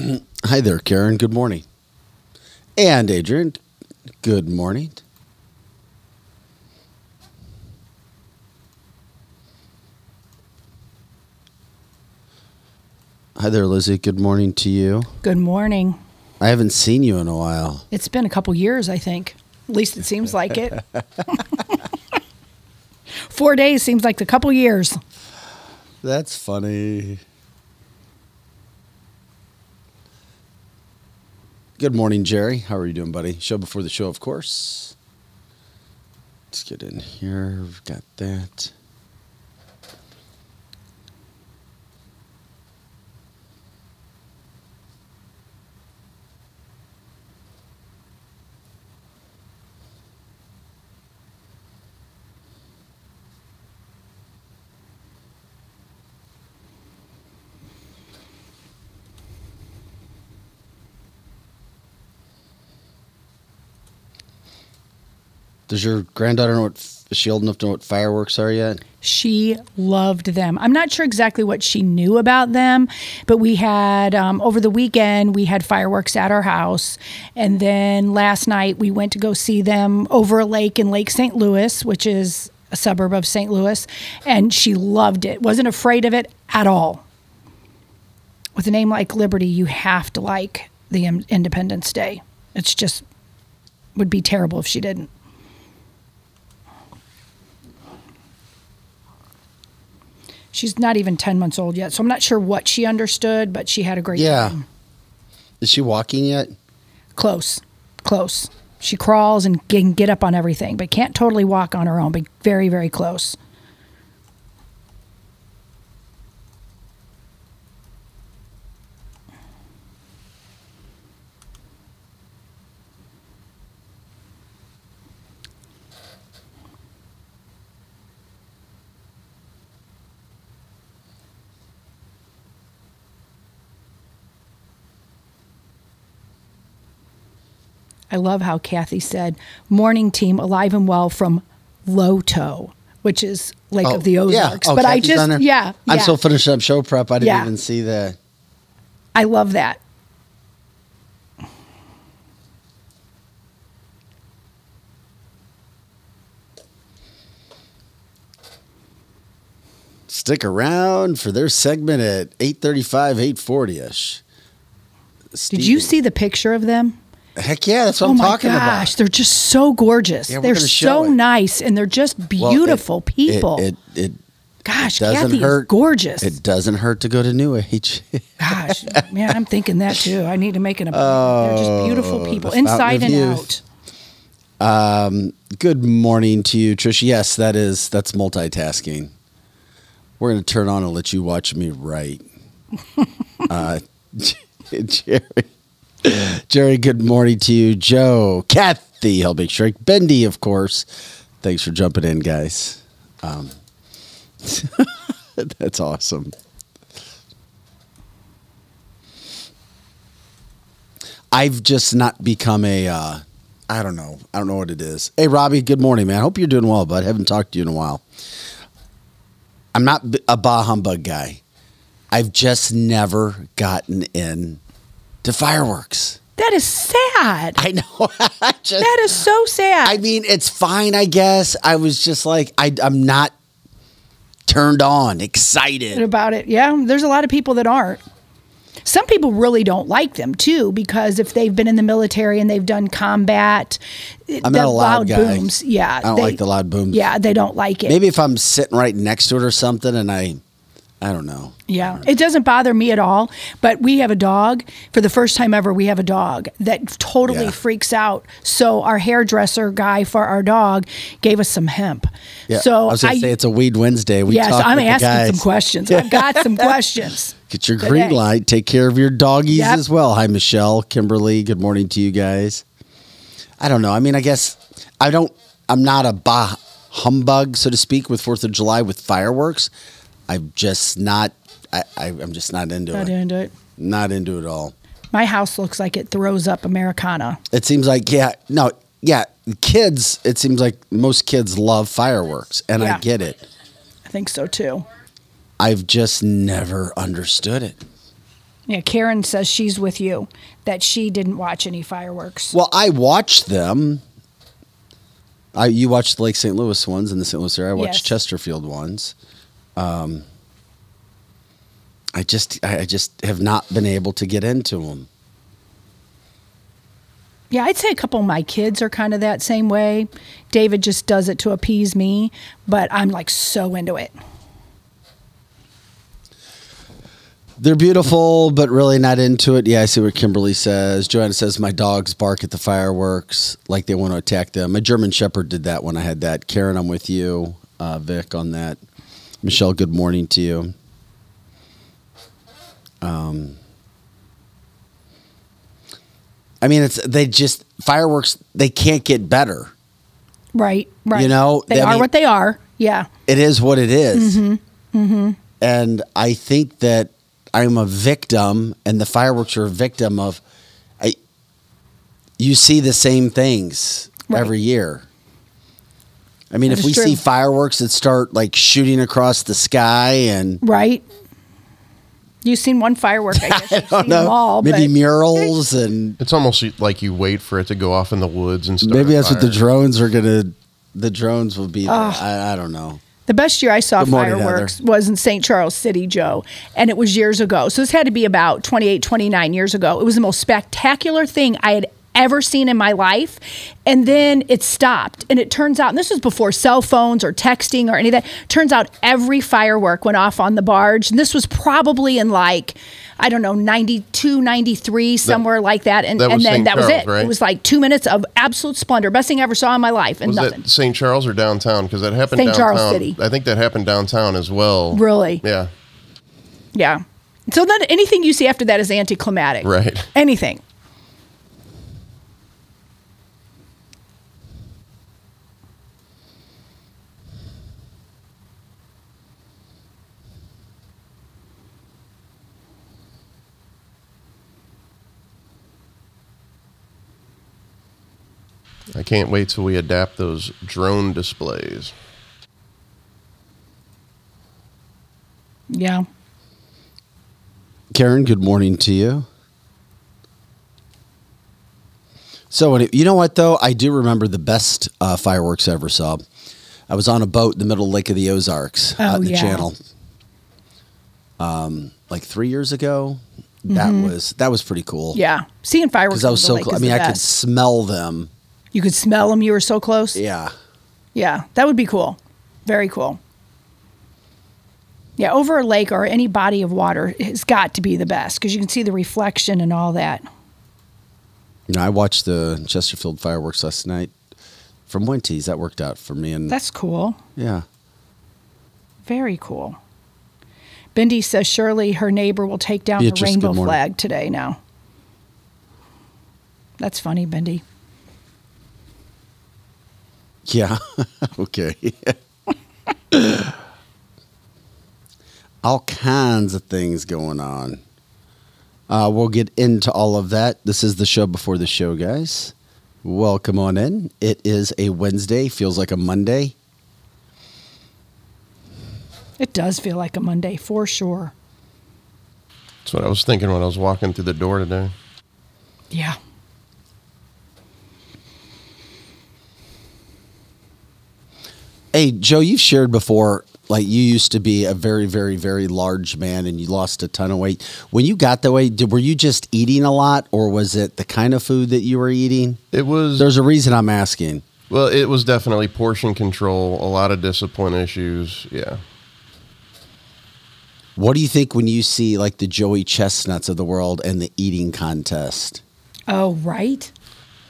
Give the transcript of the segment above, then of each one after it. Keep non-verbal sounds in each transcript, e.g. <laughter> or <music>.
<clears throat> Hi there, Karen. Good morning. And Adrian, good morning. Hi there, Lizzie. Good morning to you. Good morning. I haven't seen you in a while. It's been a couple years, I think. At least it seems like it. <laughs> Four days seems like a couple years. That's funny. Good morning, Jerry. How are you doing, buddy? Show before the show, of course. Let's get in here. We've got that. Does your granddaughter know what is she old enough to know what fireworks are yet? She loved them. I'm not sure exactly what she knew about them, but we had um, over the weekend we had fireworks at our house, and then last night we went to go see them over a lake in Lake St. Louis, which is a suburb of St. Louis, and she loved it. wasn't afraid of it at all. With a name like Liberty, you have to like the Independence Day. It's just would be terrible if she didn't. She's not even 10 months old yet, so I'm not sure what she understood, but she had a great yeah. time. Is she walking yet? Close, close. She crawls and can get up on everything, but can't totally walk on her own, but very, very close. I love how Kathy said, morning team alive and well from Loto, which is Lake oh, of the Ozarks. Yeah. Oh, but Kathy's I just, yeah, I'm yeah. still finishing up show prep. I didn't Yeah. even see that. I love that. Stick around for their segment at 835, 840-ish. Did you see the picture of them? Heck yeah, that's what oh I'm my talking gosh, about. they're just so gorgeous. Yeah, they're so it. nice and they're just Well, it- beautiful people. It, it, gosh, doesn't Kathy hurt. is gorgeous. It doesn't hurt to go to New Age. Gosh, man, I'm thinking that too. I need to make an appointment. They're just beautiful people, Oh, fountain inside and youth. out. Um, good morning to you, Trish. Yes, that is that's multitasking. We're gonna turn on and let you watch me write. <laughs> uh, <laughs> Jerry, Jerry. Good morning to you, Joe, Kathy, Helbig Strick, Bendy, of course. Thanks for jumping in, guys. Um, <laughs> that's awesome. I've just not become a. Uh, I don't know. I don't know what it is. Hey, Robbie. Good morning, man. I Hope you're doing well, bud. Haven't talked to you in a while. I'm not a bah humbug guy. I've just never gotten in to fireworks. That is sad. I know. <laughs> I just, That is so sad. I mean, it's fine, I guess. I was just like, I, I'm not turned on, excited. about it. Yeah, there's a lot of people that aren't. Some people really don't like them too because if they've been in the military and they've done combat, I'm not a loud guy. booms. Yeah, I don't like the loud booms. Yeah, they don't like it. Maybe if I'm sitting right next to it or something, and I, I don't know. Yeah, it doesn't bother me at all. But we have a dog. For the first time ever, we have a dog that totally Yeah. freaks out. So our hairdresser guy for our dog gave us some hemp. Yeah. So I was gonna say it's a Weed Wednesday. We yeah, so I'm asking some questions. I've <laughs> got some questions. Get your green today. light. Take care of your doggies Yep. as well. Hi, Michelle, Kimberly. Good morning to you guys. I don't know. I mean, I guess I don't. I'm not a bah humbug, so to speak, with Fourth of July with fireworks. I'm just not. I, I, I'm just not into Not it. Not into it. Not into it at all. My house looks like it throws up Americana. It seems like yeah, no, yeah. Kids, it seems like most kids love fireworks, and I get it. I think so too. I've just never understood it. Yeah, Karen says she's with you, that she didn't watch any fireworks. Well, I watched them. I you watched the Lake St. Louis ones in the St. Louis area. I watched Yes. Chesterfield ones. Um, I just I just have not been able to get into them. Yeah, I'd say a couple of my kids are kind of that same way. David just does it to appease me, but I'm like so into it. They're beautiful, but really not into it. Yeah, I see what Kimberly says. Joanna says my dogs bark at the fireworks like they want to attack them. My German Shepherd did that when I had that. Karen, I'm with you. Uh, Vic on that. Michelle, good morning to you. Um, I mean, it's they just fireworks. They can't get better. Right, right. You know, they I are mean- what they are. Yeah. it is what it is. And I think that I'm a victim, and the fireworks are a victim of. I. You see the same things Right. every year. I mean, That if we true. see fireworks that start like shooting across the sky and Right. You've seen one firework, I <laughs> guess. You've I don't seen them know, all. maybe murals and It's almost like you wait for it to go off in the woods and start. maybe a that's what the drones are gonna. The drones will be. There. I, I don't know. the best year I saw morning, fireworks was in St. Charles City, Joe. And it was years ago. So this had to be about 28, 29 years ago. It was the most spectacular thing I had ever seen in my life. And then it stopped. And it turns out, and this was before cell phones or texting or any of that, turns out every firework went off on the barge. And this was probably in like, I don't know, 92, 93, somewhere like that. And, that and then St. that was it. right? It was like two minutes of absolute splendor. Best thing I ever saw in my life. And Was nothing. that St. Charles or downtown? Because that happened St. downtown. Charles City. I think that happened downtown as well. Really? Yeah. Yeah. So then anything you see after that is anticlimactic. Right. Anything. I can't wait till we adapt those drone displays. Yeah. Karen, good morning to you. So, you know what though, I do remember the best uh, fireworks I ever saw. I was on a boat in the middle Lake of the Ozarks Oh, out in the yeah. channel, um, like three years ago. That was that was pretty cool. Mm-hmm. Yeah. Seeing fireworks because I was so. lake Cl- I mean, I could smell them. You could smell them. You were so close. Yeah. Yeah. That would be cool. Very cool. Yeah. Over a lake or any body of water has got to be the best because you can see the reflection and all that. You know, I watched the Chesterfield fireworks last night from Winties. That worked out for me, and That's cool. yeah. Very cool. Bindi says surely her neighbor will take down Beatrice, the rainbow flag today now. That's funny, Bindi. <laughs> Yeah. okay. <laughs> all kinds of things going on. Uh, we'll get into all of that. This is the show before the show, guys. Welcome on in. It is a Wednesday, feels like a Monday. It does feel like a Monday for sure. That's what I was thinking when I was walking through the door today. Yeah. Hey, Joe, you've shared before, like you used to be a very, very, very large man and you lost a ton of weight. When you got that weight, did, were you just eating a lot or was it the kind of food that you were eating? It was There's a reason I'm asking. well, it was definitely portion control, a lot of discipline issues. Yeah. What do you think when you see like the Joey Chestnuts of the world and the eating contest? Oh, right.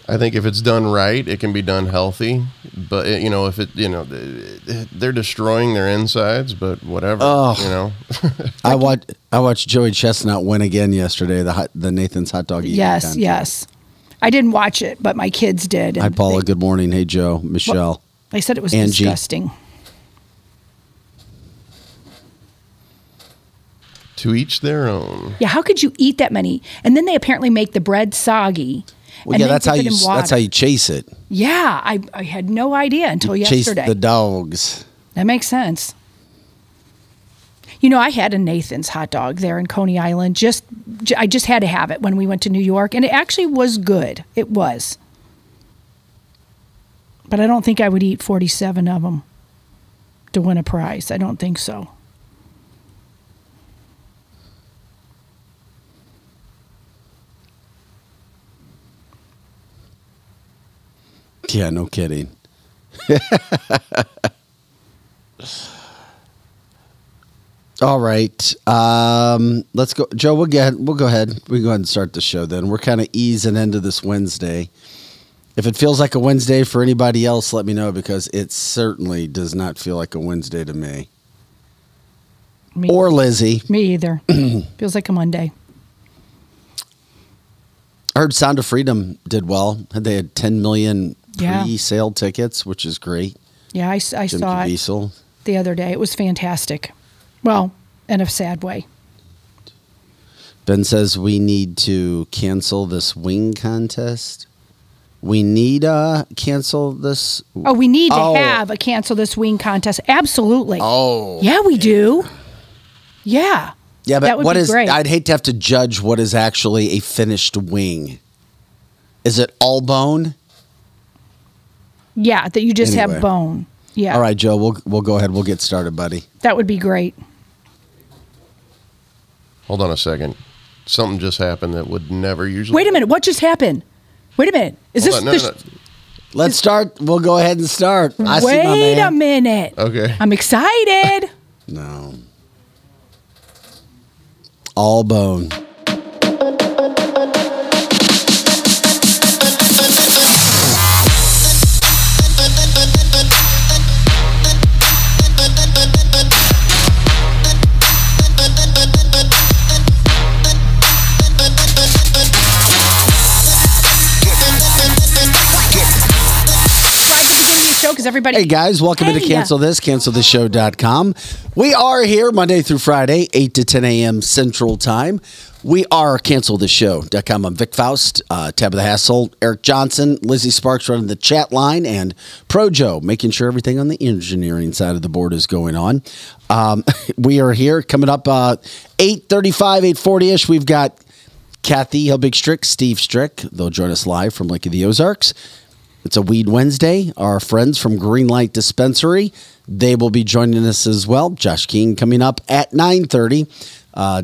I think if it's done right, it can be done healthy. But it, you know, if it, you know, they're destroying their insides. But whatever, Ugh. you know. <laughs> I watched I watched Joey Chestnut win again yesterday. The hot, the Nathan's hot dog Yes, contest. yes. I didn't watch it, but my kids did. Hi Paula. They, Good morning. Hey Joe. Michelle. they said it was Angie. disgusting. to each their own. Yeah, how could you eat that many? And then they apparently make the bread soggy. Well, and yeah, that's how you that's how you chase it. Yeah, I, I had no idea until Chase yesterday. the dogs. that makes sense. You know, I had a Nathan's hot dog there in Coney Island. Just, j- I just had to have it when we went to New York, and it actually was good. It was. But I don't think I would eat 47 of them to win a prize. I don't think so. Yeah, no kidding. <laughs> All right, um, let's go, Joe. We'll get we'll go ahead. We can go ahead and start the show. Then we're kind of easing into this Wednesday. If it feels like a Wednesday for anybody else, let me know because it certainly does not feel like a Wednesday to me Me, or Lizzie. me either. <clears throat> Feels like a Monday. I heard Sound of Freedom did well. They had 10 million Yeah. pre-sale tickets, which is great. Yeah, I, Jim saw it the other day. It was fantastic. Well, in a sad way. Ben says we need to cancel this wing contest. We need uh cancel this. Oh, we need to Oh. have a cancel this wing contest. Absolutely. Oh, Yeah, we do. Yeah. yeah, that but would what be is? great. I'd hate to have to judge what is actually a finished wing. Is it all bone? Yeah, that you just Anyway. have bone. Yeah. All right, Joe. We'll we'll go ahead. We'll get started, buddy. That would be great. Hold on a second. Something just happened that would never usually. Wait a minute. What just happened? Wait a minute. Is Hold this on, no, the no, sh- Let's start. We'll go ahead and start. I see my Wait man. a minute. Okay. I'm excited. No. All bone. Everybody. Hey guys, welcome Hey. to Cancel This, canceltheshow.com. We are here Monday through Friday, 8 to 10 a.m. Central Time. We are canceltheshow.com. I'm Vic Faust, uh, Tabitha Hassel, Eric Johnson, Lizzie Sparks running the chat line, and Pro Joe making sure everything on the engineering side of the board is going on. Um, <laughs> we are here coming up uh, 835, 840-ish. We've got Kathy Helbig Strick, Steve Strick. They'll join us live from Lake of the Ozarks. It's a Weed Wednesday. Our friends from Greenlight Dispensary, they will be joining us as well. Josh King coming up at 9.30. Uh,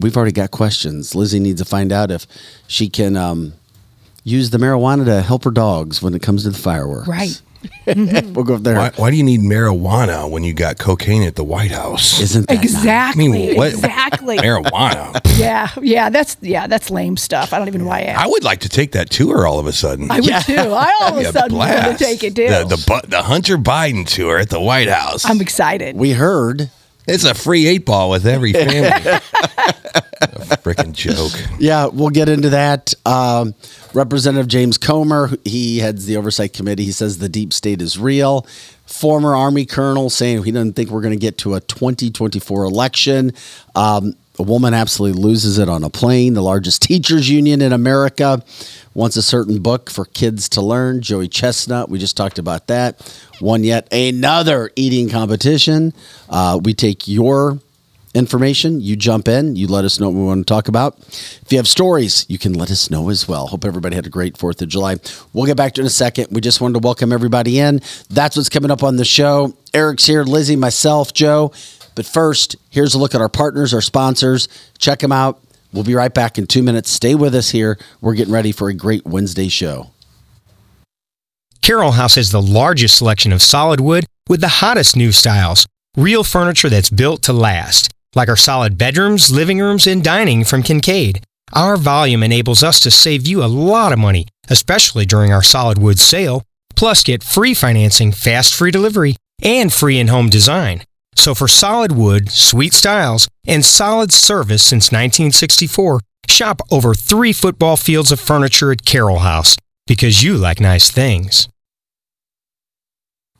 we've already got questions. Lizzie needs to find out if she can um, use the marijuana to help her dogs when it comes to the fireworks. Right. <laughs> we'll go up there. Why, why do you need marijuana when you got cocaine at the White House? Isn't that nice? Exactly. I mean, what- Exactly. <laughs> marijuana. yeah. Yeah. That's yeah. That's lame stuff. I don't even know why I asked. I would like to take that tour all of a sudden. I would too. I all of a <laughs> a sudden want to take it too. The, the Bu- the Hunter Biden tour at the White House. I'm excited. We heard. it's a free eight ball with every family. A freaking joke. <laughs> Yeah, we'll get into that. Um, Representative James Comer, he heads the oversight committee. He says the deep state is real. Former Army colonel saying he doesn't think we're going to get to a 2024 election. Um, a woman absolutely loses it on a plane. The largest <laughs> teachers union in America wants a certain book for kids to learn. Joey Chestnut, we just talked about that. Won yet another eating competition. Uh, we take your information. You jump in, you let us know what we want to talk about. If you have stories, you can let us know as well. Hope everybody had a great 4th of July. We'll get back to it in a second. We just wanted to welcome everybody in. That's what's coming up on the show. Eric's here, Lizzie, myself, Joe. But first, here's a look at our partners, our sponsors. Check them out. We'll be right back in two minutes. Stay with us here. We're getting ready for a great Wednesday show. Carol House has the largest selection of solid wood with the hottest new styles. Real furniture that's built to last, like our solid bedrooms, living rooms, and dining from Kincaid. Our volume enables us to save you a lot of money, especially during our solid wood sale. Plus, get free financing, fast free delivery, and free in home design. So, for solid wood, sweet styles, and solid service since 1964, shop over three football fields of furniture at Carol House because you like nice things.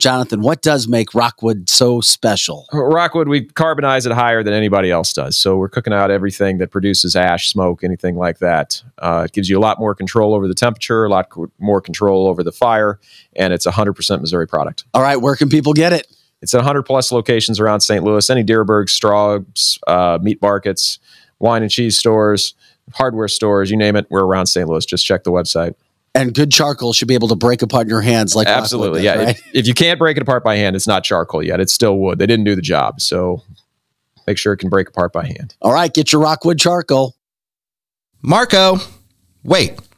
Jonathan, what does make Rockwood so special? Rockwood, we carbonize it higher than anybody else does. So we're cooking out everything that produces ash, smoke, anything like that. Uh, it gives you a lot more control over the temperature, a lot co- more control over the fire, and it's a 100% Missouri product. All right, where can people get it? It's at 100 plus locations around St. Louis, any Dierberg, Straub's, uh, meat markets, wine and cheese stores, hardware stores, you name it, we're around St. Louis. Just check the website. And good charcoal should be able to break apart in your hands like Absolutely. does, yeah. right? If, if you can't break it apart by hand, it's not charcoal yet. It's still wood. They didn't do the job. So make sure it can break apart by hand. All right, get your Rockwood charcoal. Marco. Wait,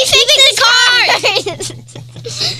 He fixes cars. <laughs>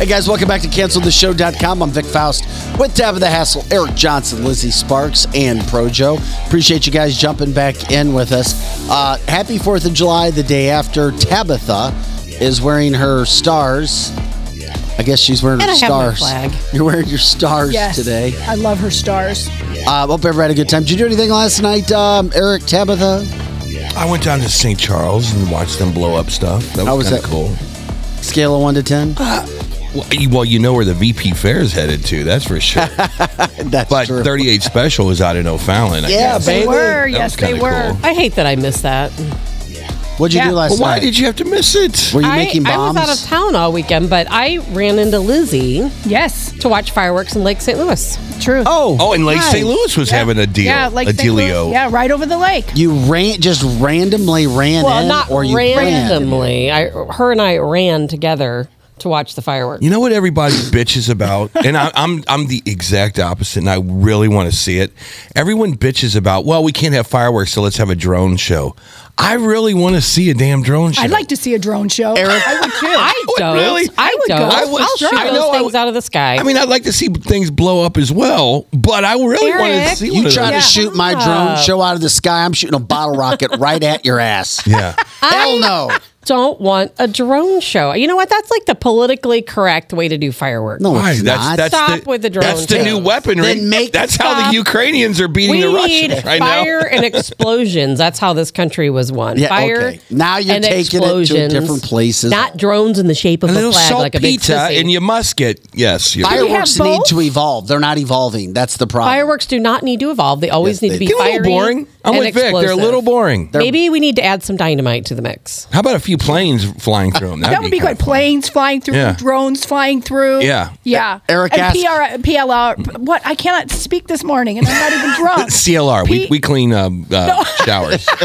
Hey guys, welcome back to canceltheshow.com. I'm Vic Faust with Tabitha Hassel, Eric Johnson, Lizzie Sparks, and Projo. Appreciate you guys jumping back in with us. Uh, happy 4th of July, the day after Tabitha is wearing her stars. I guess she's wearing And her I have my stars. flag. <laughs> You're wearing your stars Yes. today. I love her stars. Uh, hope everybody had a good time. Did you do anything last night, um, Eric, Tabitha? I went down to St. Charles and watched them blow up stuff. That was, was kind of cool. Scale of 1 to 10? Well you, well, you know where the VP fair is headed to, that's for sure. <laughs> That's but true. 38 Special was out in O'Fallon. I Yeah, guess. They were. That yes, they were. cool. I hate that I missed that. What'd you Yeah. do last Well, why night? did you have to miss it? Were you I, making bombs? I was out of town all weekend, but I ran into Lizzie Yes, to watch fireworks in Lake St. Louis. true. Oh, Oh, and Lake nice. St. Louis was Yeah. having a deal. Yeah, like a St. Louis. Yeah, right over the lake. You ran just randomly ran Well, in, not or you ran? randomly. I, her and I ran together to watch the fireworks. You know what everybody <laughs> bitches about, and I, I'm I'm the exact opposite, and I really want to see it. Everyone bitches about, well, we can't have fireworks, so let's have a drone show. I really want to see a damn drone show. I'd like to see a drone show. Eric- I would too. I <laughs> don't. really- I, would don't. go. I would- I'll shoot I those know I things would- out of the sky. I mean, I'd like to see things blow up as well, but I really want to see You one try to those. shoot my drone show out of the sky, I'm shooting a bottle rocket right at your ass. Yeah. Hell no. Don't want a drone show. You know what? That's like the politically correct way to do fireworks. No, Why? it's That's not. that's Stop the, with the drone That's the new weaponry. Then make- that's how Stop. the Ukrainians are beating We the need Russians right fire now. <laughs> and explosions. That's how this country was won. Yeah, fire okay. Now you're and taking it to different places. Not drones in the shape of A a, little flag, like a big saltpeter sissy. and your musket. Yes. Fireworks need to evolve. They're not evolving. That's the problem. Fireworks do not need to evolve. They always Yes, need they to be do. Get a little fiery boring. I'm and with Vic. They're a little boring. Maybe we need to add some dynamite to the mix. How about a few planes flying through them? That'd that would be kinda good. Planes flying through, Yeah. drones flying through. Yeah. Yeah. Eric and asked- PR, PLR. What? I cannot speak this morning and I'm not even drunk. <laughs> CLR. we, P- we clean uh, uh, showers. <laughs>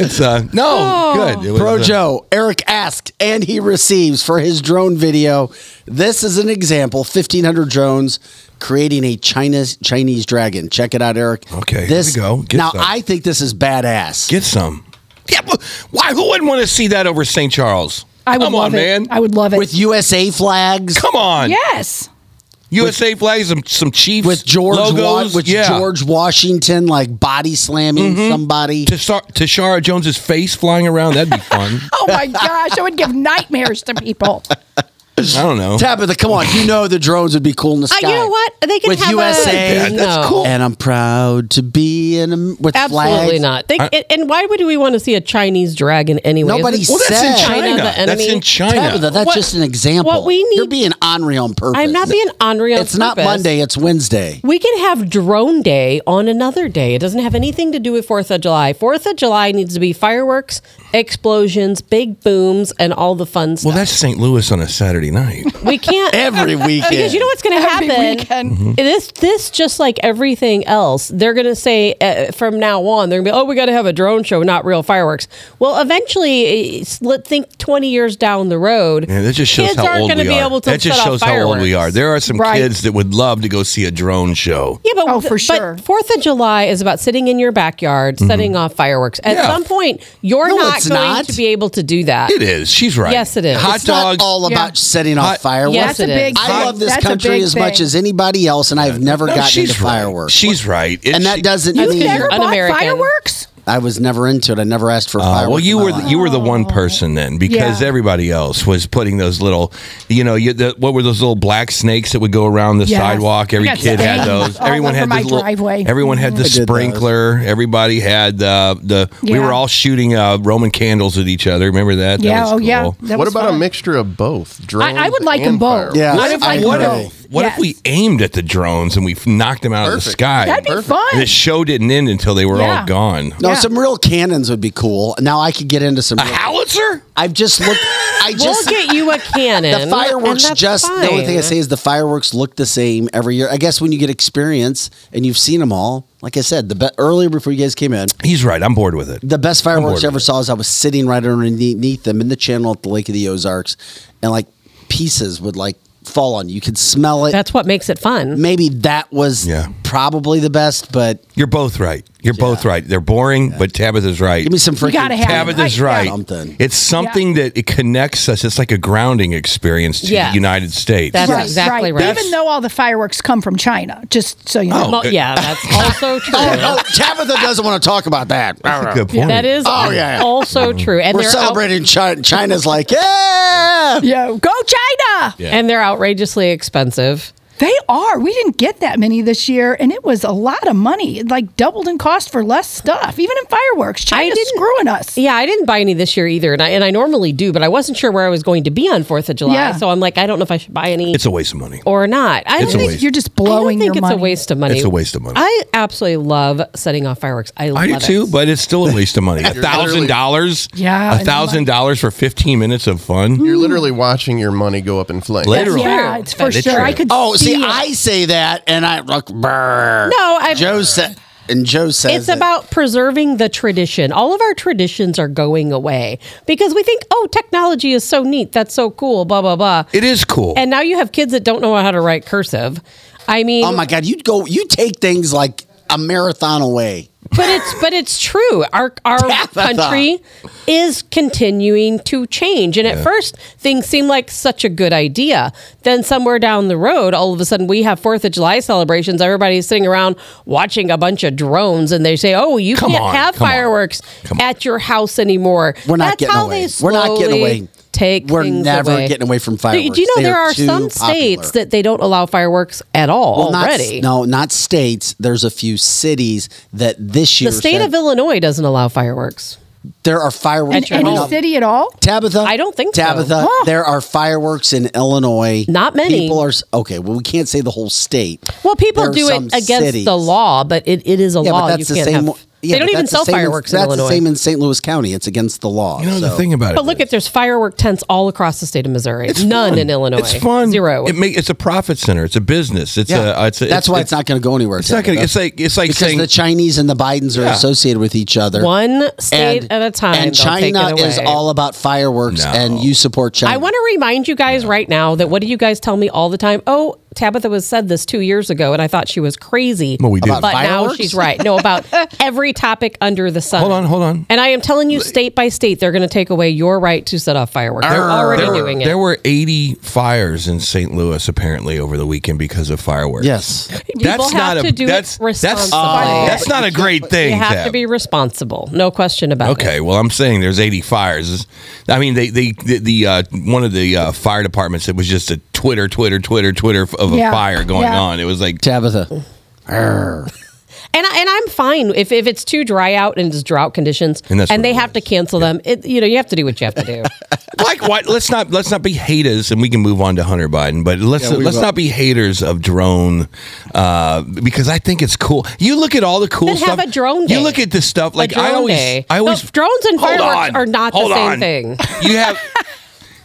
it's uh no good. It was, Pro uh, Joe, Eric asked and he receives for his drone video. This is an example 1,500 drones creating a China's Chinese dragon. Check it out, Eric. Okay, this, here This, we go. Get now, some. I think this is badass. Get some. Yeah, but why? Who wouldn't want to see that over St. Charles? I would Come love on, it. man. I would love it. With USA flags. Come on. yes. USA flags, some some Chiefs with George Wa- logos, with yeah. George Washington like body slamming Mhm. somebody. To Sar- Tashara Jones's face flying around. That'd be fun. <laughs> Oh my gosh, I would give nightmares to people. <laughs> I don't know. Tabitha, come on. You know the drones would be cool in the Uh, sky. you know what? They can with have USA. A, no. And I'm proud to be in a, with Absolutely flags. not. They, and- and why would we want to see a Chinese dragon anyway? Nobody Isn't said China, the enemy? in Tabitha, that's What- just an example. What we You're need. being ornery on purpose. I'm not being ornery on purpose. It's not purpose. Monday. It's Wednesday. We can have drone day on another day. It doesn't have anything to do with 4th of July. 4th of July needs to be fireworks, explosions, big booms, and all the fun stuff. Well, that's St. Louis on a Saturday night. <laughs> we can't <laughs> every weekend <laughs> because you know what's going to Every happen. weekend. Mm-hmm. This this just like everything else, they're going to say uh, from now on they're going to be oh we got to have a drone show, not real fireworks. Well, eventually, it's- let think twenty years down the road, Yeah, that just shows kids how aren't old gonna we be are. able to that just shows how old we are. There are some Right. kids that would love to go see a drone show. Yeah, but Oh, for sure. But Fourth of July is about sitting in your backyard, setting off fireworks. At Mm-hmm. Yeah. some point, you're No, not going not. to be able to do that. It is. She's right. Yes, it is. Hot it's not dogs. all Yeah. about setting off Hot- fireworks. Yes, That's a it big. is. I love this that's country as much as anybody else, and I've never No, gotten into right. fireworks. She's right. It- and that she- doesn't You've mean never bought Un-American. fireworks? I was never into it. I never asked for Uh, fireworks. well, you were the, you were the one person then because Yeah. everybody else was putting those little, you know, you, the, what were those little black snakes that would go around the Yes. sidewalk? Every I got kid had stains those. all Everyone over had my this little. driveway. Everyone had the did those. sprinkler. Everybody had uh, the. We Yeah. were all shooting uh, Roman candles at each other. Remember that? That Yeah. was Oh yeah. cool. That what was about a fun. mixture of both? Drones I, I would like and them both. fireworks? Yeah. What if I I what agree. both? What Yes. if we aimed at the drones and we knocked them out of the sky? That'd be Perfect. fun. And the show didn't end until they were Yeah. all gone. No, Yeah. some real cannons would be cool. Now I could get into some. A real- howitzer? I've just looked. I We'll just get you a <laughs> cannon. the fireworks. and that's Just the only thing I say is the fireworks look the same every year. I guess when you get experience and you've seen them all, like I said, the be- earlier before you guys came in, He's right. I'm bored with it. the best fireworks bored I ever saw is I was sitting right underneath them in the channel at the Lake of the Ozarks, and like pieces would like fall on you. You could smell it. That's what makes it fun. Maybe that was Yeah. Probably the best, but You're both right. You're both right. They're boring, but Tabitha's right. give me some freaking gotta have it. Tabitha's I- right. Something. It's something that it connects us. It's like a grounding experience to Yes. the United States. That's Right, exactly right. Even though all the fireworks come from China, just so you oh, know. Oh, Well, good. yeah, that's <laughs> also oh, true. oh, Tabitha doesn't want to talk about that. That's a good point. That is Oh, yeah. also uh-huh. true. And We're they're out- celebrating China. China's like, yeah. Yeah, go China! Yeah. and they're outrageously expensive. They are. We didn't get that many this year, and it was a lot of money. It like doubled in cost for less stuff, even in fireworks. China's didn't- screwing us. Yeah, I didn't buy any this year either, and I and I normally do, but I wasn't sure where I was going to be on Fourth of July, Yeah. so I'm like, I don't know if I should buy any It's a waste of money. or not. I It's don't think waste. You're just blowing. I don't think your it's money. a waste of money. It's a waste of money. I absolutely love setting off fireworks. I, I do love too, it. but it's still a waste of money. <laughs> A thousand dollars. Yeah, A thousand dollars for fifteen minutes of fun. You're literally watching your money go up in flames. Literally. Yeah, it's for That's sure. I could. Oh, see, it. I say that, and I look. Brr. No, I- Joe said, and Joe says It's about preserving the tradition. All of our traditions are going away because we think, oh, technology is so neat. That's so cool. Blah blah blah. It is cool. And now you have kids that don't know how to write cursive. I mean, Oh my God, you go, you take things like a marathon away. But it's but it's true. Our our <laughs> country is continuing to change. And at first things seem like such a good idea. Then somewhere down the road, all of a sudden we have Fourth of July celebrations. Everybody's sitting around watching a bunch of drones and they say, Oh, you Come can't on, have fireworks at your house anymore. We're not That's getting how away. We're not getting away. Take We're things never away. getting away from fireworks. Do you know They there are are too some popular. states that they don't allow fireworks at all Well, not, already? no, not states. There's a few cities that this year the state said of Illinois doesn't allow fireworks. there are fireworks in coming any up. city at all. Tabitha, I don't think so. Tabitha, Huh. there are fireworks in Illinois. Not many. People are okay. Well, we can't say the whole state. Well, people There do it against cities. the law, but it, it is a Yeah, law. but that's you the can't same. have. Yeah, they don't even sell fireworks. in- fireworks in That's Illinois. the same in St. Louis County. It's against the law. you know the thing about it. but look, is- at there's firework tents all across the state of Missouri. It's None fun. in Illinois. It's fun. Zero. It make, it's a profit center. It's a business. It's Yeah, a. It's a that's why it's, not going to go anywhere. It's not going. It's like it's like because saying the Chinese and the Bidens are Yeah. associated with each other. One state at a time. And they'll take China it is away. all about fireworks, No. and you support China. I want to remind you guys right now that what do you guys tell me all the time? Oh, Tabitha was said this two years ago, and I thought she was crazy. Well, we did. but About now she's right. No, about <laughs> every topic under the sun. Hold on, hold on. And I am telling you, state by state, they're going to take away your right to set off fireworks. They're already there, doing it. there were 80 fires in St. Louis apparently over the weekend because of fireworks. Yes. People have to do it that's, that's, responsibly. that's not a great thing. you have Tab. to be responsible. No question about it. Okay, well, I'm saying there's 80 fires. I mean, they, they, the, the uh, one of the uh, fire departments. It was just a Twitter, Twitter, Twitter, Twitter of a Yeah, fire going yeah. on. It was like Tabitha. Arr. And I, and I'm fine if, if it's too dry out and it's drought conditions And that's what they it have to cancel them. It, you know, you have to do what you have to do. <laughs> like what? Let's not let's not be haters, and we can move on to Hunter Biden. But let's Yeah, let's will. not be haters of drone uh, because I think it's cool. You look at all the cool Then stuff. have a drone You look at this stuff like I always day. I always No, drones and Hold fireworks on, are not the same on. thing. You have. <laughs>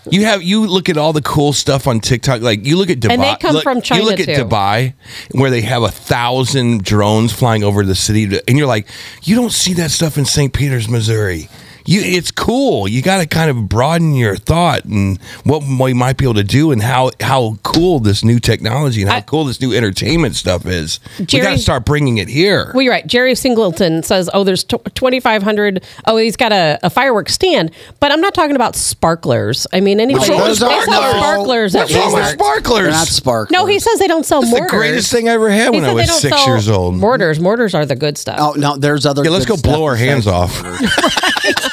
You have you look at all the cool stuff on TikTok. Like you look at Dubai. And they come look- from China, You look at too. Dubai, where they have a thousand drones flying over the city, and you're like, you don't see that stuff in St. Peters, Missouri. You, it's cool. You got to kind of broaden your thought and what we might be able to do, and how how cool this new technology and how I- cool this new entertainment stuff is. we got to start bringing it here. Well, you're right. Jerry Singleton says, "Oh, there's tw 2,500. Oh, he's got a, a fireworks stand." But I'm not talking about sparklers. I mean, anybody No, they those are- no. sparklers at What's wrong with sparklers? They're not sparklers. No, he says they don't sell That's the greatest thing I ever had He when I was six years old. Mortars, mortars are the good stuff. Oh no, there's other. Yeah, let's good go blow our hands besides <laughs> off. <laughs>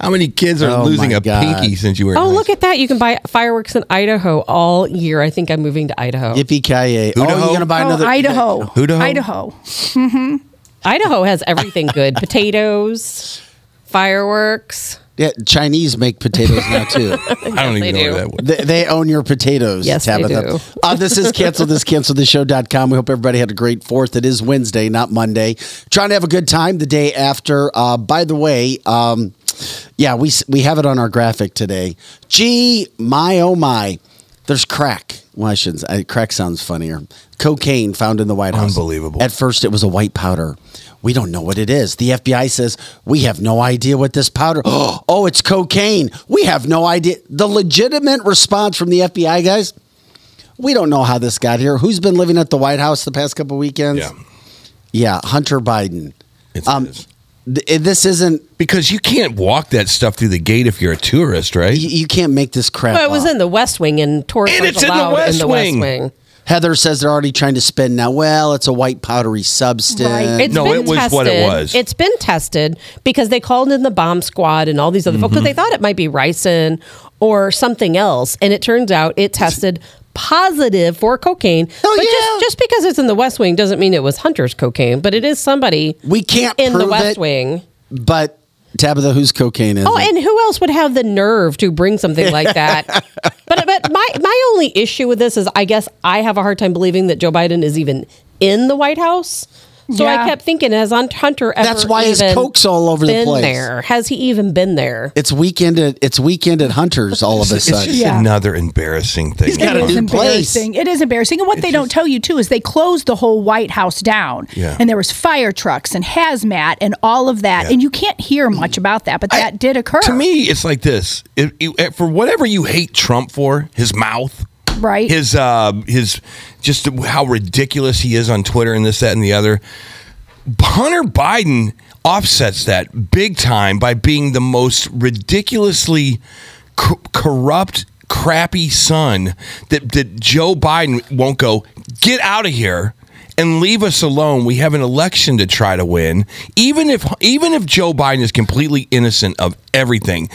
How many kids are Oh, losing a God. pinky since you were? Oh, high look at that! You can buy fireworks in Idaho all year. I think I'm moving to Idaho. Yippee ki yay! Oh, you're gonna buy Oh, another Idaho. Idaho? Idaho. Idaho has everything good: <laughs> potatoes, fireworks. Yeah, Chinese make potatoes now too. <laughs> I don't they even know do. where that was. they, they own your potatoes. Yes, they do. Uh, this is <laughs> cancel this cancel this show.com. We hope everybody had a great fourth. It is Wednesday, not Monday. Trying to have a good time the day after. Uh, by the way, um, yeah, we we have it on our graphic today. Gee, my oh my, there's crack. Well, I shouldn't. I, crack sounds funnier. Cocaine found in the White House. Unbelievable. At first, it was a white powder. We don't know what it is. The FBI says we have no idea what this powder. <gasps> Oh, it's cocaine. We have no idea. The legitimate response from the FBI guys. We don't know how this got here. Who's been living at the White House the past couple weekends? Yeah. Yeah, Hunter Biden. It's, Um, it's- th- this isn't. because you can't walk that stuff through the gate if you're a tourist, right? You, you can't make this crap. Well, it was up. in the West Wing, and tourists And aren't it's in the allowed West in the Wing. West Wing. Heather says they're already trying to spin now. Well, it's a white powdery substance. Right. It's No, been it was tested. what it was. It's been tested because they called in the bomb squad and all these other folks because mm-hmm. they thought it might be ricin or something else, and it turns out it tested positive for cocaine. Oh, but yeah. just, just because it's in the West Wing doesn't mean it was Hunter's cocaine, but it is somebody we can't in the West it, Wing. But Tabitha, whose cocaine is Oh, it? and who else would have the nerve to bring something like that? <laughs> but but my my only issue with this is I guess I have a hard time believing that Joe Biden is even in the White House. So Yeah. I kept thinking, has Hunt- Hunter ever That's why his coke's all over the been place. there? Has he even been there? It's weekend at it's weekend at Hunter's all of a It's sudden. just Yeah. another embarrassing thing. He's got It a new place. embarrassing. It is embarrassing. And what they don't tell you too is they closed the whole White House down. Yeah. And there was fire trucks and hazmat and all of that. Yeah. And you can't hear much about that, but that did occur. To me, it's like this: If- if- for whatever you hate Trump for, his mouth, right? his uh, his just how ridiculous he is on Twitter and this, that, and the other. Hunter Biden offsets that big time by being the most ridiculously co- corrupt, crappy son that that Joe Biden won't go get out of here and leave us alone. We have an election to try to win. Even if even if Joe Biden is completely innocent of everything,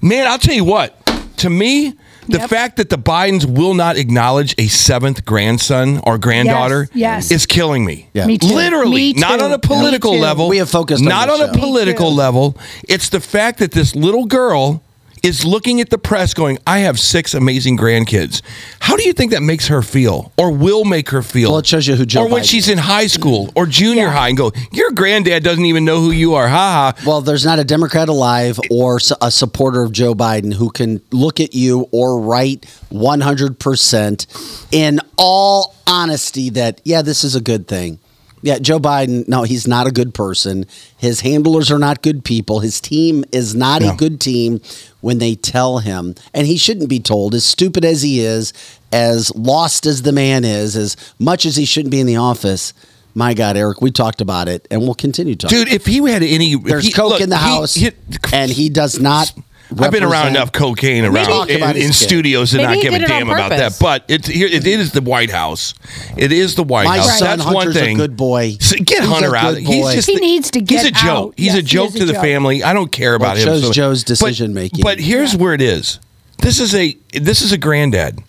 man, I'll tell you what. To me, the Yep. fact that the Bidens will not acknowledge a seventh grandson or granddaughter yes. is killing me. Yeah. Me too. Literally, Me not on a political Me level. We have focused on not this on a political level. It's the fact that this little girl is looking at the press going, I have six amazing grandkids. How do you think that makes her feel or will make her feel? Well, it shows you who Joe Or when Biden she's is. in high school or junior Yeah. high and go, Your granddad doesn't even know who you are. Ha ha. Well, there's not a Democrat alive or a supporter of Joe Biden who can look at you or write 100% in all honesty that, yeah, this is a good thing. Yeah, Joe Biden, no, he's not a good person. His handlers are not good people. His team is not No. a good team when they tell him. And he shouldn't be told, as stupid as he is, as lost as the man is, as much as he shouldn't be in the office. My God, Eric, we talked about it and we'll continue talking. Dude, if he had any, There's he- coke look, in the he- house, he- and he does not. I've been around enough cocaine around talk in, in studios to Maybe not he give a did it on damn about that. purpose. But it's here. It is the White House. It is the White My House. son That's one Hunter's thing. a good boy. So get He's Hunter a out. good He's boy. just He needs to He's get a joke. out. He's Yes, a he joke is a to the joke. family. I don't care about Well, it him. shows Joe's but- decision making. But here's where it is. This is a this is a granddad.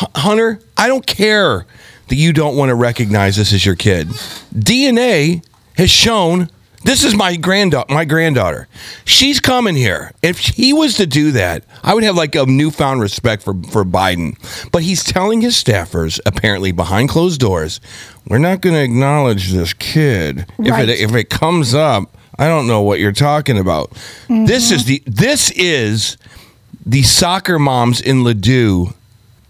H- Hunter, I don't care that you don't want to recognize this as your kid. DNA has shown this is my granddaughter. My granddaughter. She's coming here. If he was to do that, I would have like a newfound respect for for Biden. But he's telling his staffers, apparently behind closed doors, we're not going to acknowledge this kid if it if it comes up. I don't know what you're talking about. This is the this is the soccer moms in Ladue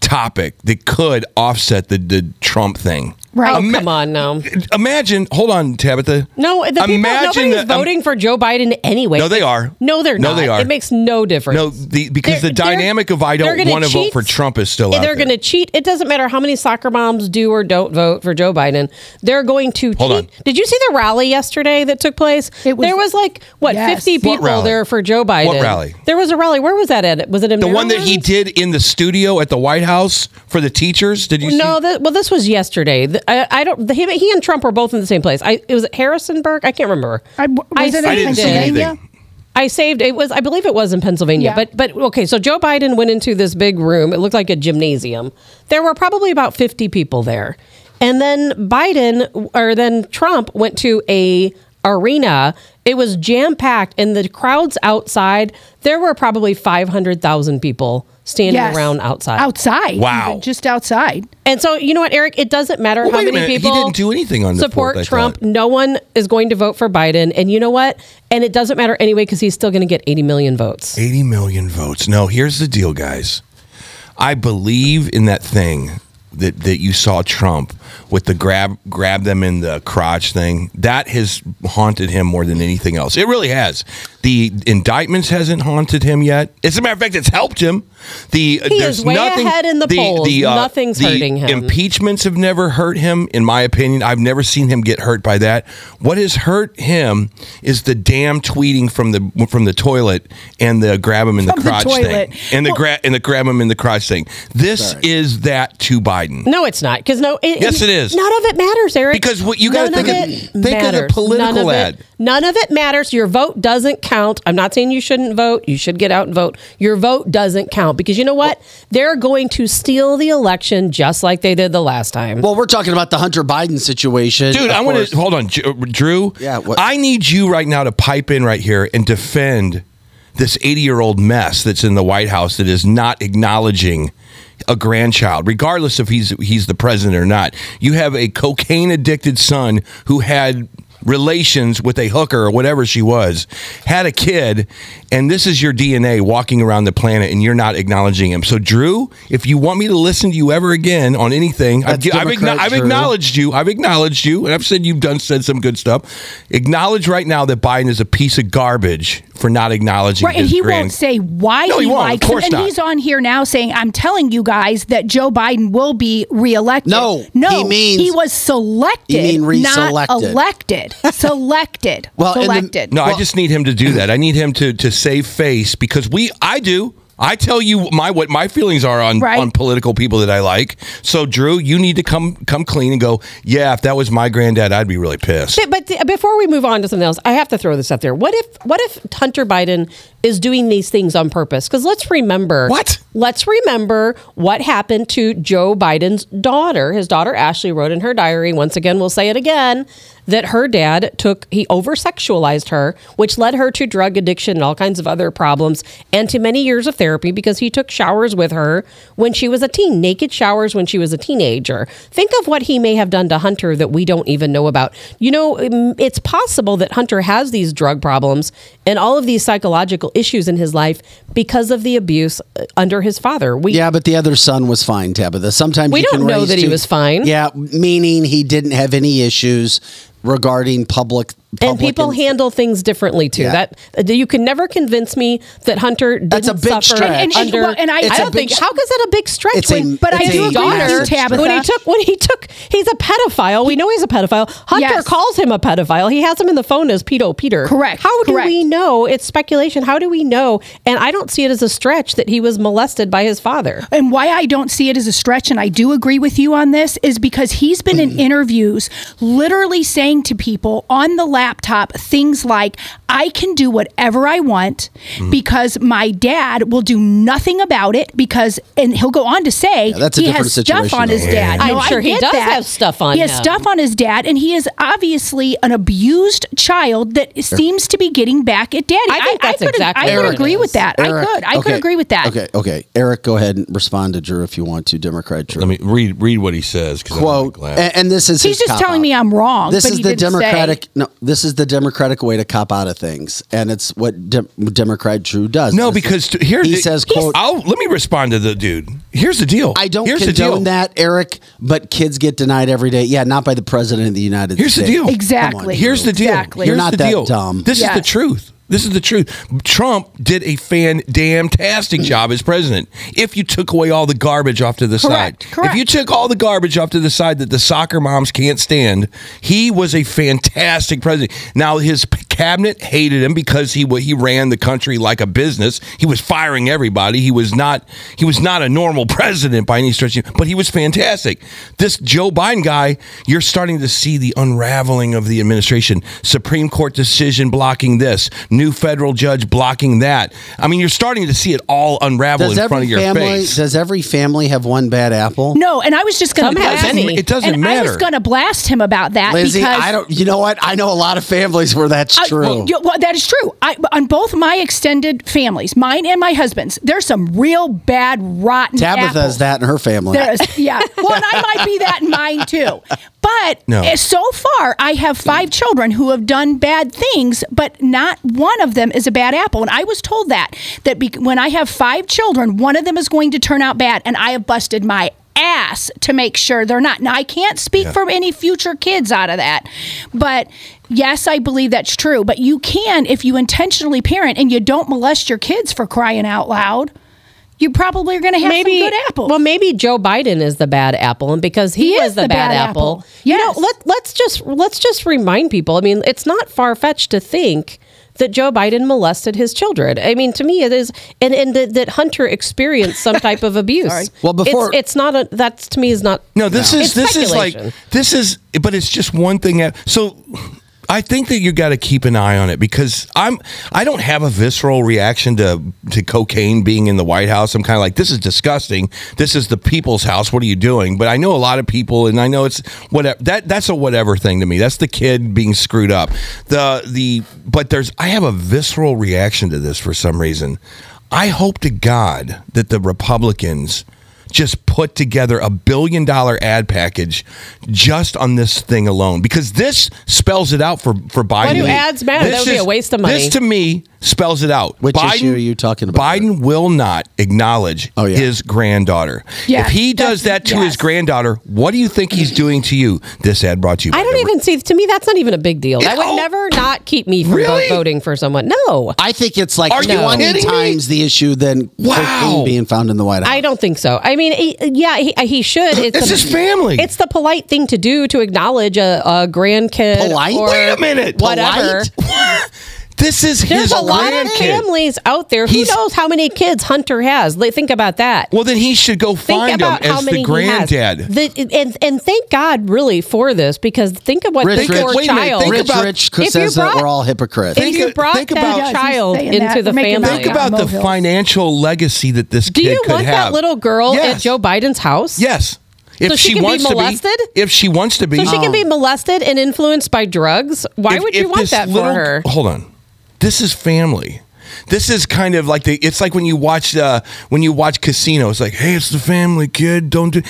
topic that could offset the, the Trump thing. Right. Oh, Ima- come on now. Imagine, hold on, Tabitha. No, the people, Imagine nobody's the- um, voting for Joe Biden anyway. No, they are. No, they're No, not. they are. It makes no difference. No, the, because They're- the dynamic of I don't want to vote for Trump is still out there. They're going to cheat. It doesn't matter how many soccer moms do or don't vote for Joe Biden. They're going to Hold cheat. on. Did you see the rally yesterday that took place? It was- there was like what Yes. fifty people rally? there for Joe Biden. What rally? There was a rally. Where was that at? Was it in the one that he did in the studio at the White House for the teachers. Did you No, see? that, well, this was yesterday. The- I, I don't. The, he, he and Trump were both in the same place. I it was at Harrisonburg. I can't remember. I, was it in I didn't see Pennsylvania? anything. I saved it was I believe it was in Pennsylvania. Yeah. But but okay, so Joe Biden went into this big room. It looked like a gymnasium. There were probably about 50 people there. And then Biden or then Trump went to a arena. It was jam packed and the crowds outside, there were probably 500,000 people standing Yes. around outside. Outside. Wow. even Just outside. And so, you know what, Eric? It doesn't matter Well, how many minute. He didn't do anything on the support 4th, Trump. No one is going to vote for Biden. And you know what? And it doesn't matter anyway because he's still going to get 80 million votes. 80 million votes. No, here's the deal, guys. I believe in that thing that, that you saw Trump with the grab grab them in the crotch thing. That has haunted him more than anything else. It really has. The indictments hasn't haunted him yet. As a matter of fact, it's helped him. The He there's is way nothing, ahead in the polls. Uh, Nothing's the hurting him. Impeachments have never hurt him, in my opinion. I've never seen him get hurt by that. What has hurt him is the damn tweeting from the from the toilet and the grab him in the From the crotch toilet. thing and the Well- grab and the grab him in the crotch thing. This Sorry. is that to Biden. No, it's not. Because no, it, Yes, it is. None of it matters, Eric. Because what you gotta think of of- it think of the matters. political none of ad. It, none of it matters. Your vote doesn't count. I'm not saying you shouldn't vote. You should get out and vote. Your vote doesn't count because you know what? They're going to steal the election just like they did the last time. Well, we're talking about the Hunter Biden situation. Dude, I want to hold on, Drew. Yeah, what- I need you right now to pipe in right here and defend this 80 year old mess that's in the White House that is not acknowledging a grandchild, regardless if he's he's the president or not. You have a cocaine addicted son who had relations with a hooker or whatever she was, had a kid, and this is your DNA walking around the planet, and you're not acknowledging him. So, Drew, if you want me to listen to you ever again on anything, I've, I've, Democrat I've Drew. acknowledged you. I've acknowledged you, and I've said you've done said some good stuff. Acknowledge right now that Biden is a piece of garbage for not acknowledging Right, and he grand. won't say why No, he, he won't. Of likes him. And not. he's on here now saying, "I'm telling you guys that Joe Biden will be reelected." No, no, he means- he was selected. You mean not elected. Selected. <laughs> Well, and the- selected. No, I just need him to do that. I need him to to save face because we I do. I tell you my what my feelings are on Right. on political people that I like. So Drew, you need to come come clean and go, "Yeah, if that was my granddad, I'd be really pissed." But, but th- before we move on to something else, I have to throw this up there. What if what if Hunter Biden is doing these things on purpose? Because let's remember What? Let's remember what happened to Joe Biden's daughter. His daughter Ashley wrote in her diary. Once again, we'll say it again that her dad took, he over sexualized her, which led her to drug addiction and all kinds of other problems and to many years of therapy because he took showers with her when she was a teen, naked showers when she was a teenager. Think of what he may have done to Hunter that we don't even know about. You know, um, it's possible that Hunter has these drug problems and all of these psychological issues in his life because of the abuse uh, under his father. We Yeah, but the other son was fine, Tabitha. Sometimes We you don't know that he was fine. Yeah, meaning he didn't have any issues regarding public. And people and- handle things differently too. Yeah. That you can never convince me that Hunter didn't That's a big suffer stretch. And- and- under. well, and I- It's I a don't big think. How is that a big stretch? It's a- But I do a agree with you, Tabitha. when he took when he took he's a pedophile. We know he's a pedophile. Hunter Yes. calls him a pedophile. He has him in the phone as pedo Peter. Correct, How do correct. we know? It's speculation. How do we know? And I don't see it as a stretch that he was molested by his father. and why I don't see it as a stretch, and I do agree with you on this, is because he's been in <clears throat> interviews literally saying to people on the laptop things like, I can do whatever I want hmm. because my dad will do nothing about it because, and he'll go on to say, Yeah, that's a he different has stuff situation, on his though. dad. I'm No, I sure he does that. have stuff on He has him. stuff on his dad, and he is obviously an abused child that seems to be getting back at daddy. I think that's could, exactly I could what agree is. with that. Eric, I could. I could agree with that. Okay, okay. Eric, go ahead and respond to Drew if you want to. Democrat Drew. Let me read read what he says. Quote, and, and this is He's his just telling out. me I'm wrong. This but is he the didn't say. democratic. No, this is the democratic way to cop out of things, and it's what Dem- Democrat Drew does. no, This because t- here he the- says, "quote." I'll, let me respond to the dude. Here's the deal. I don't Here's the deal. condone that, Eric, but kids get denied every day. Yeah, not by the president of the United States. Here's the deal. Exactly. Here's the deal. Exactly. You're not the that deal. dumb. This is the truth. This is the truth. Trump did a fan damn tastic mm. job as president. If you took away all the garbage off to the Correct, side, correct. if you took all the garbage off to the side that the soccer moms can't stand, he was a fantastic president. Now his cabinet hated him because he he ran the country like a business. He was firing everybody. He was not he was not a normal <laughs> president by any stretch, but he was fantastic. This Joe Biden guy, you're starting to see the unraveling of the administration. Supreme Court decision blocking this, new federal judge blocking that. I mean, you're starting to see it all unravel Does in front every of your family face. does every family have one bad apple? No, and I was just going to have blast many. It doesn't and I was going to blast him about that Lizzie, because I don't. You know what? I know a lot of families where that's I- true. well, yeah, well, that is true. I, on both my extended families, mine and my husband's, there's some real bad, rotten. Tabitha's apples. that in her family. There's, yeah. Well, and I might be that in mine too. But No. eh, so far, I have five children who have done bad things, but not one of them is a bad apple. And I was told that that be, when I have five children, one of them is going to turn out bad, and I have busted my ass to make sure they're not. Now I can't speak for any future kids out of that, but yes, I believe that's true. But you can if you intentionally parent and you don't molest your kids for crying out loud. You probably are going to have maybe some good apples. Well, maybe Joe Biden is the bad apple, and because he, He was is the, the bad, bad apple, apple. you know, let let's just let's just remind people. I mean, it's not far fetched to think that Joe Biden molested his children. I mean, to me, it is, and and that, that Hunter experienced some type of <laughs> abuse. Well, before- it's, it's not a that to me is not. No, this is It's this is like this is, but it's just one thing. At, so, I think that you got to keep an eye on it because I'm I don't have a visceral reaction to to cocaine being in the White House. I'm kind of like this is disgusting. This is the people's house. What are you doing? But I know a lot of people, and I know it's whatever that that's a whatever thing to me. That's the kid being screwed up. The the but there's I have a visceral reaction to this for some reason. I hope to God that the Republicans just put together a billion dollar ad package just on this thing alone because this spells it out for for Biden. Why do ads matter? That This would be a waste of money. This to me spells it out. Which issue are you talking about? Biden will not acknowledge Oh, yeah. his granddaughter. Yes, if he does that that's- to his granddaughter, what do you think he's doing to you? This ad brought to you. I by don't Deborah- even see. To me, that's not even a big deal. That Oh. would never not keep me from Really? voting for someone. No, I think it's like Are you 20 me? times the issue than Wow. being found in the White House. I don't think so. I mean, he, yeah, he, he should. It's It's the- his family. It's the polite thing to do to acknowledge a, a grandkid. Polite? or Wait a minute. Whatever. <laughs> Polite? This is There's his a lot of grandkid. families out there. Who He's- knows how many kids Hunter has? Like, think about that. Well, then he should go Think find him about how as many the he has. granddad. The- and and thank God really for this because think of what Rich, the Rich, poor wait a minute, child. think Rich about- Rich If you says that brought- we're all hypocrites. if Think- you brought think that about- He's child saying into that. the We're making family, Think about the Molehills. financial legacy that this do kid you could want have. that little girl Yes. at Joe Biden's house? Yes. If So she she, can be wants to molested? be, if she wants to be, So she can be molested and influenced by drugs. Why If- would if you want this that little- for her? Hold on, this is family. This is kind of like the. It's like when you watch uh, when you watch Casino. It's like, hey, it's the family kid. Don't do.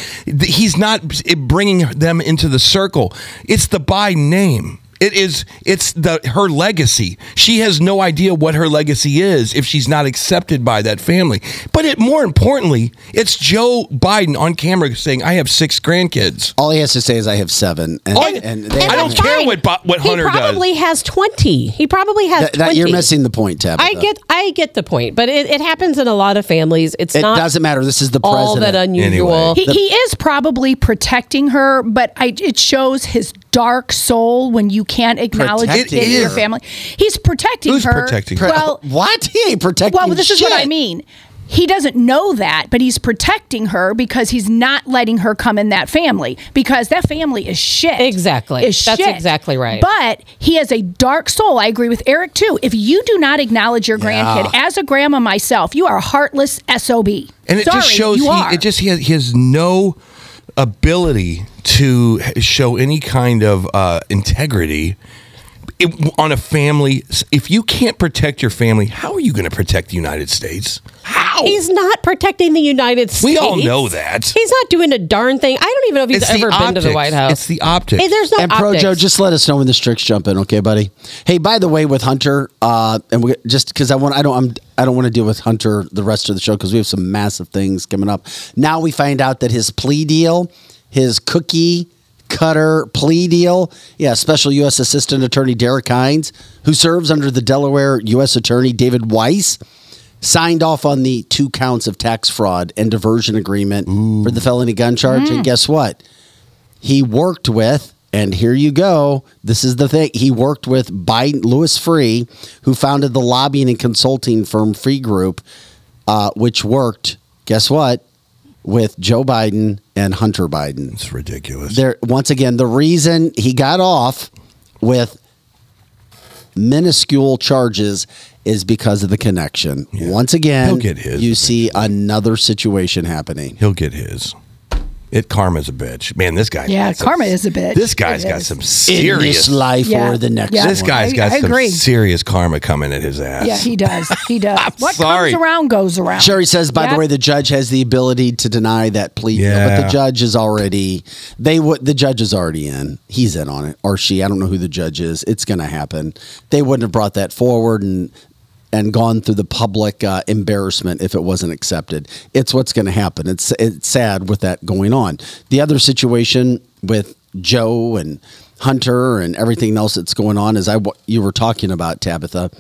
He's not bringing them into the circle. It's the by name. It is. It's the her legacy. She has no idea what her legacy is if she's not accepted by that family. But it more importantly, it's Joe Biden on camera saying, "I have six grandkids." All he has to say is, "I have seven. And, Oh, and they I don't care fine. what what Hunter does. He probably has 20. He probably has that, 20. that you're missing the point, Tabitha. I get I get the point, but it, it happens in a lot of families. It's It not doesn't matter. This is the all president. that unusual. He, he is probably protecting her, but I, it shows his dark soul when you can't acknowledge it in your family. He's protecting Who's her. protecting her? Well, <laughs> what? He ain't protecting. Her. Well, this is what I mean. He doesn't know that, but he's protecting her because he's not letting her come in that family because that family is shit. Exactly. Is That's shit. exactly right. But he has a dark soul. I agree with Eric too. If you do not acknowledge your grandkid, as a grandma myself, you are a heartless SOB. and it Sorry, just shows you he, are. it just he has, he has no ability to show any kind of uh, integrity it, on a family. If you can't protect your family, how are you going to protect the United States? How? He's not protecting the United States. We all know that. He's not doing a darn thing. I don't even know if he's It's ever been to the. White House. It's the optics. Hey, there's no and Pro optics. Joe, just let us know when the Stricks jump in, okay, buddy? Hey, by the way, with Hunter, uh, and we, just because I want, I don't, I'm, I don't want to deal with Hunter the rest of the show because we have some massive things coming up. Now we find out that his plea deal, his cookie cutter plea deal, yeah, Special U.S. Assistant Attorney Derek Hines, who serves under the Delaware U.S. Attorney David Weiss, signed off on the two counts of tax fraud and diversion agreement for the felony gun charge. And guess what? he worked with, and here you go. This is the thing. He worked with Biden, Louis Freeh, who founded the lobbying and consulting firm Freeh Group, uh, which worked. Guess what? With Joe Biden and Hunter Biden. it's ridiculous. There, once again, the reason he got off with minuscule charges is because of the connection. Once again, He'll get his you see another situation happening. He'll get his. It karma's a bitch. Man, this guy. Yeah, has some- karma is a bitch. This guy's It got is. some In serious. this life Yeah. or the next Yeah. This one. guy's I- got I some agree. serious karma coming at his ass. Yeah, he does. He <laughs> does. what sorry. comes around goes around. Sherry says, by Yep. the way, the judge has the ability to deny that plea, deal, but the judge is already they would the judge is already in. He's in on it, or she. I don't know who the judge is. It's going to happen. They wouldn't have brought that forward and and gone through the public uh, embarrassment if it wasn't accepted. It's what's going to happen. It's it's sad with that going on. The other situation with Joe and Hunter and everything else that's going on is I you were talking about Tabitha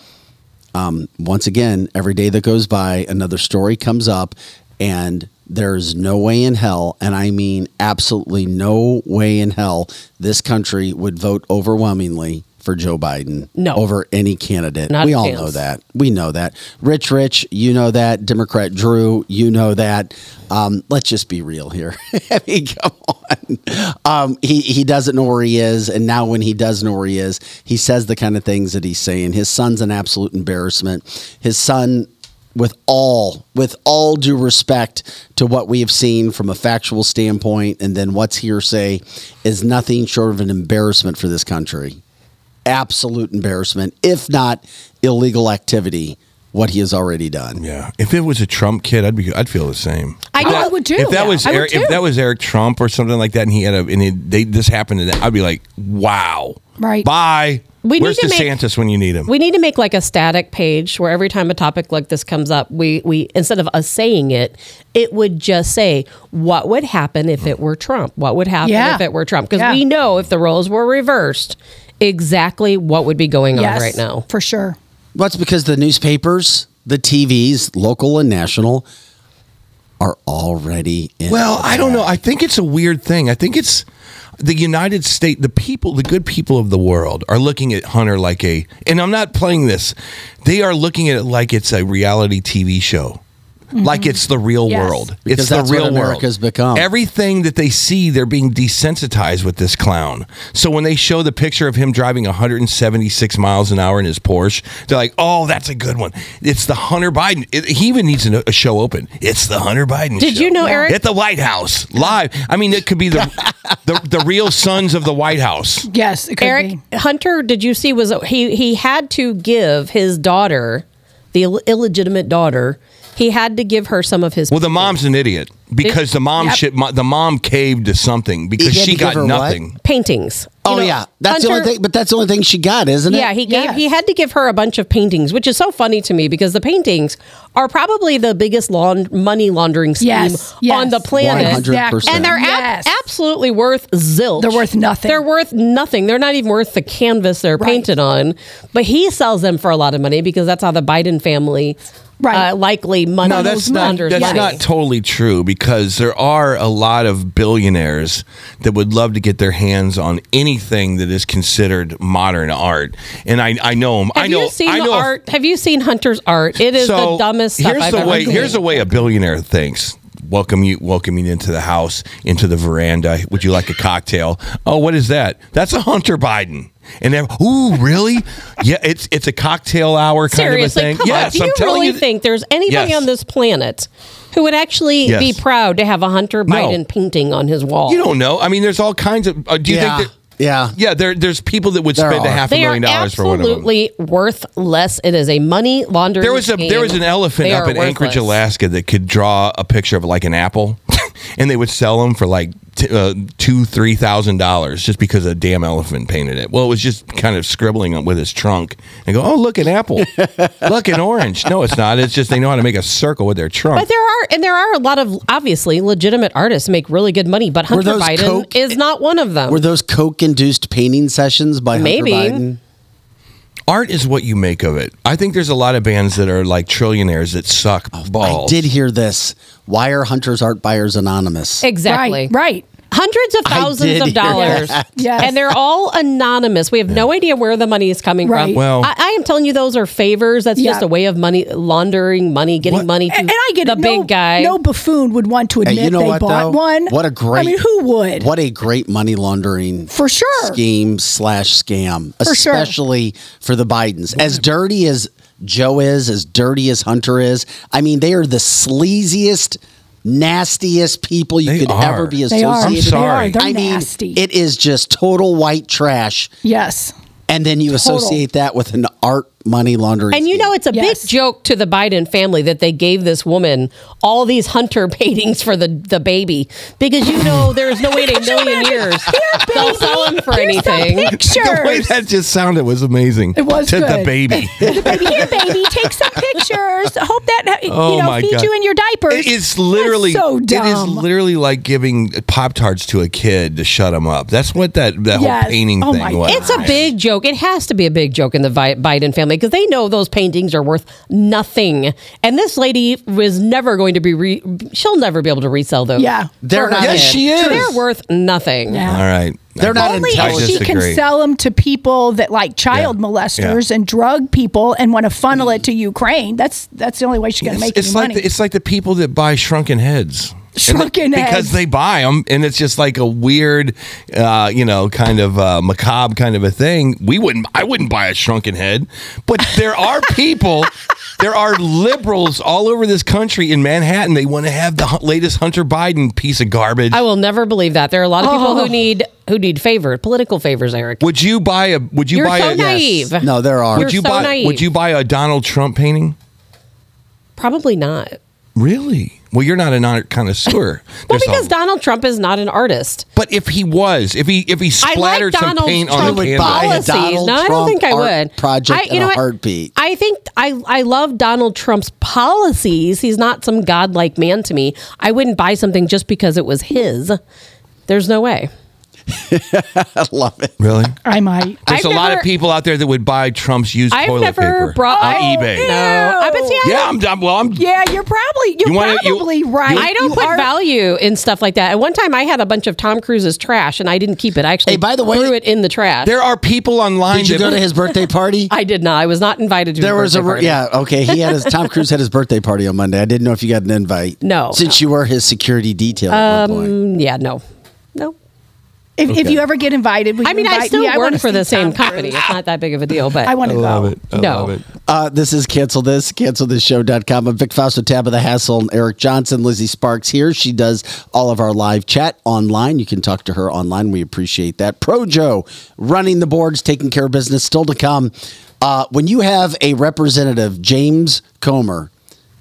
um, once again, every day that goes by, another story comes up, and there's no way in hell, and I mean absolutely no way in hell, this country would vote overwhelmingly for Joe Biden No. over any candidate. Not we all chance. know that. We know that. Rich, Rich, you know that. Democrat Drew, you know that. Um, let's just be real here. <laughs> I mean, come on. Um, he he doesn't know where he is, and now when he does know where he is, he says the kind of things that he's saying. His son's an absolute embarrassment. His son with all with all due respect to what we have seen from a factual standpoint and then what's hearsay is nothing short of an embarrassment for this country absolute embarrassment if not illegal activity what he has already done Yeah. If it was a Trump kid, I'd be. I'd feel the same. I know I would too. If that was Eric, if that was Eric Trump or something like that, and he had a and it, they this happened to them, I'd be like, wow. Right. Bye. We need Where's to make- DeSantis when you need him? We need to make like a static page where every time a topic like this comes up, we we instead of us saying it, it would just say what would happen if it were Trump. What would happen Yeah. if it were Trump? Because Yeah. we know if the roles were reversed, exactly what would be going yes, on right now. for sure. well it's because the newspapers the tvs local and national are already in Well, I don't know. I think it's a weird thing. I think it's the United States, the people, the good people of the world are looking at Hunter like a, and I'm not playing this. They are looking at it like it's a reality TV show. Mm-hmm. like it's the real Yes. world. Because it's the that's what real America's world. become. Everything that they see, they're being desensitized with this clown. So when they show the picture of him driving 176 miles an hour in his Porsche, they're like, "Oh, that's a good one." It's the Hunter Biden. It, he even needs a, a show open. It's the Hunter Biden. Did show. you know, Eric- At the White House, live. I mean, it could be the <laughs> the, the real sons of the White House. Yes, it could Eric be. Hunter, did you see? Was he he had to give his daughter, the Ill- illegitimate daughter, he had to give her some of his. Well, the mom's an idiot because the mom Yep. shit. The mom caved to something because had she to give got her what? nothing. paintings. Oh You know, yeah, that's the only Hunter- thing. But that's the only thing she got, isn't it? Yeah, he gave Yes. he had to give her a bunch of paintings, which is so funny to me because the paintings are probably the biggest laund- money laundering scheme Yes, yes. on the planet. 100%. And they're ab- Yes. absolutely worth zilch. They're worth nothing. They're worth nothing. They're not even worth the canvas they're Right. painted on. But he sells them for a lot of money because that's how the Biden family Right. uh, likely money No, that's not that's money. not totally true because there are a lot of billionaires that would love to get their hands on anything that is considered modern art, and I I know them. Have I know you seen I the know. art? Have you seen Hunter's art? It is the dumbest stuff here's I've the ever way seen. here's the way a billionaire thinks. Welcome you, welcoming into the house, into the veranda. Would you like a cocktail? Oh, what is that? That's a Hunter Biden. And then, ooh, really? yeah, it's it's a cocktail hour kind Seriously, of a thing. come yes, on. Do I'm you telling really you. think there's anybody Yes. on this planet who would actually Yes. be proud to have a Hunter No. Biden painting on his wall? You don't know. I mean, there's all kinds of. Uh, do you Yeah. think? That, Yeah. yeah. There, there's people that would There spend a are. half a they are million dollars for one of them. absolutely worth less. It is a money laundering. There was a scheme. there was an elephant They up are in Anchorage. Alaska, that could draw a picture of like an apple, and they would sell them for like t- uh, two, three thousand dollars just because a damn elephant painted it. Well, it was just kind of scribbling on- with his trunk and go, "Oh, look an apple, <laughs> look an orange." No, it's not. It's just they know how to make a circle with their trunk. But there are and there are a lot of obviously legitimate artists make really good money, but Hunter those Biden Coke- is not one of them. Were those coke-induced painting sessions by Maybe. Hunter Biden? Art is what you make of it. I think there's a lot of bands that are like trillionaires that suck balls. I did hear this. Why are Hunter's art buyers anonymous? exactly. Right. Right. Hundreds of thousands of dollars. Yes. And they're all anonymous. We have no idea where the money is coming Right. from. Well- I, I am telling you, those are favors. That's just a way of money laundering money, getting What- money to And, and I get the it. No, big guy. No buffoon would want to Hey, admit you know they what bought though? one. What a great I mean, who would? What a great money laundering For sure. scheme slash scam, For sure. especially for the Bidens. As dirty as Joe is, as dirty as Hunter is, I mean, they are the sleaziest, nastiest people you They could are. ever be They associated are. I'm with. They sorry. are. They're I mean, nasty. it is just total white trash. yes. And then you associate that with an art money laundering. and you scheme. know, it's a Yes. big joke to the Biden family that they gave this woman all these hunter <laughs> paintings for the, the baby because you know there's no way in a million years they'll sell them for Here's anything. pictures. the way that just sounded was amazing. It was to the good. baby. <laughs> baby, here, baby, take some pictures. Hope that you Oh know feed God. you in your diapers. It is literally That's so it is literally like giving pop tarts to a kid to shut him up. That's what that that Yes. whole painting Oh thing my was. It's a big joke. It has to be a big joke in the Vi- Biden family because they know those paintings are worth nothing. And this lady was never going to be, re- she'll never be able to resell those. Yeah. They're For not. Yes, kid. she is. They're worth nothing. Yeah. All right. They're not Only if she can sell them to people that like child Yeah. molesters and drug people and want to funnel it to Ukraine. That's that's the only way she's going to make it's any like money. the, it's like the people that buy shrunken heads. Shrunken And they- because they buy them, and it's just like a weird, uh, you know, kind of uh, macabre kind of a thing. We wouldn't, I wouldn't buy a shrunken head, but there are people, <laughs> there are liberals all over this country in Manhattan. They want to have the latest Hunter Biden piece of garbage. I will never believe that. There are a lot of people Oh. who need who need favors, political favors, Eric. would you buy a? Would you You're buy so a? naive. No, there are. You're Would you so buy? naive. Would you buy a Donald Trump painting? Probably not. Really? Well, you're not an art connoisseur. <laughs> Well, There's a- because Donald Trump is not an artist. But if he was, if he if he I like splattered some Donald paint Trump on You the would canvas, buy a policies. Donald no, I don't Trump think I art would. project I, in a what? heartbeat. I think I I love Donald Trump's policies. He's not some godlike man to me. I wouldn't buy something just because it was his. There's no way. <laughs> I love it. Really? I might. There's I've a lot never- of people out there that would buy Trump's used I've toilet never paper brought on I- eBay. No, I bet see. I Yeah, I'm, I'm well. I'm Yeah, you're probably you're You wanna- you- probably right. I don't You put are- value in stuff like that. At one time, I had a bunch of Tom Cruise's trash, and I didn't keep it. I actually Hey, by the way- threw it in the trash. There are people online. Did you that go to his birthday <laughs> party? I did not. I was not invited to. There his was a birthday party. yeah okay. He had his Tom <laughs> Cruise had his birthday party on Monday. I didn't know if you got an invite. No, since you were his security detail at one point. Um, yeah, no, no. If, if you ever get invited, will I you mean, I still me? wanna work for the same company. It's not that big of a deal, but I want to go. I No. love it. Uh, this is cancel this, cancelthisshow.com. I'm Vic Fausto, Tabitha Hassel, and Eric Johnson. Lizzie Sparks here. She does all of our live chat online. You can talk to her online. We appreciate that. Projo running the boards, taking care of business, still to come. Uh, when you have a representative, James Comer,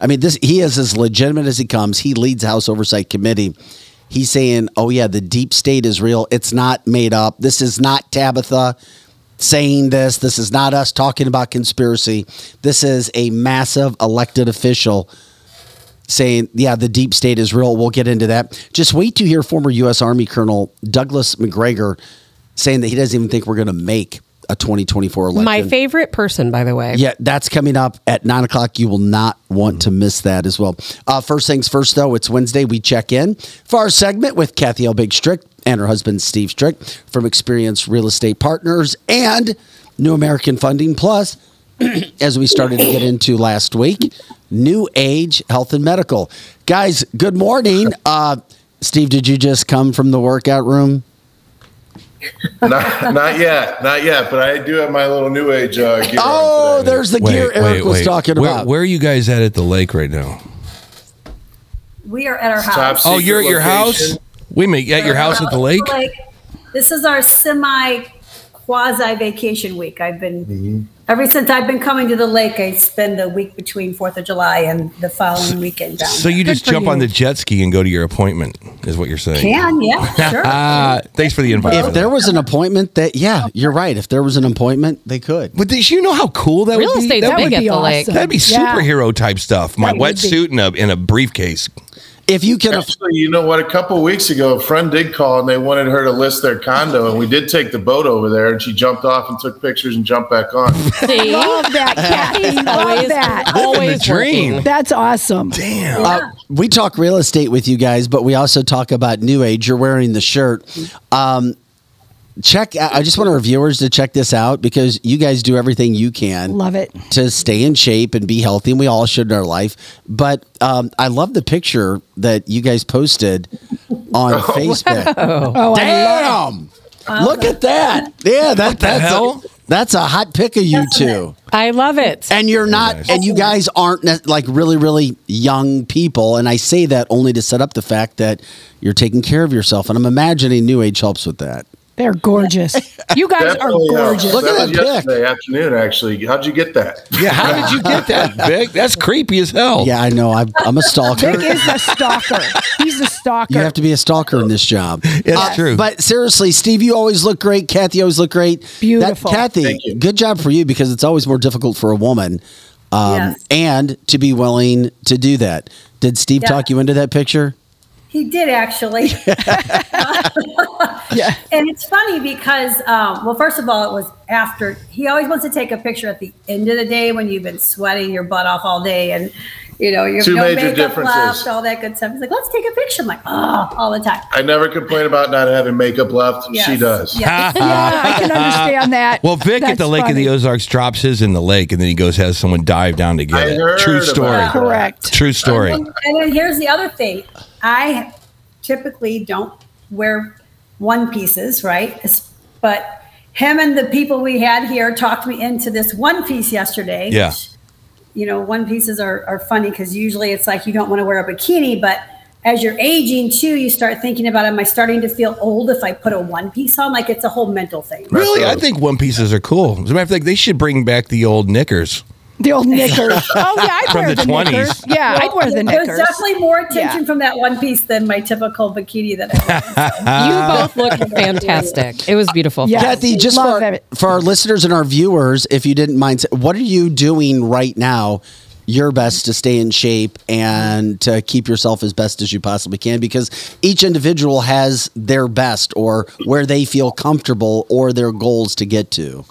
I mean, this he is as legitimate as he comes. He leads House Oversight Committee. He's saying, "Oh yeah, the deep state is real. It's not made up. This is not Tabitha." saying this. This is not us talking about conspiracy. This is a massive elected official saying, yeah, the deep state is real. We'll get into that. Just wait to hear former U.S. Army Colonel Douglas McGregor saying that he doesn't even think we're going to make a 2024 election. my favorite person, by the way. Yeah, that's coming up at nine o'clock. You will not want to miss that as well. Uh, first things first, though, it's Wednesday. We check in for our segment with Kathy Helbig Strick and her husband, Steve Strick, from Experience Real Estate Partners and New American Funding Plus, <clears throat> as we started to get into last week, New Age Health and Medical. Guys, good morning. Uh, Steve, did you just come from the workout room? Not, not yet, not yet. But I do have my little new age uh, gear. Oh, on there's the gear Eric was talking where, about. Where are you guys at at the lake right now? We are at our house. secret Oh, you're at your house. We make at your house at the lake. This is our semi quasi vacation week. I've been Mm-hmm. Ever since I've been coming to the lake. I spend a week between Fourth of July and the following weekend down. So you just jump on the jet ski and go to your appointment, is what you're saying? can yeah sure. Ah, <laughs> thanks for the invite. If there was an appointment that, yeah, you're right. If there was an appointment, they could. But did you know how cool that Real would be? estate's That big would at be the lake. That'd be Yeah. superhero type stuff. My That would be. wetsuit and a in a briefcase. If you can, aff- Actually, you know what? A couple weeks ago, a friend did call and they wanted her to list their condo, and we did take the boat over there, and she jumped off and took pictures and jumped back on. See? Love that, <laughs> Kathy. Love always, that. always dream. working. That's awesome. Damn. uh, we talk real estate with you guys, but we also talk about New Age. You're wearing the shirt. Um, check. I just want our viewers to check this out because you guys do everything you can. Love it. to stay in shape and be healthy, and we all should in our life. But um, I love the picture that you guys posted on <laughs> Facebook. <laughs> Oh, I love Damn! Look at that. Yeah, that, that's hell? A, that's a hot pic of you two. I love it. And you're not, nice. and you guys aren't ne- like really, really young people. And I say that only to set up the fact that you're taking care of yourself. And I'm imagining New Age helps with that. They're gorgeous. <laughs> You guys are Definitely, uh, gorgeous. Look at that that pic. yesterday afternoon, actually. How'd you get that? Yeah, how did you get that, <laughs> Vic? That's creepy as hell. Yeah, I know. I'm, I'm a stalker. Vic is a stalker. He's a stalker. You have to be a stalker in this job. <laughs> It's true. But seriously, Steve, you always look great. Kathy always look great. Beautiful. That, Kathy, good job for you because it's always more difficult for a woman. Um, Yes. And to be willing to do that. Did Steve Yeah. talk you into that picture? He did actually. <laughs> Yeah. And it's funny because, um, well, first of all, it was after. He always wants to take a picture at the end of the day when you've been sweating your butt off all day, and you know you have Two no major makeup differences. left, all that good stuff. He's like, "Let's take a picture." I'm like, "Oh, all the time." I never complain about not having makeup left. Yes. She does. Yes. <laughs> yeah, I can understand that. Well, Vic at the Lake of the. Ozarks drops his in the lake, and then he goes has someone dive down to get I it. heard True about story. that. Correct. True story. And then, and then here's the other thing. I typically don't wear one pieces, right? But him and the people we had here talked me into this one piece yesterday. Yeah. which, you know, one pieces are, are funny because usually it's like you don't want to wear a bikini, but as you're aging too, you start thinking about, am I starting to feel old if I put a one piece on? Like it's a whole mental thing. Really, I think one pieces are cool. As a matter of fact, they should bring back the old knickers. The old knickers. <laughs> Oh yeah, I'd From wear the the, 20s. knickers. Yeah, I'd wear the knickers. There's definitely more attention Yeah. from that one piece than my typical bikini that I wear. <laughs> You both look fantastic. It was beautiful. Yeah. Kathy, just Love for, it. for our listeners and our viewers, if you didn't mind, what are you doing right now your best to stay in shape and to keep yourself as best as you possibly can because each individual has their best or where they feel comfortable or their goals to get to.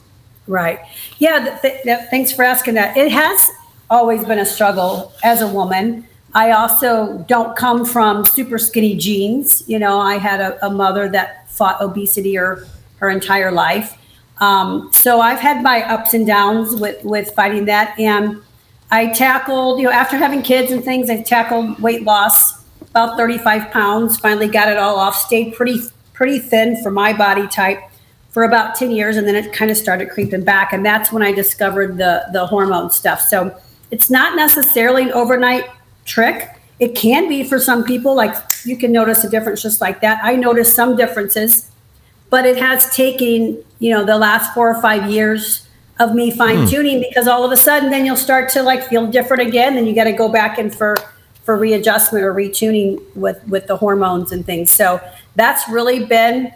Right. Yeah. Th- th- th- thanks for asking that. It has always been a struggle as a woman. I also don't come from super skinny genes. You know, I had a, a mother that fought obesity her, her entire life. Um, so I've had my ups and downs with, with fighting that. And I tackled, you know, after having kids and things, I tackled weight loss, about 35 pounds, finally got it all off, stayed pretty, pretty thin for my body type for about 10 years. And then it kind of started creeping back. And that's when I discovered the, the hormone stuff. So it's not necessarily an overnight trick. It can be for some people, like you can notice a difference just like that. I noticed some differences, but it has taken, you know, the last four or five years of me fine hmm. tuning because all of a sudden then you'll start to like feel different again. and you got to go back and for for readjustment or retuning with with the hormones and things. So that's really been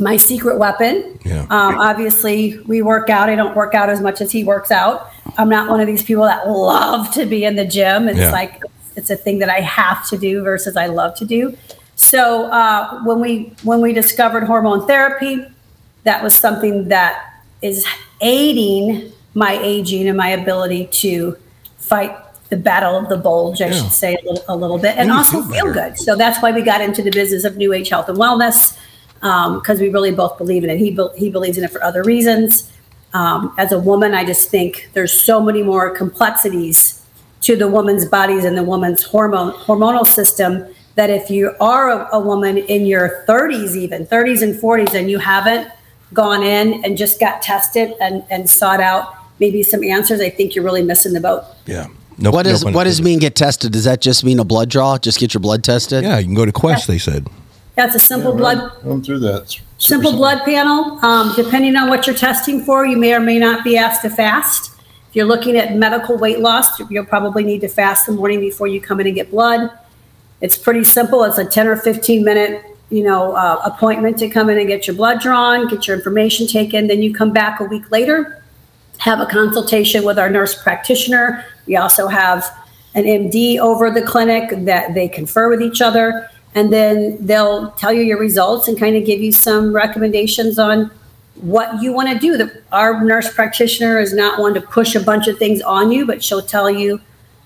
my secret weapon. Yeah. Um, obviously, we work out. I don't work out as much as he works out. I'm not one of these people that love to be in the gym. It's Yeah. like it's a thing that I have to do versus I love to do. So uh, when we when we discovered hormone therapy, that was something that is aiding my aging and my ability to fight the battle of the bulge, I should say a little, a little bit, and And also feel feel good. So that's why we got into the business of new age health and wellness because we really both believe in it. He be- he believes in it for other reasons. Um, as a woman, I just think there's so many more complexities to the woman's bodies and the woman's hormone hormonal system that if you are a, a woman in your 30s, even 30s and 40s, and you haven't gone in and just got tested and, and sought out maybe some answers, I think you're really missing the boat. Yeah. No, what no what does mean get tested? Does that just mean a blood draw? Just get your blood tested? Yeah, you can go to Quest. They said. That's a simple blood Run through that. Simple blood panel. Um, depending on what you're testing for, you may or may not be asked to fast. If you're looking at medical weight loss, you'll probably need to fast the morning before you come in and get blood. It's pretty simple. It's a 10 or 15 minute, you know, uh, appointment to come in and get your blood drawn, get your information taken. Then you come back a week later, have a consultation with our nurse practitioner. We also have an MD over the clinic that they confer with each other. And then they'll tell you your results and kind of give you some recommendations on what you want to do. The, our nurse practitioner is not one to push a bunch of things on you, but she'll tell you,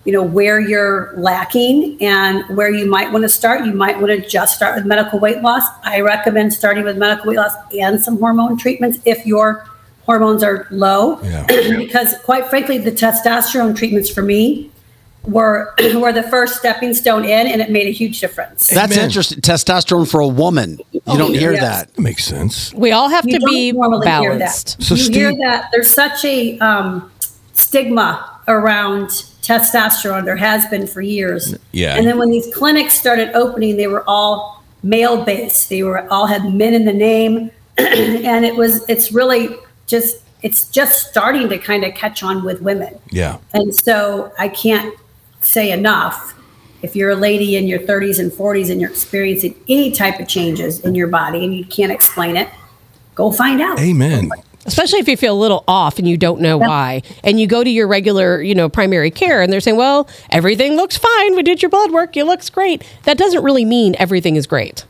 you know, where you're lacking and where you might want to start. You might want to just start with medical weight loss. I recommend starting with medical weight loss and some hormone treatments if your hormones are low. Yeah. <clears throat> because quite frankly, the testosterone treatments for me were <clears throat> were the first stepping stone in and it made a huge difference. That's Amen. interesting. Testosterone for a woman. You don't hear yes. that. That makes sense. We all have You to be normally hear that. balanced. So you Steve- hear that there's such a um, stigma around testosterone. There has been for years. Yeah. And then when these clinics started opening, they were all male based. They were all had men in the name, <clears throat> and it was it's really just it's just starting to kind of catch on with women. Yeah. And so I can't say enough. If you're a lady in your 30s and 40s and you're experiencing any type of changes in your body and you can't explain it, go find out. Amen. especially if you feel a little off and you don't know why and you go to your regular you know primary care and they're saying well everything looks fine we did your blood work it looks great that doesn't really mean everything is great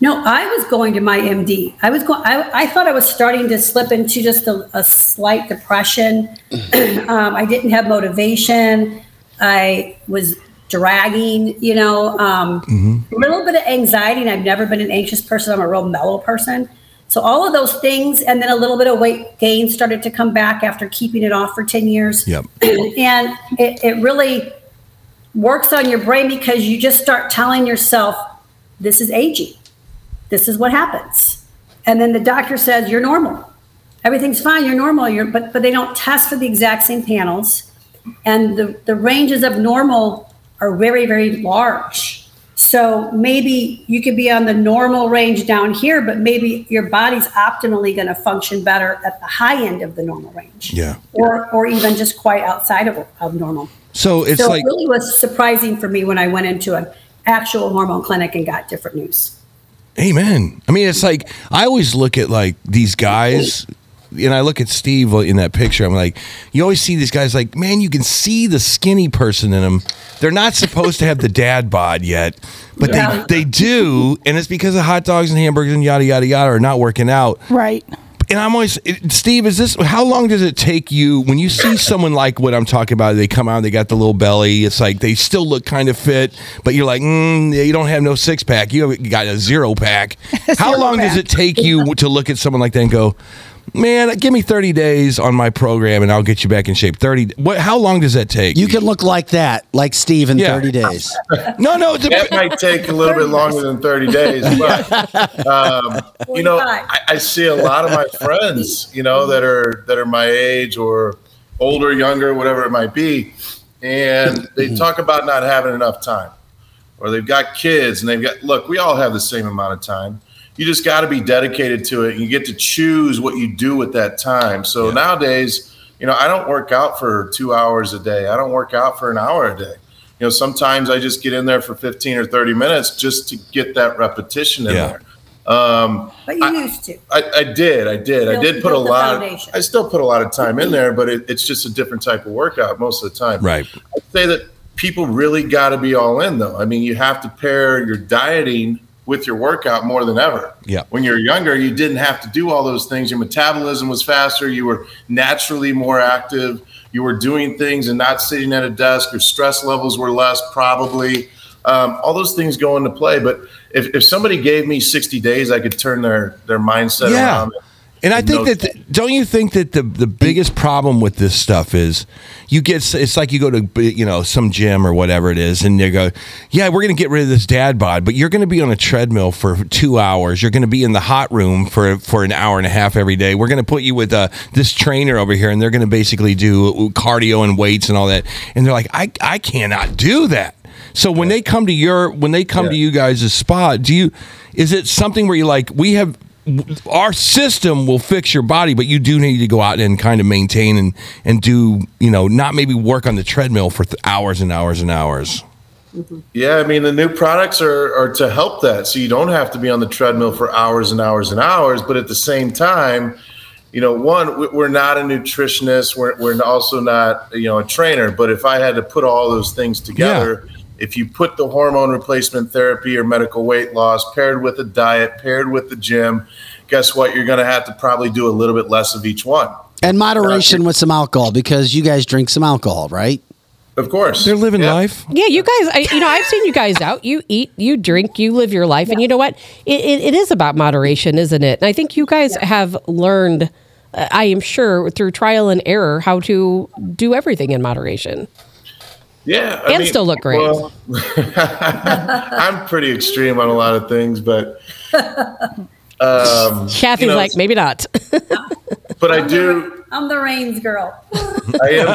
No, I was going to my MD. I was going. I, I thought I was starting to slip into just a, a slight depression. <clears throat> um, I didn't have motivation. I was dragging. You know, um, a little bit of anxiety, and I've never been an anxious person. I'm a real mellow person. So all of those things, and then a little bit of weight gain started to come back after keeping it off for ten years. Yep. and it, it really works on your brain because you just start telling yourself, "This is aging." this is what happens. And then the doctor says, you're normal. Everything's fine. You're normal. You're, but, but they don't test for the exact same panels. And the, the ranges of normal are very, very large. So maybe you could be on the normal range down here, but maybe your body's optimally going to function better at the high end of the normal range. Yeah. Or, or even just quite outside of, of normal. So it's so like it really was surprising for me when I went into an actual hormone clinic and got different news. Amen. I mean, it's like I always look at like these guys and I look at Steve in that picture. I'm like, you always see these guys like, man, you can see the skinny person in them. They're not supposed to have the dad bod yet, but Yeah. they they do, and it's because of hot dogs and hamburgers and yada yada yada are not working out. Right. And I'm always, Steve, is this, how long does it take you when you see someone like what I'm talking about? They come out, they got the little belly. It's like they still look kind of fit, but you're like, mm, you don't have no six pack. You have got a zero pack. <laughs> How Zero long does it take you to look at someone like that and go, man, give me 30 days on my program and I'll get you back in shape? 30, what, how long does that take? You can look like that, like Steve in Yeah. 30 days. no, no, it's a, That might take a little bit longer than 30 days, but <laughs> um, you know, I, I see a lot of my friends, you know, that are that are my age or older, younger, whatever it might be, and they talk about not having enough time, or they've got kids and they've got. Look, we all have the same amount of time. You just got to be dedicated to it. and You get to choose what you do with that time. So nowadays, you know, I don't work out for two hours a day. I don't work out for an hour a day you know sometimes i just get in there for 15 or 30 minutes just to get that repetition in Yeah. there um But you used to. I, I did i did i did put a lot of, foundation. i still put a lot of time in there but it, it's just a different type of workout most of the time right. i'd say that people really got to be all in though i mean you have to pair your dieting with your workout more than ever Yeah. when you're younger, you didn't have to do all those things. Your metabolism was faster. You were naturally more active. You were doing things and not sitting at a desk. Your stress levels were less, probably. Um, all those things go into play. But if, if somebody gave me 60 days, I could turn their, their mindset Yeah. around. And I think that don't you think that the the biggest problem with this stuff is you get it's like you go to you know some gym or whatever it is and you go yeah we're going to get rid of this dad bod but you're going to be on a treadmill for 2 hours. You're going to be in the hot room for for an hour and a half every day. We're going to put you with uh, this trainer over here and they're going to basically do cardio and weights and all that. And they're like I I cannot do that. So when they come to your when they come to you guys' spot, do you is it something where you like we have our system will fix your body, but you do need to go out and kind of maintain and and do you know not maybe work on the treadmill for th- hours and hours and hours. Mm-hmm. Yeah, I mean the new products are are to help that, so you don't have to be on the treadmill for hours and hours and hours. But at the same time, you know, one we- we're not a nutritionist, we're we're also not you know a trainer. But if I had to put all those things together, if you put the hormone replacement therapy or medical weight loss paired with a diet, paired with the gym, guess what? You're going to have to probably do a little bit less of each one. And moderation with some alcohol because you guys drink some alcohol, right? Of course. They're living life. Yeah, you guys, I, you know, I've seen you guys out. You eat, you drink, you live your life. And you know what? It, it, it is about moderation, isn't it? And I think you guys have learned, uh, I am sure, through trial and error, how to do everything in moderation. Yeah, I And still look great. well, <laughs> I'm pretty extreme on a lot of things, but <laughs> um, Kathy's you know, like, maybe not. <laughs> but I do. I'm the Rains girl. I am.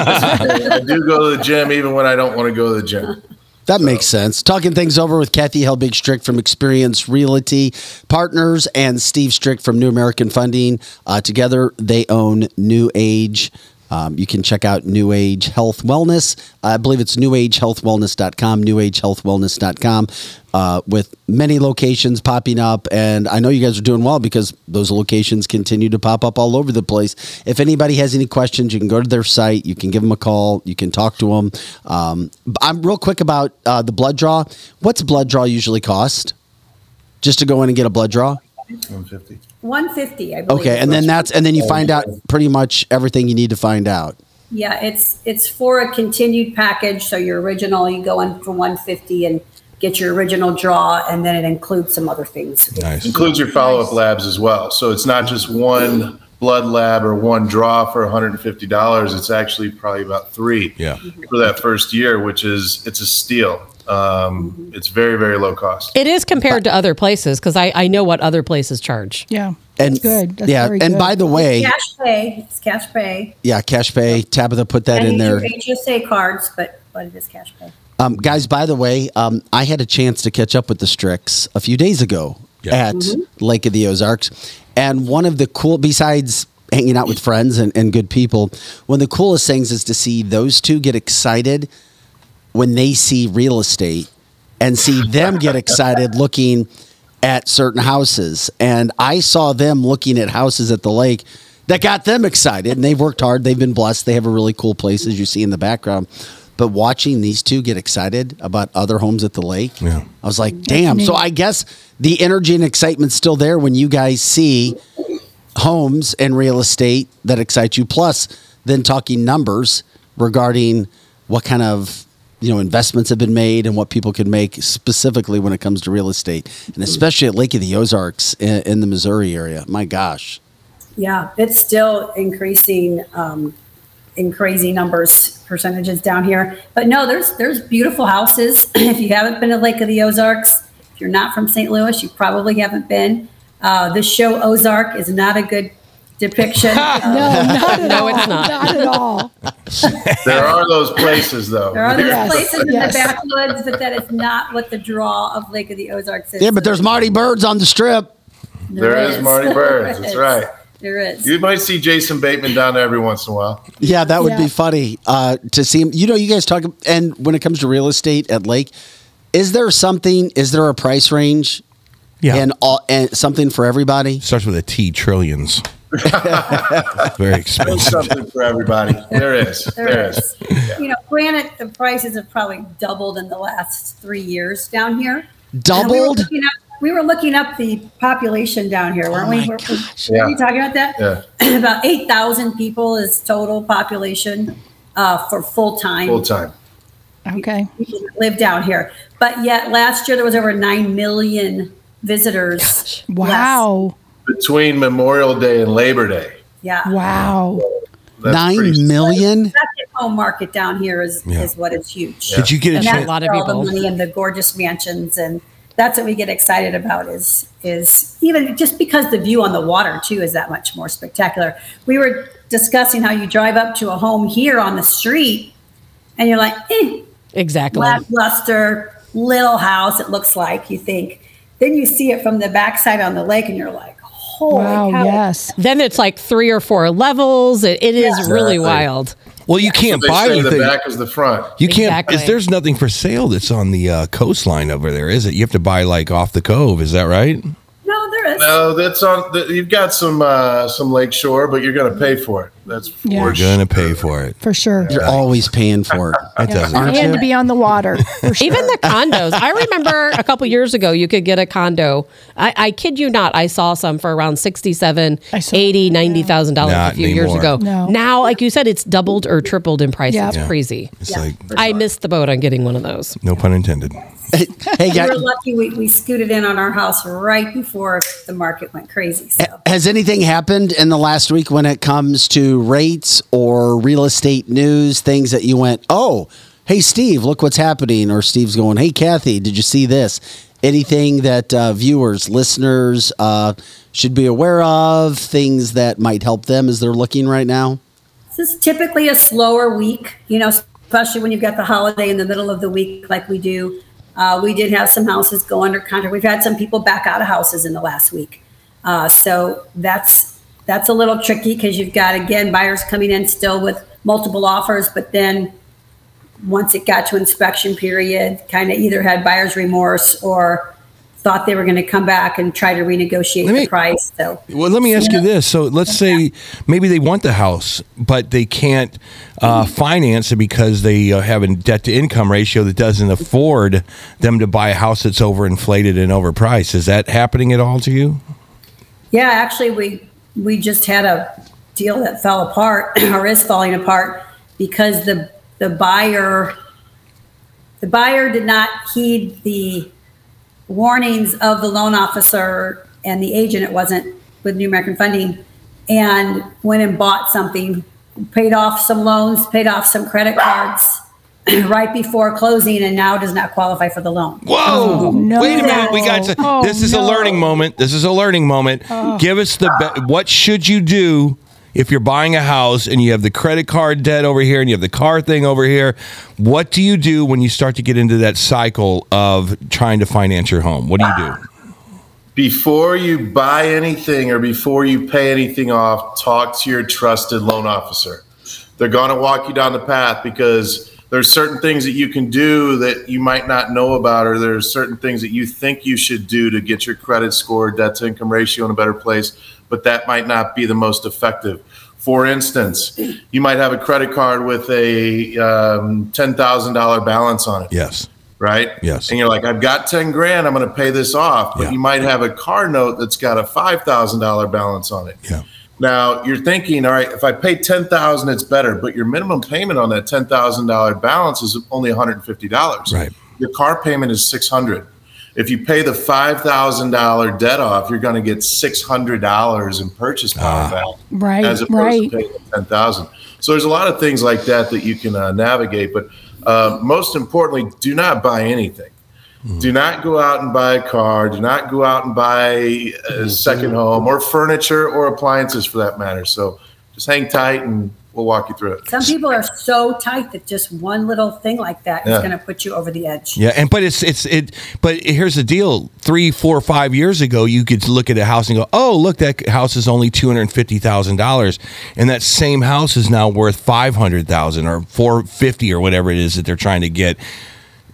I do go to the gym even when I don't want to go to the gym. That makes sense. Talking things over with Kathy Helbig Strick from Experience Realty Partners and Steve Strick from New American Funding. Uh, together, they own New Age. Um, you can check out New Age Health Wellness. I believe it's newagehealthwellness.com, newagehealthwellness.com, uh, with many locations popping up. And I know you guys are doing well because those locations continue to pop up all over the place. If anybody has any questions, you can go to their site, you can give them a call, you can talk to them. Um, I'm real quick about uh, the blood draw. What's blood draw usually cost? Just to go in and get a blood draw? 150. 150, I believe. Okay, and then that's and then you find out pretty much everything you need to find out. Yeah, it's it's for a continued package. So your original, you go in for 150 and get your original draw, and then it includes some other things. Nice. Includes your follow up labs as well. So it's not just one blood lab or one draw for $150. It's actually probably about three Yeah. for that first year, which is it's a steal. Um, it's very very low cost. it is compared to other places because I, I know what other places charge. Yeah. And good. That's yeah, very and good. by the way, Cash pay. It's cash pay. yeah, cash pay. Tabitha put that and in there. HSA cards, but but it is cash pay. Um, guys, by the way, um, I had a chance to catch up with the Stricks a few days ago Yeah. at Lake of the Ozarks. And one of the cool, besides hanging out with friends and, and good people, one of the coolest things is to see those two get excited when they see real estate and see them get excited looking at certain houses. And I saw them looking at houses at the lake that got them excited, and they've worked hard. They've been blessed. They have a really cool place, as you see in the background. But watching these two get excited about other homes at the lake, Yeah. I was like, damn. So I guess the energy and excitement's still there when you guys see homes and real estate that excite you. Plus, then talking numbers regarding what kind of you know investments have been made and what people can make specifically when it comes to real estate, and especially at Lake of the Ozarks in, in the Missouri area. My gosh. Yeah, it's still increasing um, in crazy numbers, percentages down here. But no, there's there's beautiful houses. <clears throat> if you haven't been to Lake of the Ozarks, if you're not from St. Louis, you probably haven't been. Uh, the show Ozark is not a good depiction. <laughs> No, not at No, all. it's not. Not at all. <laughs> There are those places, though. There are those Yes, places in the backwoods, but that is not what the draw of Lake of the Ozarks is. Yeah, but there's Marty Byrde's on the strip. There is Marty Byrde's. That's <laughs> right. There is. You might see Jason Bateman down there every once in a while. Yeah, that would Yeah. be funny uh, to see him. You know, you guys talk, and when it comes to real estate at Lake, is there something? Is there a price range? Yeah. and all and something for everybody. Starts with a T. Trillions. <laughs> Very There's expensive. something for everybody. There is. <laughs> There There is. is. You know, granted, the prices have probably doubled in the last three years down here. Doubled? We were looking up, we were looking up the population down here, weren't Oh we? my Were- gosh. Were Yeah. we talking about that? Yeah. <clears throat> About 8,000 people is total population uh, for full-time. Full time. Okay. people live down here. But yet last year there was over 9 million visitors. last- Wow. Between Memorial Day and Labor Day. Yeah. Wow. That's Nine pretty- million. Second home market down here is, Yeah. is what is huge. Did you get a And That's a lot of where all people. the money and the gorgeous mansions and that's what we get excited about is is even just because the view on the water too is that much more spectacular. We were discussing how you drive up to a home here on the street and you're like, eh, Exactly. lackluster little house it looks like you think then you see it from the backside on the lake and you're like holy Wow. cow. Yes. Then it's like three or four levels. It, it is really wild. Well, you can't They buy say the anything. back is the front. You can't. Exactly. Is, there's nothing for sale that's on the uh, coastline over there, is it? You have to buy like off the cove. Is that right? no there is No, that's on. The, you've got some uh, some lakeshore, but you're going to pay for it. That's for Yeah. We're gonna pay for it. For sure. You're always paying for it. <laughs> That doesn't. Aren't and you? to be on the water. For <laughs> sure. Even the condos. I remember a couple years ago, you could get a condo. I, I kid you not, I saw some for around 67, I saw- 80, 90,000 dollars Not a few years anymore. ago. No. Now, like you said, it's doubled or tripled in price. Yeah. It's Yeah. crazy. It's Yeah. like I missed the boat on getting one of those. no pun intended. <laughs> hey, we guys, were lucky we, we scooted in on our house right before the market went crazy so has anything happened in the last week when it comes to rates or real estate news? Things that you went, oh, hey, Steve, look what's happening. Or Steve's going, hey, Kathy, did you see this? Anything that uh, viewers, listeners uh, should be aware of? Things that might help them as they're looking right now? This is typically a slower week, you know, especially when you've got the holiday in the middle of the week like we do. Uh, we did have some houses go under contract. We've had some people back out of houses in the last week. Uh, so that's that's a little tricky because you've got again buyers coming in still with multiple offers, but then once it got to inspection period, kind of either had buyer's remorse or thought they were going to come back and try to renegotiate Let me- the price. So Well, let me ask you this. So let's say maybe they want the house, but they can't uh, finance it because they uh, have a debt to income ratio that doesn't afford them to buy a house that's overinflated and overpriced. Is that happening at all to you? Yeah, actually, we we just had a deal that fell apart <clears throat> or is falling apart because the the buyer the buyer did not heed the warnings of the loan officer and the agent. It wasn't with New American Funding, and went and bought something, paid off some loans, paid off some credit cards <clears throat> right before closing, and now does not qualify for the loan. Whoa! Oh, no. Wait a minute. We got to. Oh, this is a learning moment. This is a learning moment. Oh. Give us the. Be- what should you do if you're buying a house and you have the credit card debt over here and you have the car thing over here? What do you do when you start to get into that cycle of trying to finance your home? What do you do? Before you buy anything or before you pay anything off, talk to your trusted loan officer. They're going to walk you down the path because there's certain things that you can do that you might not know about, or there's certain things that you think you should do to get your credit score, debt to income ratio in a better place, but that might not be the most effective. For instance, <clears throat> you might have a credit card with a um, ten thousand dollar balance on it Yes. right? Yes. And you're like, I've got 10 grand, I'm going to pay this off. But Yeah. you might have a car note that's got a $5,000 balance on it. Yeah. Now you're thinking, all right, if I pay 10,000, it's better. But your minimum payment on that $10,000 balance is only $150. Right. Your car payment is 600. If you pay the $5,000 debt off, you're going to get $600 in purchase power back Right, as opposed right. to paying ten thousand. So there's a lot of things like that that you can uh, navigate. But uh, most importantly, do not buy anything. Do not go out and buy a car. Do not go out and buy a mm-hmm. second home or furniture or appliances for that matter. So just hang tight and we'll walk you through it. Some people are so tight that just one little thing like that is Yeah. going to put you over the edge. Yeah, and but it's it's it. But here's the deal: three, four, five years ago, you could look at a house and go, "Oh, look, that house is only two hundred fifty thousand dollars," and that same house is now worth five hundred thousand or four fifty or whatever it is that they're trying to get.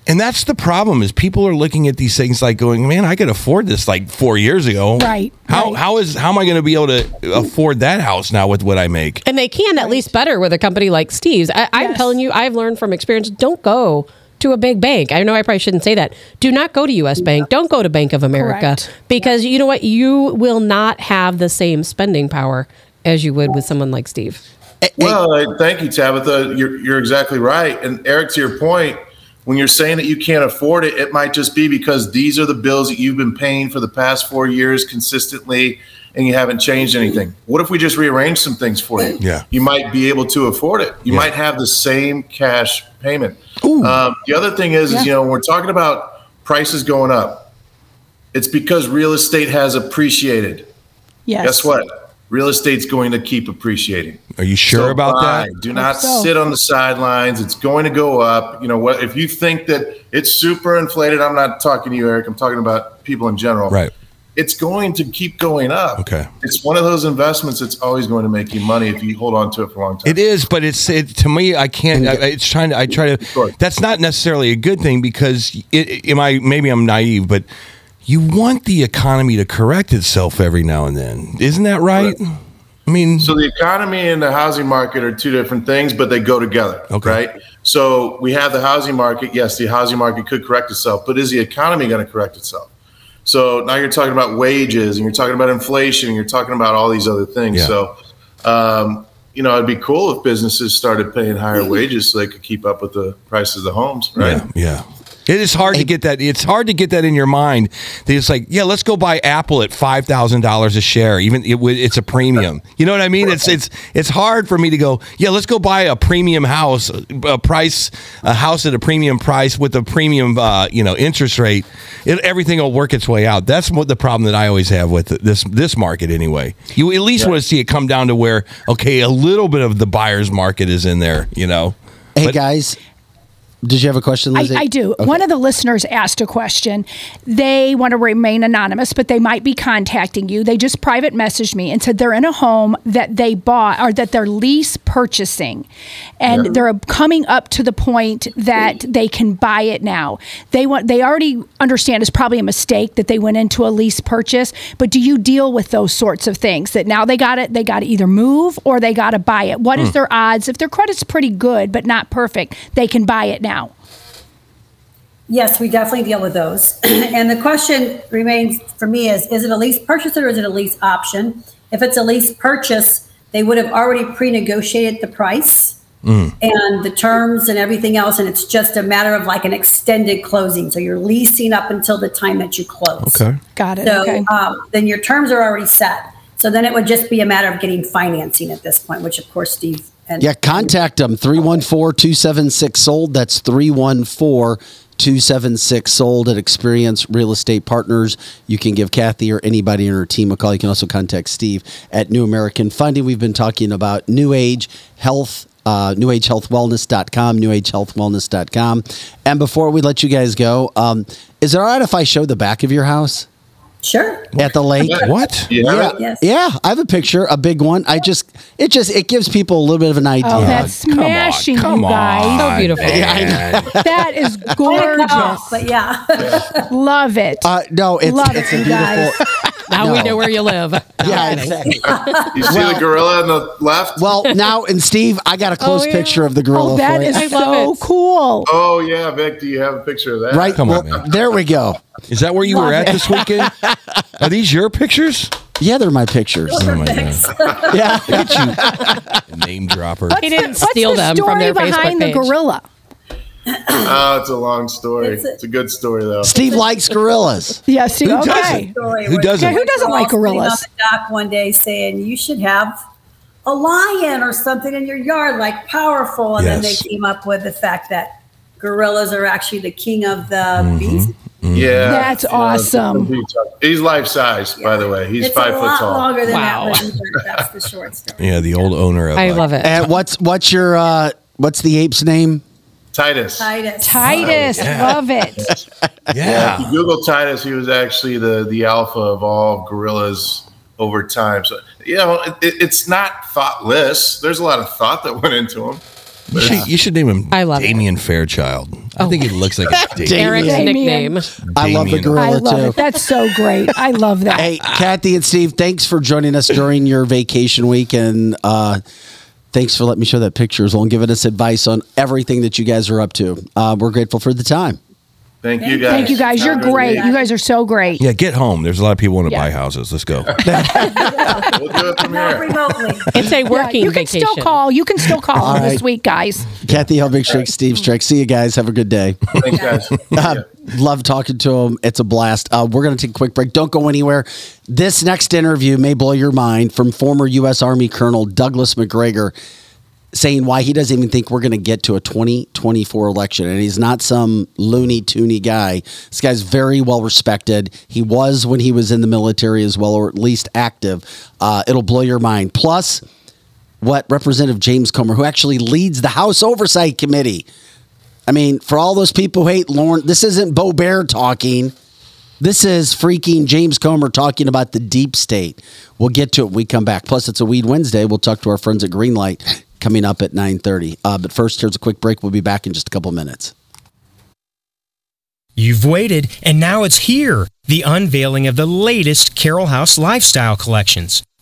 And that's the problem: is people are looking at these things like going, "Man, I could afford this like four years ago. Right, How how is how am I going to be able to afford that house now with what I make?" And they can at least better with a company like Steve's. I, I'm telling you, I've learned from experience. Don't go to a big bank. I know I probably shouldn't say that. Do not go to U.S. Bank. Don't go to Bank of America Correct. because you know what? You will not have the same spending power as you would with someone like Steve. Well, thank you, Tabitha. You're, you're exactly right. And Eric, to your point, when you're saying that you can't afford it, it might just be because these are the bills that you've been paying for the past four years consistently and you haven't changed anything. What if we just rearrange some things for you? Yeah. You might be able to afford it. You Yeah. might have the same cash payment. Um, the other thing is, is, you know, when we're talking about prices going up, it's because real estate has appreciated. Yes. Guess what? Real estate's going to keep appreciating. Are you sure So about buy. that? Do not so. sit on the sidelines. It's going to go up. You know what? If you think that it's super inflated, I'm not talking to you, Eric. I'm talking about people in general. Right. It's going to keep going up. Okay. It's one of those investments that's always going to make you money if you hold on to it for a long time. It is, but it's it, to me. I can't. I, it's trying to. I try to. That's not necessarily a good thing because it, am I? Maybe I'm naive, but you want the economy to correct itself every now and then. Isn't that right? I mean, So the economy and the housing market are two different things, but they go together. Okay. Right. So we have the housing market. Yes, the housing market could correct itself, but is the economy going to correct itself? So now you're talking about wages and you're talking about inflation and you're talking about all these other things. Yeah. So, um, you know, it'd be cool if businesses started paying higher wages so they could keep up with the prices of the homes, right? Yeah, yeah. It is hard to get that. It's hard to get that in your mind. That it's like, yeah, let's go buy Apple at five thousand dollars a share. Even it, it's a premium. You know what I mean? It's it's it's hard for me to go. Yeah, let's go buy a premium house, a price, a house at a premium price with a premium, uh, you know, interest rate. It, everything will work its way out. That's what the problem that I always have with this this market. Anyway, you at least want to see it come down to where okay, a little bit of the buyer's market is in there. You know. Hey guys, did you have a question, I, Lizzie? I do. One of the listeners asked a question. They want to remain anonymous, but they might be contacting you. They just private messaged me and said they're in a home that they bought or that they're lease purchasing, and they're coming up to the point that they can buy it now. They want. They already understand it's probably a mistake that they went into a lease purchase. But do you deal with those sorts of things? That now they got it. They got to either move or they got to buy it. What is Hmm. their odds? If their credit's pretty good but not perfect, they can buy it now. Yes, we definitely deal with those. <clears throat> and the question remains for me is is it a lease purchase or is it a lease option? If it's a lease purchase, they would have already pre negotiated the price and the terms and everything else. And it's just a matter of like an extended closing. So you're leasing up until the time that you close. Okay. Got it. So okay. um, then your terms are already set. So then it would just be a matter of getting financing at this point, which of course Steve and Yeah, contact them 314 276 sold. That's 314 276 sold at Experience Real Estate Partners. You can give Kathy or anybody in her team a call. You can also contact Steve at New American Funding. We've been talking about New Age Health. Uh, newagehealthwellness.com, newagehealthwellness.com. And before we let you guys go, um, is it all right if I show the back of your house? Sure. at the lake. What? You have Yeah. Yes. yeah, I have a picture, a big one. I just, it just, it gives people a little bit of an idea. Oh, that's smashing, come you guys. So beautiful. man. <laughs> That is gorgeous. But yeah. <laughs> Love it. uh, no, it's Love it's it, a beautiful. <laughs> Now we know where you live. Yeah, exactly. You see the gorilla on the left? Well, now and Steve, I got a close yeah. picture of the gorilla oh, that for is I so cool. oh yeah, Vic. Do you have a picture of that? right. Come on, man. There we go. Is that where you were at this weekend? <laughs> Are these your pictures? Yeah, they're my pictures. Oh my god! <laughs> Yeah. Look at you, name dropper. He didn't What's steal the them story from their behind Facebook the page. gorilla? Oh, it's a long story. It's a- It's a good story though. Steve likes gorillas. <laughs> Yeah, see, Who okay. doesn't? Story Who where doesn't? Okay, who doesn't we're all like sitting gorillas? On the dock one day saying you should have a lion or something in your yard, like powerful, and then Yes. they came up with the fact that gorillas are actually the king of the Mm-hmm. beasts. Yeah, That's you awesome. He's life size, by the way. He's it's five a foot lot tall. longer than Wow. that. But that's the short story. Yeah, the old owner of. I uh, love it. And what's what's your uh what's the ape's name? Titus. Titus. Titus, love it. <laughs> Yeah, if you Google Titus. He was actually the the alpha of all gorillas over time. So you know, it, it- it's not thoughtless. There's a lot of thought that went into him. You should, you should name him I love it. Damien Fairchild. I think he looks like a <laughs> Damien. Eric's Damien. nickname. I love the Damien. gorilla I love too. it. That's so great. I love that. Hey, Kathy and Steve, thanks for joining us during your vacation week, and uh, thanks for letting me show that picture as well and giving us advice on everything that you guys are up to. Uh, we're grateful for the time. Thank you guys. Thank you guys. You're Have a good great. You guys are so great. Yeah, get home. There's a lot of people want to Yeah. buy houses. Let's go. <laughs> We'll do it from Not here. remotely. It's a Yeah, working you can vacation. still call. You can still call All this right. week, guys. Kathy Helbig Strick, Steve Strick. See you guys. Have a good day. Thanks, guys. <laughs> Uh, love talking to him. It's a blast. Uh, we're going to take a quick break. Don't go anywhere. This next interview may blow your mind from former U.S. Army Colonel Douglas McGregor saying why he doesn't even think we're going to get to a 2024 election. And he's not some loony toony guy. This guy's very well respected. He was when he was in the military as well, or at least active. Uh, it'll blow your mind. Plus, what Representative James Comer, who actually leads the House Oversight Committee, I mean, for all those people who hate Lauren, this isn't Boebert talking. This is freaking James Comer talking about the deep state. We'll get to it when we come back. Plus, it's a Weed Wednesday. We'll talk to our friends at Greenlight coming up at 9.30. Uh, but first, here's a quick break. We'll be back in just a couple minutes. You've waited, and now it's here the unveiling of the latest Carol House lifestyle collections.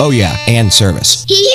Oh, yeah, and service. He.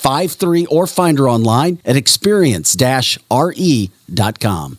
7653 or find her online at experience re.com.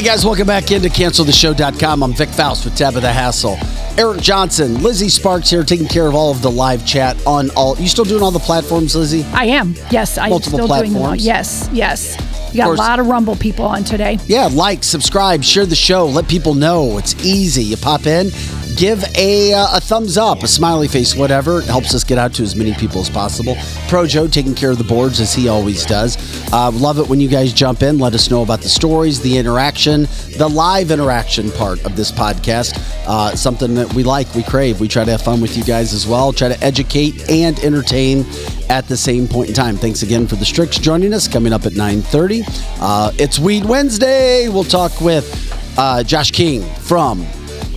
Hey guys, welcome back into canceltheshow.com. I'm Vic Faust with Tabitha Hassel. Eric Johnson, Lizzie Sparks here taking care of all of the live chat on all. You still doing all the platforms, Lizzie? I am. Yes, I'm Multiple still doing them all. platforms? Yes, yes. You got a lot of Rumble people on today. Yeah, like, subscribe, share the show, let people know. It's easy. You pop in, give a, uh, a thumbs up, a smiley face, whatever. It helps us get out to as many people as possible. Pro Joe taking care of the boards as he always does. Uh, love it when you guys jump in. Let us know about the stories, the interaction, the live interaction part of this podcast. Uh, something that we like, we crave. We try to have fun with you guys as well. Try to educate and entertain at the same point in time. Thanks again for the Stricks joining us. Coming up at 9:30. Uh, it's Weed Wednesday. We'll talk with uh, Josh King from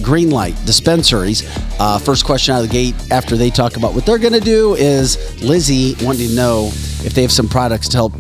Greenlight Dispensaries. Uh, first question out of the gate after they talk about what they're going to do is Lizzie wanting to know if they have some products to help.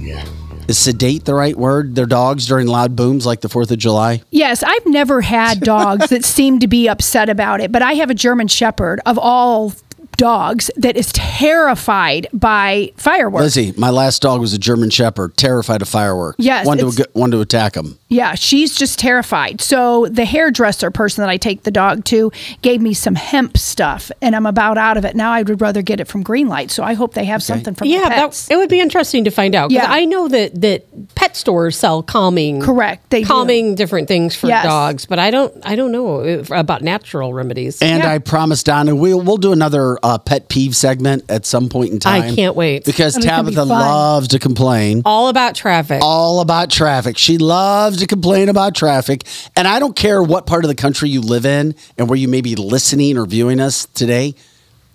Is sedate the right word? Their dogs during loud booms like the Fourth of July. Yes, I've never had dogs that seem to be upset about it, but I have a German Shepherd of all dogs that is terrified by fireworks. Lizzie, my last dog was a German Shepherd, terrified of fireworks. Yes, wanted it's- to wanted to attack them. Yeah, she's just terrified. So the hairdresser person that I take the dog to gave me some hemp stuff, and I'm about out of it now. I would rather get it from Greenlight. So I hope they have something from yeah, the that, pets. it would be interesting to find out. Yeah. I know that that pet stores sell calming, correct, they do. calming different things for Yes. dogs, but I don't, I don't know uh, about natural remedies. And I promised Donna we'll we'll do another uh, pet peeve segment at some point in time. I can't wait. because it's gonna be Tabitha loves to complain. all about traffic. All about traffic. She loves to complain about traffic. And I don't care what part of the country you live in and where you may be listening or viewing us today.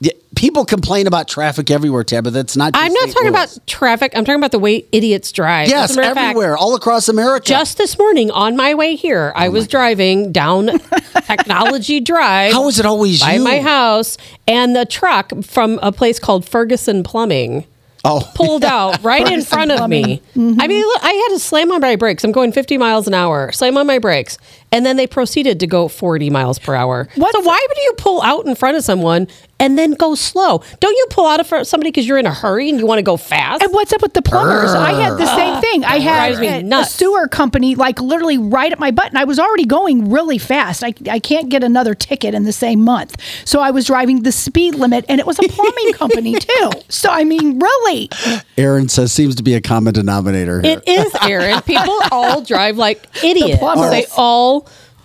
Yeah, People complain about traffic everywhere, Tabitha. It's not. Just I'm not St. talking Louis. about traffic. I'm talking about the way idiots drive. Yes, As a matter of fact, everywhere, all across America. Just this morning on my way here, Oh I was driving down <laughs> Technology Drive. How is it always by you? my house? And the truck from a place called Ferguson Plumbing oh. pulled <laughs> out right in Ferguson front of me. Plumbing. I mean, look, I had to slam on my brakes. I'm going 50 miles an hour. Slam on my brakes, and then they proceeded to go 40 miles per hour. What's so why would you pull out in front of someone and then go slow? Don't you pull out in front of somebody because you're in a hurry and you want to go fast? And what's up with the plumbers? I had the same thing. I had a, a sewer company like literally right at my butt, and I was already going really fast. I, I can't get another ticket in the same month, so I was driving the speed limit, and it was a plumbing <laughs> company too. So I mean, really, Aaron says seems to be a common denominator here. It is, Aaron. People <laughs> all drive like idiots. plumbers. They all.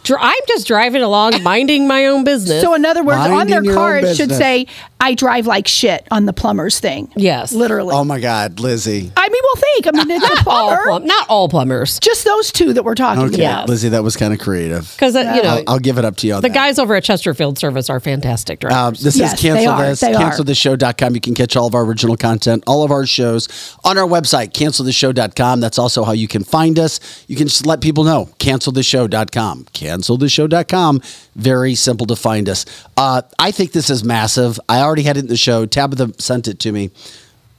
Dri- I'm just driving along, minding my own business. so in other words, on Minding their your car it should business. say, "I drive like shit" on the plumber's thing. yes, Literally. oh my God, Lizzie. I mean, well, think. I mean, it's a not all plum- not all plumbers, Just those two that we're talking Okay, about. Lizzie, that was kind of creative. because you know I'll, I'll give it up to you on the that. guys over at Chesterfield Service are fantastic drivers. Um, this Yes, is they Cancel are. This, They are. canceltheshow.com. You can catch all of our original content, all of our shows on our website, canceltheshow.com. That's also how you can find us. You can just let people know, canceltheshow.com. Canceltheshow.com. Very simple to find us. Uh, I think this is massive. I already had it in the show. Tabitha sent it to me.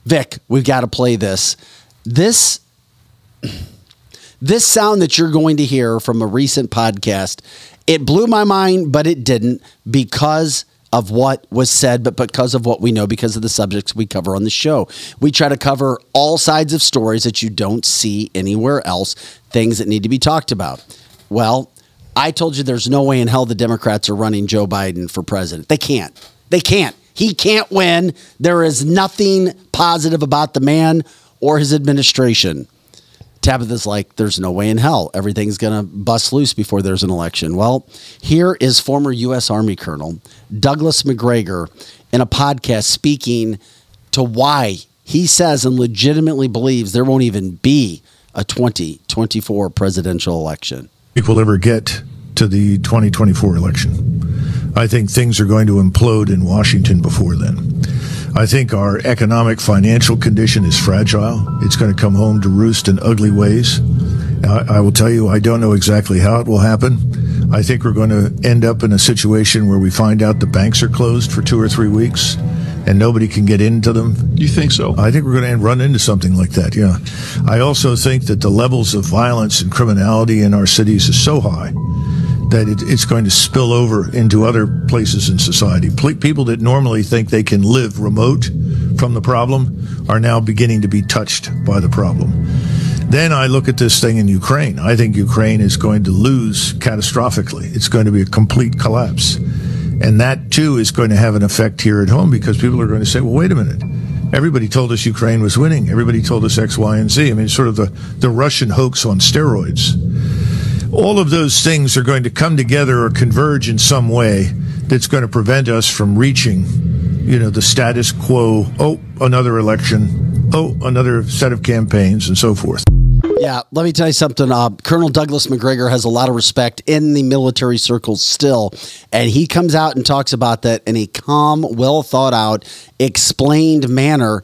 Vic, we've got to play this. This this sound that you're going to hear from a recent podcast, it blew my mind, but it didn't because of what was said, but because of what we know, because of the subjects we cover on the show. We try to cover all sides of stories that you don't see anywhere else, things that need to be talked about. Well, I told you there's no way in hell the Democrats are running Joe Biden for president. They can't. They can't. He can't win. There is nothing positive about the man or his administration. Tabitha's like, there's no way in hell everything's going to bust loose before there's an election. Well, here is former U.S. Army Colonel Douglas McGregor in a podcast speaking to why he says and legitimately believes there won't even be a 2024 presidential election. we'll ever get to the 2024 election. I think things are going to implode in Washington before then. I think our economic financial condition is fragile. It's going to come home to roost in ugly ways. I, I will tell you, I don't know exactly how it will happen. I think we're going to end up in a situation where we find out the banks are closed for two or three weeks and nobody can get into them. You think so? I think we're going to run into something like that, yeah. I also think that the levels of violence and criminality in our cities is so high that it, it's going to spill over into other places in society. Ple- people that normally think they can live remote from the problem are now beginning to be touched by the problem. Then I look at this thing in Ukraine. I think Ukraine is going to lose catastrophically. It's going to be a complete collapse. And that too is going to have an effect here at home because people are going to say, well, wait a minute. Everybody told us Ukraine was winning. Everybody told us X, Y, and Z. I mean, sort of the, the Russian hoax on steroids all of those things are going to come together or converge in some way that's going to prevent us from reaching you know the status quo oh another election oh another set of campaigns and so forth Yeah, let me tell you something. Uh, Colonel Douglas McGregor has a lot of respect in the military circles still, and he comes out and talks about that in a calm, well thought out, explained manner.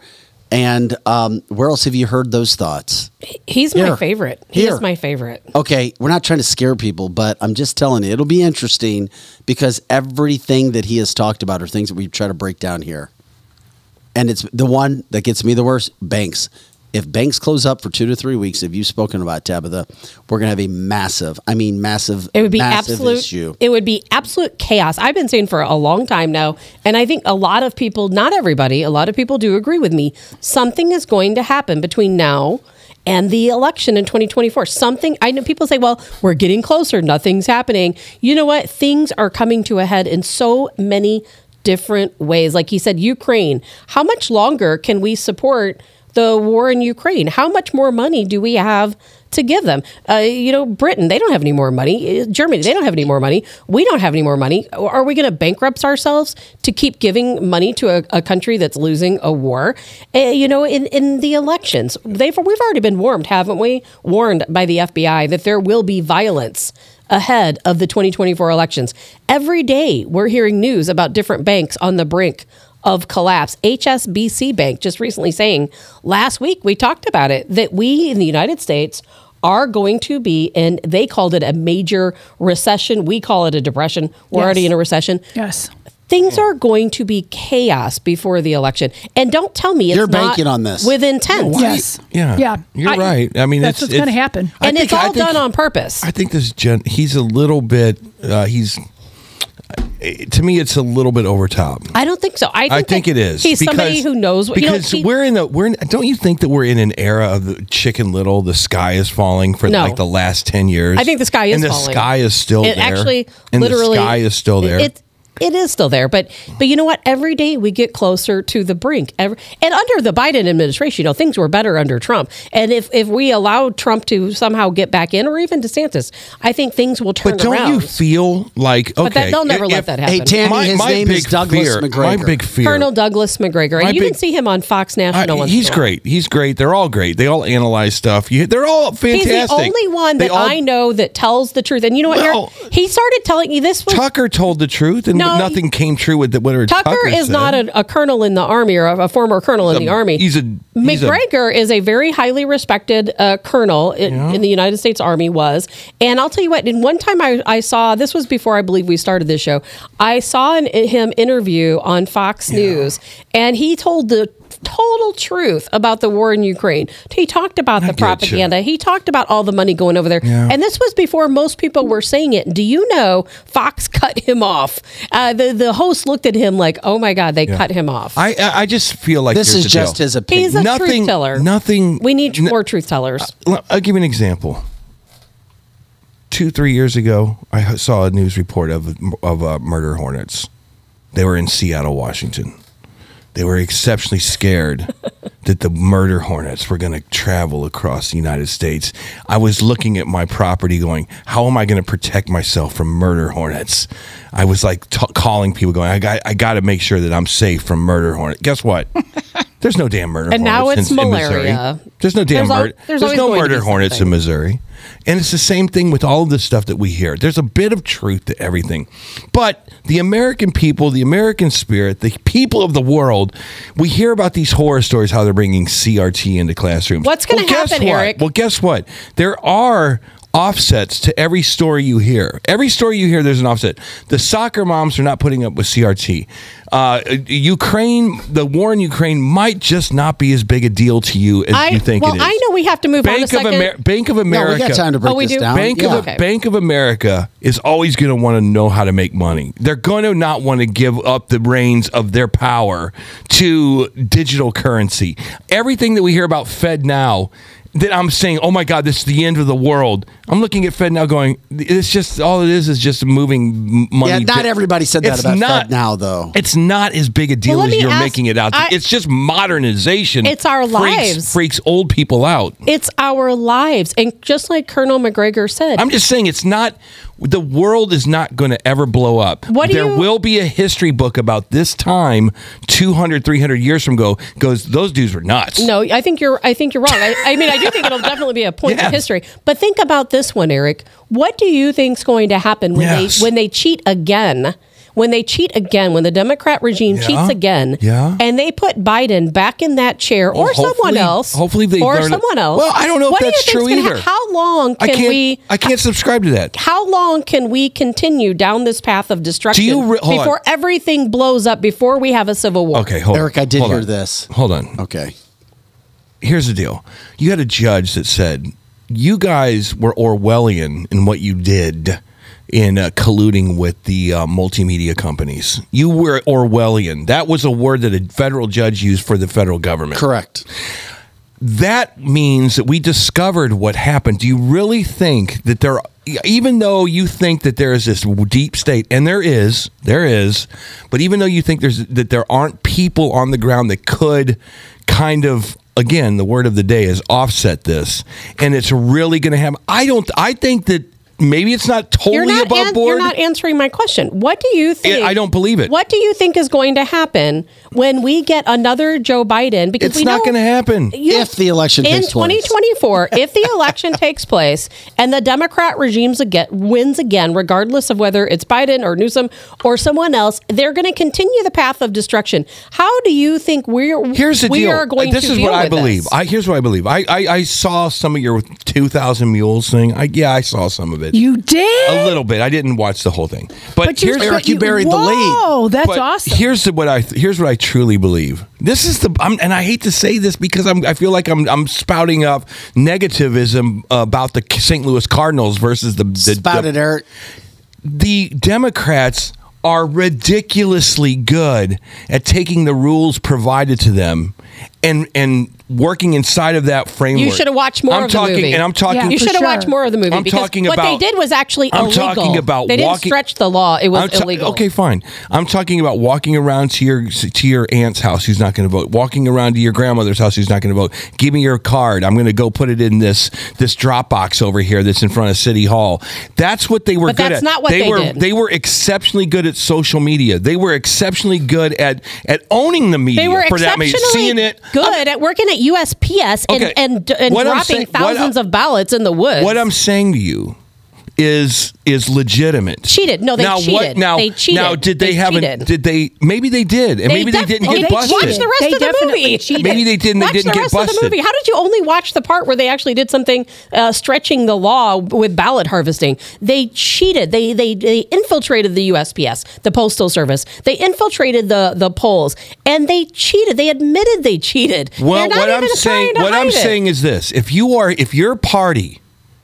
And um, where else have you heard those thoughts? He's my favorite. He Here. is my favorite. Okay, we're not trying to scare people, but I'm just telling you, it'll be interesting because everything that he has talked about are things that we try to break down here. And it's the one that gets me the worst banks. If banks close up for two to three weeks, if you've spoken about Tabitha, we're going to have a massive, I mean, massive, It would be massive absolute. issue. It would be absolute chaos. I've been saying for a long time now, and I think a lot of people, not everybody, a lot of people do agree with me. Something is going to happen between now and the election in 2024. Something I know people say, "Well, we're getting closer. Nothing's happening." You know what? Things are coming to a head in so many different ways. Like he said, Ukraine. How much longer can we support? The war in Ukraine. How much more money do we have to give them. Uh, you know, Britain, they don't have any more money. Uh, Germany, they don't have any more money. We don't have any more money. Are we going to bankrupt ourselves to keep giving money to a, a country that's losing a war? Uh, you know, in, in the elections, they've we've already been warned, haven't we? Warned by the FBI that there will be violence ahead of the 2024 elections. Every day, we're hearing news about different banks on the brink of collapse. HSBC Bank just recently saying last week we talked about it that we in the United States are going to be in they called it a major recession. We call it a depression. We're Yes. already in a recession. Yes. Things are going to be chaos before the election. And don't tell me it's You're not banking on this. with intent. Yes. Yeah. Yeah. You're I- right. I mean, that's it's, what's going to happen. I And think- it's all think- done on purpose. I think this gen he's a little bit uh, he's to me it's a little bit over top. I don't think so. I think, I think it is. He's somebody who knows what you know, because he- we're in the we're in, don't you think that we're in an era of the chicken little the sky is falling for No. like the last 10 years I think the sky is and the falling. sky is still It there Actually, and literally, the sky is still there It, it is still there, but but you know what? Every day we get closer to the brink. Every, and under the Biden administration, you know, things were better under Trump. And if if we allow Trump to somehow get back in, or even DeSantis, I think things will turn out. but don't around. you feel like okay But that- they'll never let that happen. Hey, Tammy, his name is Douglas fear, McGregor. My big fear Colonel Douglas McGregor, and My you big- can see him on Fox National. I- he's in a while. great. He's great. They're all great. They all analyze stuff. You, they're all fantastic. He's the only one They that all- I know that tells the truth. And you know what? Well- Eric? he started telling you this was Tucker told the truth, and No, nothing came true with the, whatever Tucker, Tucker, is said. not a, a colonel in the army or a, a former colonel in He's the a- army. he's a- he's McGregor is a very highly respected uh, colonel in, in the United States Army. Was and I'll tell you what. In one time I, I saw this was before I believe we started this show. I saw an, him interview on Fox News, and he told the total truth about the war in Ukraine. He talked about the get you. propaganda. He talked about all the money going over there. Yeah. And this was before most people were saying it. Do you know Fox <laughs> cut him off? Uh, the the host looked at him like, "Oh my God, they Yeah. cut him off." I I I just feel like This is just deal. his opinion. He's a nothing, truth teller. Nothing. We need n- more truth tellers. I'll give you an example. Two, three years ago, I saw a news report of of uh, murder hornets. They were in Seattle, Washington. They were exceptionally scared <laughs> that the murder hornets were going to travel across the United States. I was looking at my property going, how am I going to protect myself from murder hornets? I was like t- calling people going, I got I got to make sure that I'm safe from murder hornet. Guess what? <laughs> There's no damn murder hornets. And now it's in, in Missouri. malaria. There's no damn There's al- murder. there's There's, always no going to be murder hornets in. Missouri. And it's the same thing with all of the stuff that we hear. There's a bit of truth to everything. But the American people, the American spirit, the people of the world, we hear about these horror stories how they're bringing CRT into classrooms. What's gonna Well, guess happen? Eric? Well, guess what? There are offsets to every story you hear. Every story you hear, there's an offset. The soccer moms are not putting up with CRT. Uh, Ukraine, the war in Ukraine might just not be as big a deal to you as I, you think well, it is. I know we have to move on a Bank of, second. Amer- Bank of America. got time to break Oh, we this do? down. Bank Yeah. of Okay. Bank of America is always going to want to know how to make money. They're going to not want to give up the reins of their power to digital currency. Everything that we hear about FedNow, that I'm saying, oh my God, this is the end of the world. I'm looking at FedNow, going, it's just all it is is just moving money. Yeah, not everybody said that It's about not- FedNow, though. It's not as big a deal Well, as you're ask- making it out. I- it's just modernization. It's our freaks, lives. freaks old people out. It's our lives. And just like Colonel McGregor said, I'm just saying it's not the world is not going to ever blow up. What do there you- will be a history book about this time 200 300 years from go goes those dudes were nuts. No, I think you're. I think you're wrong. I, I mean, I do think it'll definitely be a point Yes. in history. But think about this one, Eric. What do you think's going to happen when Yes. they when they cheat again? When they cheat again, when the Democrat regime Yeah. cheats again, Yeah. and they put Biden back in that chair, or someone else, hopefully they or someone else. Well, I don't know if what do that's think's true gonna ha- either. how long I can can't we? I can't subscribe to that. How long can we continue down this path of destruction Do you re- hold on. before everything blows up? Before we have a civil war? Okay, hold Eric, on. I did Hold hear on. this. Hold on. Okay. Here's the deal. You had a judge that said you guys were Orwellian in what you did in uh, colluding with the uh, multimedia companies. You were Orwellian. That was a word that a federal judge used for the federal government. Correct. that means that we discovered what happened. Do you really think that there, even though you think that there is this deep state, and there is, there is, but even though you think there's that there aren't people on the ground that could kind of again, the word of the day is offset this, and it's really going to have. I don't. I think that maybe it's not totally You're not, above an- board. you're not answering my question. What do you think? I don't believe it. What do you think is going to happen when we get another Joe Biden? Because it's we not going to happen. you- If the election in takes 2024, if the election takes place and the Democrat regimes again wins again, regardless of whether it's Biden or Newsom or someone else, they're going to continue the path of destruction. How do you think we're Here's the we deal. are going this to is deal what I believe. this? I here's what I believe. I, I I saw some of your 2,000 mules thing. I yeah, I saw some of it. You did? a little bit. I didn't watch the whole thing. But, But here's Eric, you buried the lead. Whoa, that's But awesome. Here's what I here's what I truly believe. This is the I'm, and I hate to say this because I'm I feel like I'm I'm spouting up negativism about the St. Louis Cardinals versus the, the Spouted the, Eric. the Democrats are ridiculously good at taking the rules provided to them and and working inside of that framework. You should have watched more I'm of talking, the movie. and I'm talking. you should have watched more of the movie I'm because talking what about- they did was actually I'm illegal. talking about they didn't stretch the law; it was ta- illegal. Okay, fine. I'm talking about walking around to your to your aunt's house who's not going to vote. Walking around to your grandmother's house who's not going to vote. Give me your card. I'm going to go put it in this this drop box over here that's in front of City Hall. That's what they were But good that's at. not what they were did. they were exceptionally good at social media. They were exceptionally good at at owning the media They were for that matter. exceptionally Seeing it. good at working at USPS and Okay. and, and dropping saying- thousands of ballots in the woods. What I'm saying to you is is legitimate. Cheated. No, they now, cheated. What, now, They cheated. now, did they, They have cheated. a? Did they? Maybe they did, and maybe they didn't get they busted. Watch the rest They of the movie. cheated. Maybe they didn't. They didn't the get rest of the busted. movie. How did you only watch the part where they actually did something uh, stretching the law with ballot harvesting? They cheated. They they they infiltrated the USPS, the Postal Service. They infiltrated the the polls, and they cheated. They admitted they cheated. Well, not what I'm saying, what I'm it. saying is this: if you are, if your party,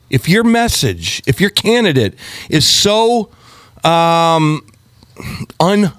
if your message, if your candidate is so um, un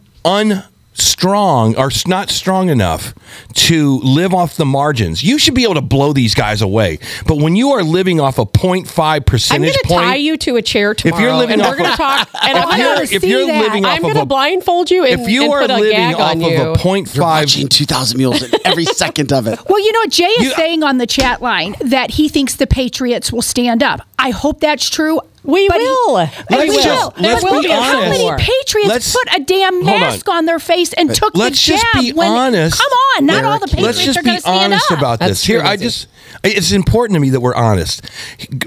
strong or not strong enough to live off the margins. You should be able to blow these guys away. But when you are living off a 0.5 I'm going to point, tie you to a chair tomorrow. you're living and off we're going to talk. <laughs> And if I'm you're- going if you're living off I'm going to blindfold you and, if you and are put living gag off of you. a 0.5 You're watching 2,000 Mules in every <laughs> second of it. Well, you know, what Jay is You- saying on the chat line that he thinks the Patriots will stand up. I hope that's true. We but will. and Let's we just- will. let's But be How honest. many Patriots Let's- put a damn hold on. mask on. their face and took let's the jab? just be when, honest. Come on, not all the Eric, Patriots Let's just are going be to stand honest up. about That's this. Here, I just it's important to me that we're honest.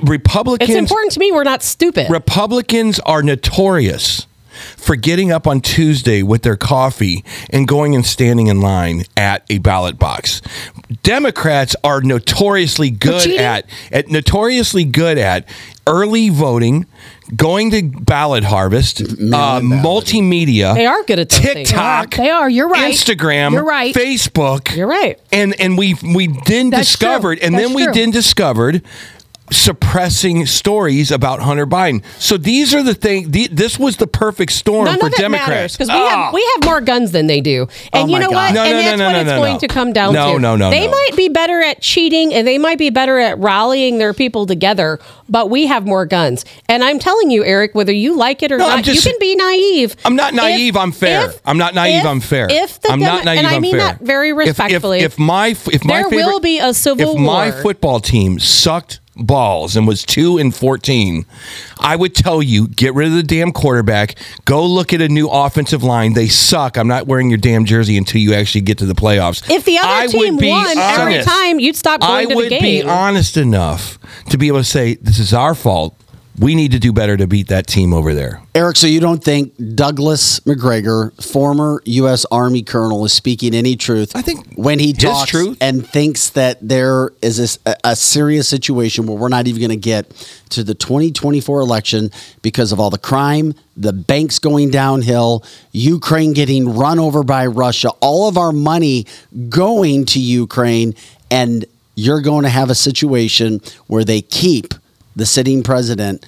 Republicans It's important to me we're not stupid. Republicans are notorious for getting up on Tuesday with their coffee and going and standing in line at a ballot box. Democrats are notoriously good at, at notoriously good at early voting, going to ballot harvest, uh, multimedia. They are good at those things. TikTok. They are. You're right. Instagram, You're right. Facebook. You're right. And and we we then That's discovered, true. and That's then we true. then discovered suppressing stories about Hunter Biden. So these are the thing. The, this was the perfect storm None for of it Democrats because we Ah. have we have more guns than they do, and Oh you know God. what? No, and no, that's no, what no, it's no, going no. to come down No, to. no, no, no. They no. might be better at cheating, and they might be better at rallying their people together, but we have more guns. And I'm telling you, Eric, whether you like it or No, not, just- you can be naive. I'm not If- naive. I'm fair. if- I'm not naive. if- I'm fair. If the I'm Demo- not naive. and I I'm mean fair. that very respectfully. If, if my if my there favorite, will be a civil if my football team sucked balls and was two and fourteen, I would tell you get rid of the damn quarterback. Go look at a new offensive line. They suck. I'm not wearing your damn jersey until you actually get to the playoffs. If the other I team would be won every time, you'd stop going I to the game. I would be honest enough to be able to say this is our fault. We need to do better to beat that team over there. Eric, so you don't think Douglas McGregor, former U.S. Army colonel, is speaking any truth? I think when he talks truth. and thinks that there is a, a serious situation where we're not even going to get to the 2024 election because of all the crime, the banks going downhill, Ukraine getting run over by Russia, all of our money going to Ukraine, and you're going to have a situation where they keep the sitting president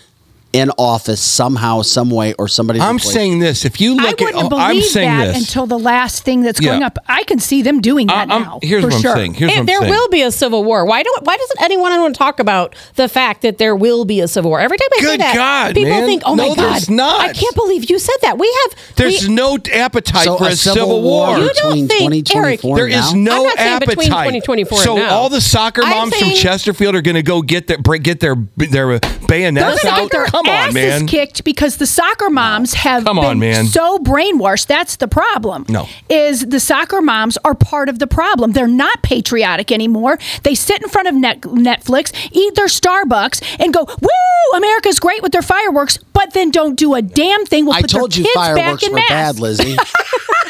in office somehow, some way, or somebody. I'm replaces- saying this. If you I look at, wouldn't oh, believe I'm saying that this. until the last thing that's going Yeah. up. I can see them doing that I'm- now. here's for what I'm sure. saying. Here's what I'm there saying. will be a civil war. Why don't? Why doesn't anyone want to talk about the fact that there will be a civil war? Every time I say that, God, people man. think, "Oh No, my God, there's not. I can't believe you said that." We have. There's we, no appetite So for a a, civil civil war war. You don't between think, 2024 There and is now? no I'm not saying appetite. between 2024 so all the soccer moms from Chesterfield are going to go get their break, get their their They're bayonets gonna out. get their Come on, asses man. kicked because the soccer moms have Come on, man. so brainwashed. That's the problem. No. is the soccer moms are part of the problem. They're not patriotic anymore. They sit in front of net- Netflix, eat their Starbucks, and go, "Woo! America's great with their fireworks," but then don't do a damn thing. We'll I put told their you kids back fireworks in were mass. bad, Lizzie. <laughs>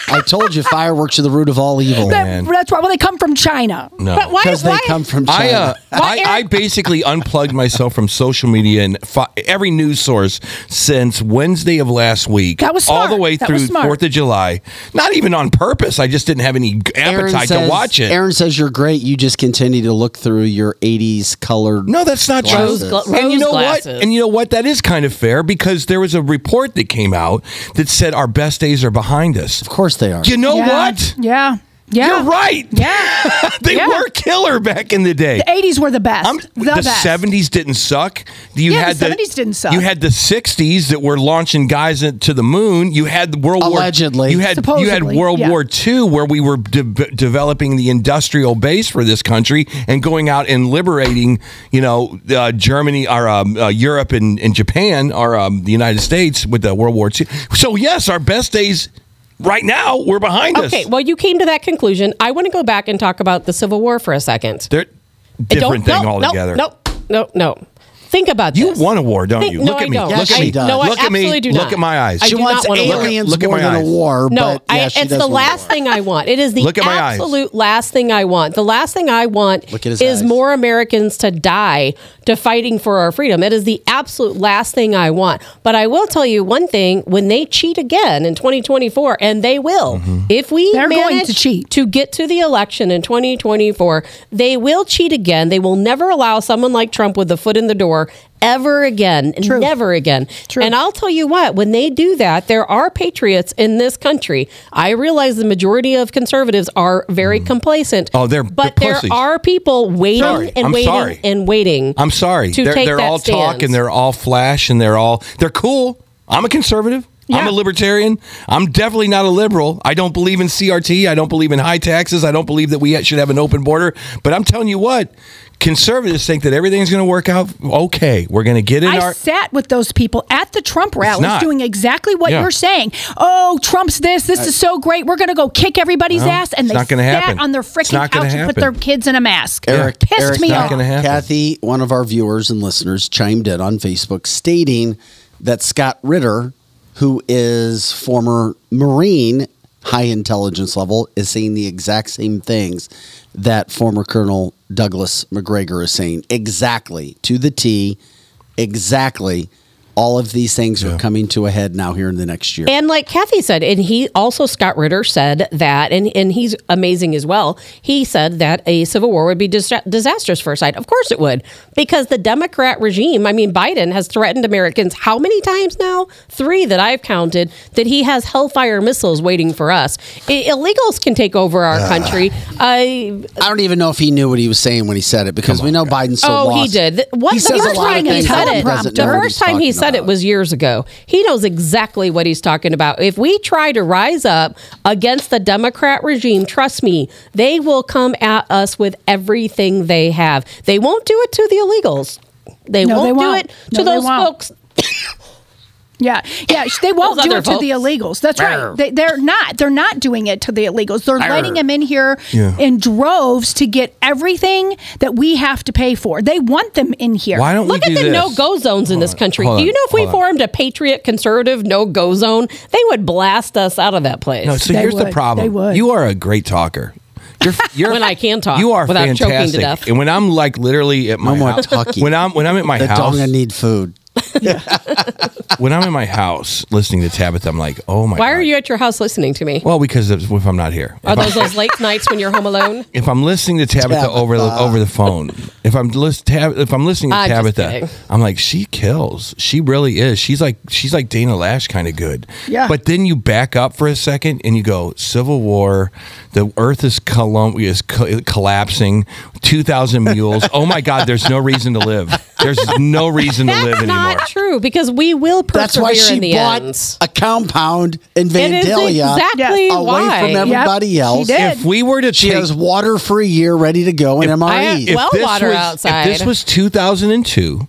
I told you fireworks are the root of all evil. That- that's why. Well, they come from China. No. But why? Because they why come from I, China. uh, I, I basically unplugged myself from social media and fi- every news source since Wednesday of last week. That was all the way That through. Fourth of July. Not even on purpose. I just didn't have any appetite says, to watch it. Aaron says you're great. You just continue to look through your 80s colored. No, that's not true. Rose gla- and you know glasses. what? And you know what? That is kind of fair because there was a report that came out that said our best days are behind us. Of course they are. You know Yeah. what? Yeah. Yeah. You're right. Yeah. <laughs> they Yeah. were killer back in the day. The 80s were the best. I'm- the, the best. 70s didn't suck. You Yeah, had the 70s didn't suck. You had the 60s that were launching guys to the moon. You had the World War Allegedly. War. You had you had World yeah. War II, where we were de- developing the industrial base for this country and going out and liberating, you know, uh, Germany or um, uh, Europe and, and Japan or um, the United States with the World War II. So yes, our best days right now we're behind us. Okay, well, you came to that conclusion. I want to go back and talk about the Civil War for a second. They're different thing no, altogether. No, no, no, no. Think about You this. You want a war, don't Think- you? Look I at me. don't. Look she at me. does. No, I Look at me. absolutely do Look at my eyes. I she do wants not want a aliens Look at more my than a war. No, but yeah, I, she it's the last thing I want. It is the Look at my eyes. absolute last thing I want. The last thing I want Look at his is eyes. more Americans to die to fighting for our freedom. It is the absolute last thing I want. But I will tell you one thing: when they cheat again in 2024, and they will, Mm-hmm. if we They're going manage to cheat. to get to the election in 2024, they will cheat again. They will never allow someone like Trump with the foot in the door war ever again. Never again. And I'll tell you what, when they do that, there are patriots in this country. I realize the majority of conservatives are very hmm. complacent. Oh, they're but they're there are people waiting Sorry. and I'm waiting sorry. and waiting. I'm sorry. To they're take they're that all talk and they're all flash and they're all they're cool. I'm a conservative. I'm a libertarian. I'm definitely not a liberal. I don't believe in CRT. I don't believe in high taxes. I don't believe that we should have an open border. But I'm telling you what, conservatives think that everything's going to work out okay. We're going to get in I our sat with those people at the Trump rallies not. doing exactly what Yeah. you're saying. Oh, Trump's this. This is so great. We're going to go kick everybody's No, ass. And it's they not gonna sat happen. on their It's freaking not gonna couch and put happen. their kids in a mask. Eric, Pissed Eric, me not off. Kathy, one of our viewers and listeners, chimed in on Facebook stating that Scott Ritter, who is former Marine, high intelligence level, is saying the exact same things that former Colonel Douglas McGregor is saying. Exactly to the T. Exactly. All of these things are coming to a head now here in the next year. And like Kathy said, and he also Scott Ritter said that, and, and he's amazing as well. He said that a civil war would be dis- disastrous for our side. Of course it would, because the Democrat regime, I mean, Biden has threatened Americans how many times now? Three that I've counted, that he has hellfire missiles waiting for us. I- illegals can take over our Ah. country. I I don't even know if he knew what he was saying when he said it because we know Biden's so oh, lost. he did. Th- What He the says first time he said it? doesn't The know what first time he talking said it was years ago. He knows exactly what he's talking about. If we try to rise up against the Democrat regime, trust me, they will come at us with everything they have. They won't do it to the illegals. They No, won't they do won't. it to No, those folks. Yeah, yeah, they won't do other it to the illegals. That's Arr. right. They, they're not. They're not doing it to the illegals. They're Arr. letting them in here Yeah. in droves to get everything that we have to pay for. They want them in here. Why don't we Look at do the this? no go zones in this country. hold do you know if we on. formed a patriot conservative no go zone, they would blast us out of that place. No, so here's the problem. They would. You are a great talker. You're, you're <laughs> When I can talk You are without choking to fantastic. death. And when I'm like literally at my more house, talking. when I'm when I'm at my the house, dog need food. <laughs> when I'm in my house listening to Tabitha, I'm like, oh my. Why are you at your house listening to me? Well, because if if I'm not here, Are if, I'm, those those late nights when you're home alone? <laughs> if I'm listening to Tabitha, over the over the phone, if I'm list, tab, if I'm listening to ah, I'm Tabitha. I'm like, she kills. She really is. She's like she's like Dana Loesch kind of good. Yeah. But then you back up for a second and you go, Civil War, the Earth is colum- is co- collapsing, two thousand mules. oh my God, there's no reason to live. There's no reason to live That's anymore. not true because we will persevere That's why she in the bought ends. a compound in It is Vandalia exactly away why. from everybody Yep, else. she did. If we were to She take, has water for a year ready to go in I MRE. have- if well this water was, outside. If this was 2002,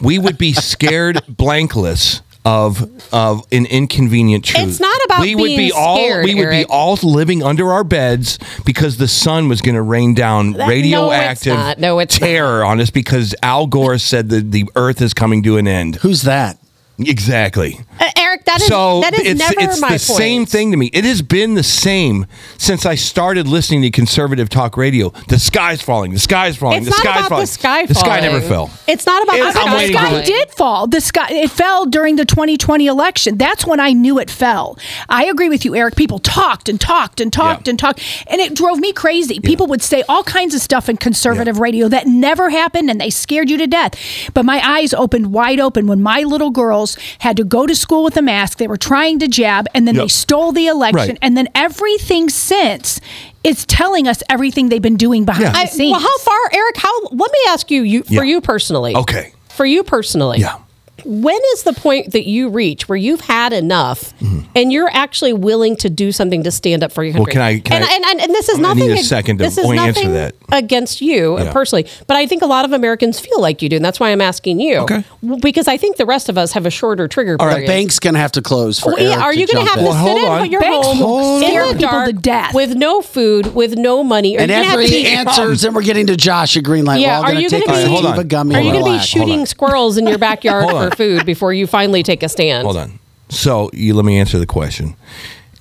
we would be scared <laughs> blankless of of an inconvenient truth. It's not about we would being be all scared, we would be all living under our beds because the sun was going to rain down That- no, it's radioactive not. No, it's terror on us because Al Gore said that the Earth is coming to an end. Who's that? Exactly. Uh, Eric, that is so that is it's, never it's my the point. same thing to me. It has been the same since I started listening to conservative talk radio. The sky's falling. The sky's falling. It's the not sky's about falling. the sky The sky never fell. It's not about It's- the I'm sky waiting the for sky falling. the- did fall. The sky it fell during the 2020 election. That's when I knew it fell. I agree with you, Eric. People talked and talked and talked Yeah. and talked, and it drove me crazy. People would say all kinds of stuff in conservative radio that never happened, and they scared you to death. But my eyes opened wide open when my little girls had to go to school with a mask. They were trying to jab, and then they stole the election, Right. and then everything since. It's telling us everything they've been doing behind Yeah. the I, scenes. well, how far, Eric? How? Let me ask you, you Yeah. for you personally. Okay. For you personally. Yeah. When is the point that you reach where you've had enough and you're actually willing to do something to stand up for your Mm-hmm. Well, country? can I- can and, I- and, and, and this is I'm nothing. need a second to this is answer nothing that. against you Yeah. personally, but I think a lot of Americans feel like you do, and that's why I'm asking you. Okay. Because I think the rest of us have a shorter trigger All period. right, bank's gonna have to close for Well, yeah, Eric are you to going to jump have to. Well, sit hold in on. your Banks home in the dark to death. with no food, with no money? Are and you gonna every answers, and we're getting to Josh at Greenlight. Yeah, we're all are gonna you take gonna a be- a gummy? Are you going to be shooting squirrels in your <laughs> backyard Hold on. Food before you finally take a stand? Hold on. So you let me answer the question.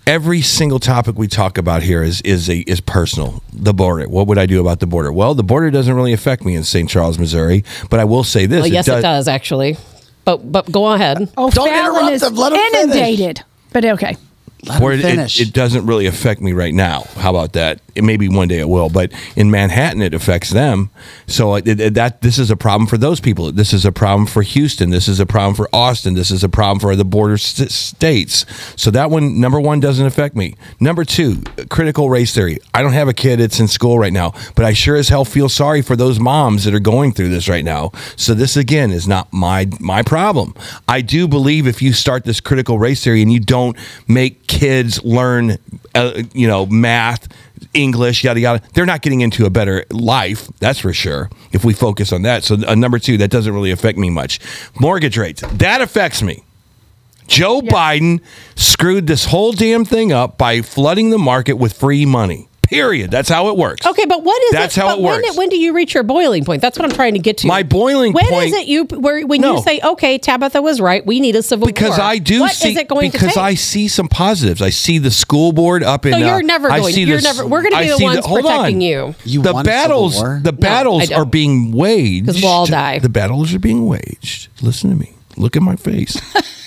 Every single topic we talk about here is is a is personal. The border. What would I do about the border? Well, the border doesn't really affect me in St. Charles, Missouri, but I will say this. Well, yes, it does actually. But but go ahead. Oh, Don't Fallon interrupt is him. Let him finish. inundated. But okay. Let him Where it, finish. it doesn't really affect me right now. How about that? Maybe one day it will, but in Manhattan it affects them. So it- that this is a problem for those people. This is a problem for Houston. This is a problem for Austin. This is a problem for the border st- states. So that one, number one, doesn't affect me. Number two, critical race theory. I don't have a kid that's in school right now, but I sure as hell feel sorry for those moms that are going through this right now. So this again is not my my problem. I do believe if you start this critical race theory and you don't make kids learn, uh, you know, math. English, yada yada. They're not getting into a better life, that's for sure. If we focus on that, so uh, number two, that doesn't really affect me much. Mortgage rates, that affects me. Joe Biden screwed this whole damn thing up by flooding the market with free money. Period. That's how it works. Okay, but what is That's it? how but it when, works. when do you reach your boiling point? That's what I'm trying to get to. My boiling When point- is it you where when No. you say, okay, Tabitha was right, we need a civil war? because war? I do What see is it going because to take? I see some positives. I see the school board up in. So you're uh, never I going- see you're the- never- we're gonna be I the see ones hold protecting on. you. You the want a civil battles, war? the No, I battles don't. are being waged. 'Cause we'll all die. The battles are being waged. Listen to me. Look at my face. <laughs>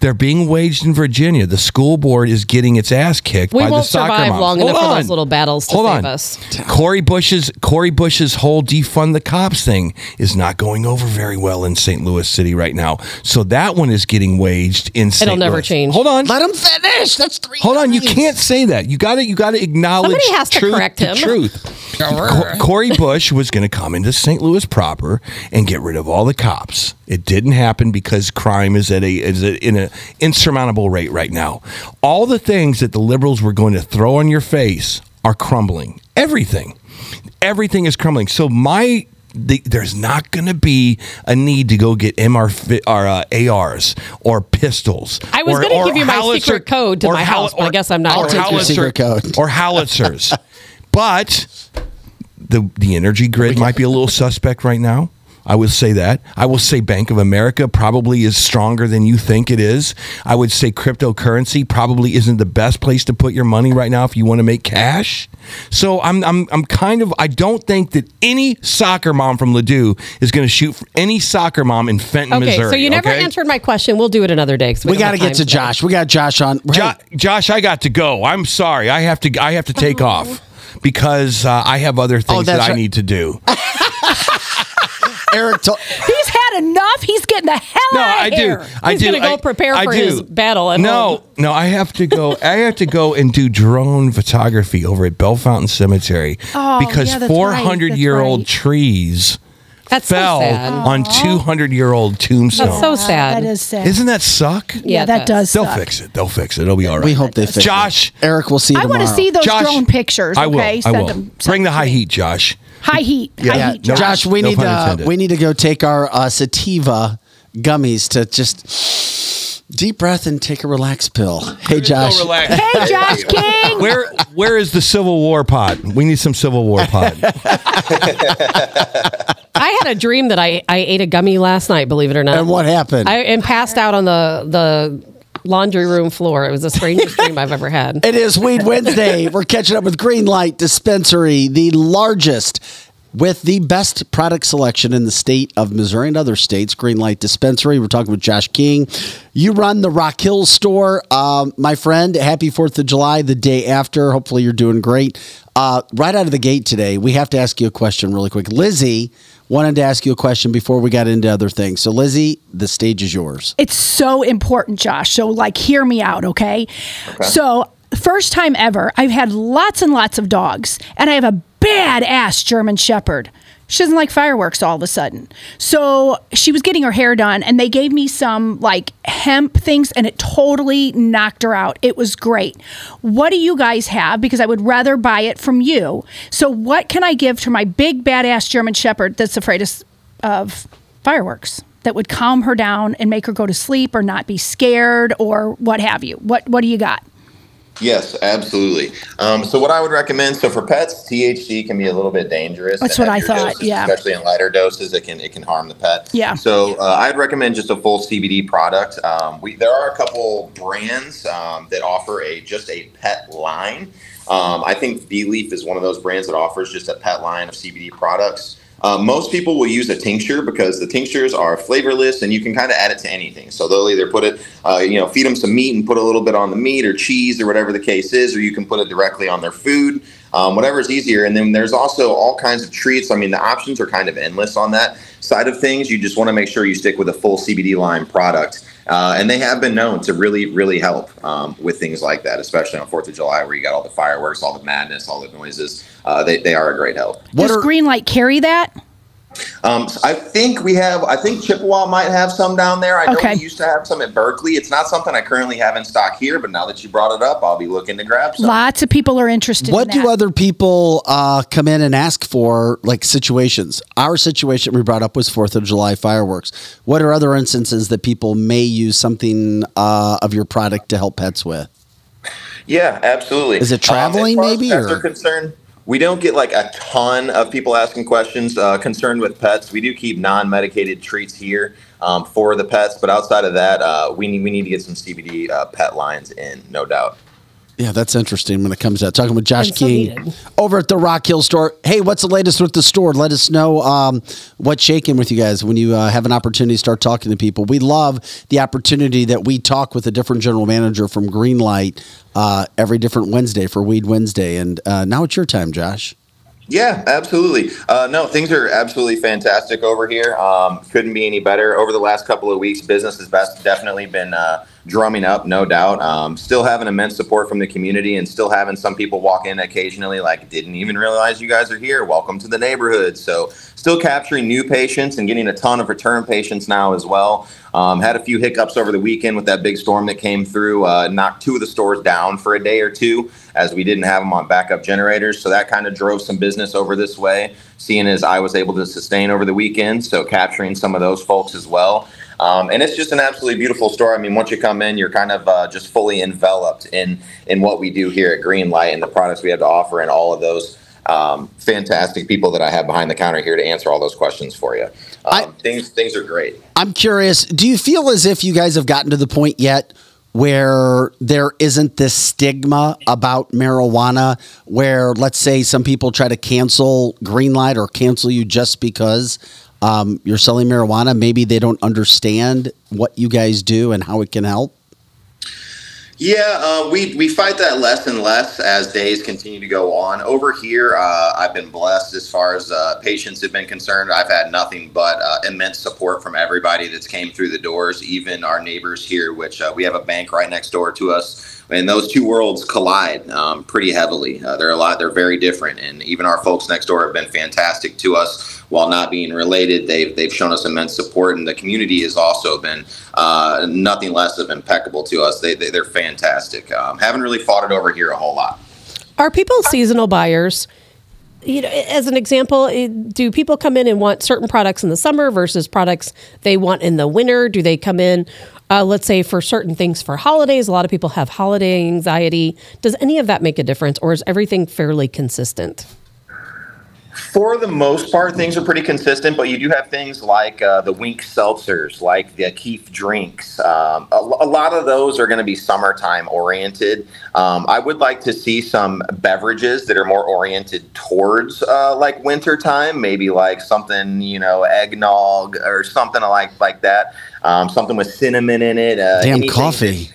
They're being waged in Virginia. The school board is getting its ass kicked we by won't the soccer survive moms. long Hold enough for those little battles to Hold save on. us. Cori Bush's Cori Bush's whole defund the cops thing is not going over very well in St. Louis City right now. So that one is getting waged in St. It'll never Louis. change. Hold on. Let him finish. That's three. Hold on, you can't say that. You got to you got to acknowledge Somebody has to truth, correct the him. truth. Co- Cori Bush was going to come into St. Louis proper and get rid of all the cops. It didn't happen because crime is at a is a, in an insurmountable rate right now. All the things that the liberals were going to throw on your face are crumbling. Everything, everything is crumbling. So my the, there's not going to be a need to go get MR or uh, ARs or pistols. I was gonna give you my secret code to my house, but I guess I'm not or going. Howitzer- secret code. or howitzers. <laughs> but the the energy grid might be a little suspect right now. I would say that. I will say Bank of America probably is stronger than you think it is. I would say cryptocurrency probably isn't the best place to put your money right now if you want to make cash. So I'm I'm I'm kind of I don't think that any soccer mom from Ladue is going to shoot for any soccer mom in Fenton, Okay, Missouri. so you never okay? answered my question. We'll do it another day. 'cause We don't got to get to today. Josh. We got Josh on. Jo- Josh, I got to go. I'm sorry. I have to. I have to take off because uh, I have other things that that's I right. need to do. <laughs> Eric, to- <laughs> He's had enough. He's getting the hell No, out I of do. here. I do. He's do. gonna go I- prepare I for do. his battle at no, home. no, I have to go. I have to go and do drone photography over at Bellefontaine Cemetery Oh, because yeah, that's right. 400 year old trees That's so fell sad. on 200 year old tombstone. That's so sad. That is sad. Isn't that suck? yeah, Yeah, it that does. They'll suck. fix it. They'll fix it. It'll be all right. we hope they fix Josh, it. Eric, we'll see you I want tomorrow. to see those Josh, drone pictures. I will. Okay, I will. them. Bring the them high me. heat, Josh. High heat. High Yeah, heat. no- Josh. Josh, we No need pun uh, intended. we need to go take our uh, sativa gummies to just deep breath and take a relax pill. Hey, Josh. So relax. Hey, Josh <laughs> King. Where where is the Civil War pot? We need some Civil War pot. <laughs> I had a dream that I, I ate a gummy last night. Believe it or not. And what happened? I and passed out on the the laundry room floor. It was the strangest dream I've ever had. It is Weed Wednesday. We're catching up with Greenlight Dispensary, the largest with the best product selection in the state of Missouri and other states. Greenlight Dispensary. We're talking with Josh King. You run the Rock Hill store, um, my friend. Happy Fourth of July. The day after. Hopefully, you're doing great. Uh, right out of the gate today, we have to ask you a question really quick. Lizzie wanted to ask you a question before we got into other things. So, Lizzie, the stage is yours. It's so important, Josh. So, like, hear me out, okay? So, first time ever, I've had lots and lots of dogs, and I have a badass German Shepherd. She doesn't like fireworks all of a sudden. So she was getting her hair done, and they gave me some like hemp things, and it totally knocked her out. It was great. What do you guys have? Because I would rather buy it from you. So, what can I give to my big badass German Shepherd that's afraid of, of fireworks? That would calm her down and make her go to sleep or not be scared or what have you. What What do you got? Yes, absolutely. Um, so, what I would recommend, so for pets, THC can be a little bit dangerous. That's what I thought, doses, yeah. especially in lighter doses, it can it can harm the pet. Yeah. So, uh, I'd recommend just a full CBD product. Um, we there are a couple brands um, that offer a just a pet line. Um, I think Bee Leaf is one of those brands that offers just a pet line of CBD products. Uh, most people will use a tincture because the tinctures are flavorless and you can kind of add it to anything. So they'll either put it, uh, you know, feed them some meat and put a little bit on the meat or cheese or whatever the case is, or you can put it directly on their food. Um, whatever is easier. And then there's also all kinds of treats. I mean, the options are kind of endless on that side of things. You just want to make sure you stick with a full CBD line product. Uh, and they have been known to really, really help um, with things like that, especially on Fourth of July, where you got all the fireworks, all the madness, all the noises. Uh, they, they are a great help. What Does Greenlight carry that? Um, so I think we have. I think Chippewa might have some down there. I know Okay. we used to have some at Berkeley. It's not something I currently have in stock here, but now that you brought it up, I'll be looking to grab some. Lots of people are interested What in that. do other people uh, come in and ask for, like situations? Our situation we brought up was Fourth of July fireworks. What are other instances that people may use something uh, of your product to help pets with? Yeah, absolutely. Is it traveling, Um, as far as maybe, Pets or- are concerned. We don't get like a ton of people asking questions uh, concerned with pets. We do keep non-medicated treats here um, for the pets, but outside of that, uh, we need we need to get some CBD uh, pet lines in, no doubt. Yeah, that's interesting when it comes out. Talking with Josh And so King needed. over at the Rock Hill store. Hey, what's the latest with the store? Let us know um, what's shaking with you guys when you uh, have an opportunity to start talking to people. We love the opportunity that we talk with a different general manager from Greenlight uh, every different Wednesday for Weed Wednesday. And uh, now it's your time, Josh. Yeah, absolutely. Uh, no, things are absolutely fantastic over here. Um, couldn't be any better. Over the last couple of weeks, business has best definitely been uh, drumming up, no doubt. Um, still having immense support from the community, and still having some people walk in occasionally, like didn't even realize you guys are here. Welcome to the neighborhood. So, still capturing new patients and getting a ton of return patients now as well. Um, had a few hiccups over the weekend with that big storm that came through, uh, knocked two of the stores down for a day or two as we didn't have them on backup generators. So that kind of drove some business over this way, seeing as I was able to sustain over the weekend. So capturing some of those folks as well. Um, and it's just an absolutely beautiful store. I mean, once you come in, you're kind of uh, just fully enveloped in in what we do here at Greenlight and the products we have to offer, and all of those um, fantastic people that I have behind the counter here to answer all those questions for you. Um, things things are great. I'm curious, do you feel as if you guys have gotten to the point yet where there isn't this stigma about marijuana where let's say some people try to cancel Greenlight or cancel you just because um, you're selling marijuana? Maybe they don't understand what you guys do and how it can help. Yeah, uh, we we fight that less and less as days continue to go on. Over here, uh, I've been blessed as far as uh, patients have been concerned. I've had nothing but uh, immense support from everybody that's came through the doors, even our neighbors here, which uh, we have a bank right next door to us. And those two worlds collide um, pretty heavily. Uh, they're a lot. They're very different, and even our folks next door have been fantastic to us. While not being related, they've they've shown us immense support, and the community has also been uh, nothing less of impeccable to us. They, they they're fantastic. Um, haven't really fought it over here a whole lot. Are people seasonal buyers? You know, as an example, do people come in and want certain products in the summer versus products they want in the winter? Do they come in, uh, let's say, for certain things for holidays? A lot of people have holiday anxiety. Does any of that make a difference, or is everything fairly consistent? For the most part, things are pretty consistent, but you do have things like uh, the Wink seltzers, like the Keef drinks. Um, a, a lot of those are going to be summertime oriented. Um, I would like to see some beverages that are more oriented towards uh, like wintertime, maybe like something, you know, eggnog or something like like that. Um, something with cinnamon in it. Uh, Damn coffee.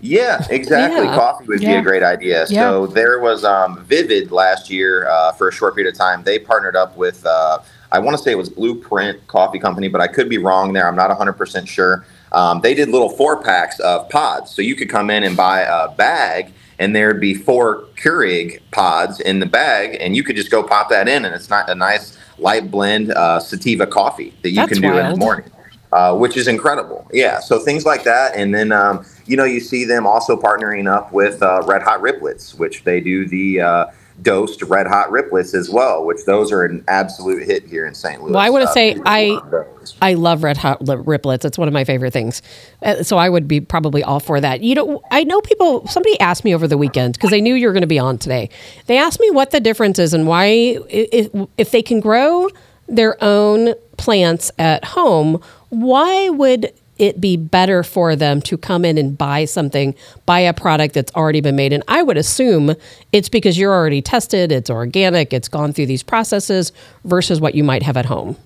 Yeah, exactly. Yeah. Coffee would be a great idea. Yeah. So there was um, Vivid last year uh, for a short period of time. They partnered up with, uh, I want to say it was Blueprint Coffee Company, but I could be wrong there. I'm not 100% sure. Um, they did little four packs of pods. So you could come in and buy a bag, and there'd be four Keurig pods in the bag, and you could just go pop that in, and it's not a nice light blend uh, sativa coffee that you That's can do in the morning uh, which is incredible. Yeah, so things like that, and then um, you know you see them also partnering up with uh, Red Hot Riplets, which they do the uh, dosed Red Hot Riplets as well, which those are an absolute hit here in St. Louis. Well, I want to Uh, say I love. I love red hot riplets. It's one of my favorite things. Uh, so I would be probably all for that. You know, I know people. Somebody asked me over the weekend because they knew you were going to be on today. They asked me what the difference is and why if, if they can grow their own plants at home, why would it be better for them to come in and buy something, buy a product that's already been made? And I would assume it's because you're already tested, it's organic, it's gone through these processes versus what you might have at home.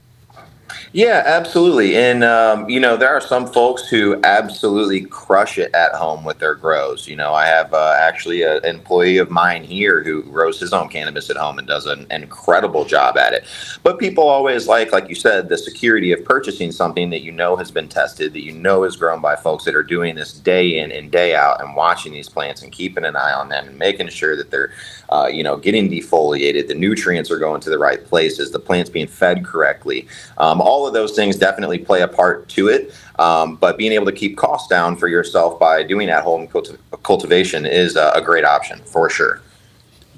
Yeah, absolutely. And, um, you know, there are some folks who absolutely crush it at home with their grows. You know, I have uh, actually an employee of mine here who grows his own cannabis at home and does an incredible job at it. But people always like, like you said, the security of purchasing something that you know has been tested, that you know is grown by folks that are doing this day in and day out and watching these plants and keeping an eye on them and making sure that they're, uh, you know, getting defoliated, the nutrients are going to the right places, the plants being fed correctly. Um, all of those things definitely play a part to it. Um, but being able to keep costs down for yourself by doing at home culti- cultivation is a, a great option for sure.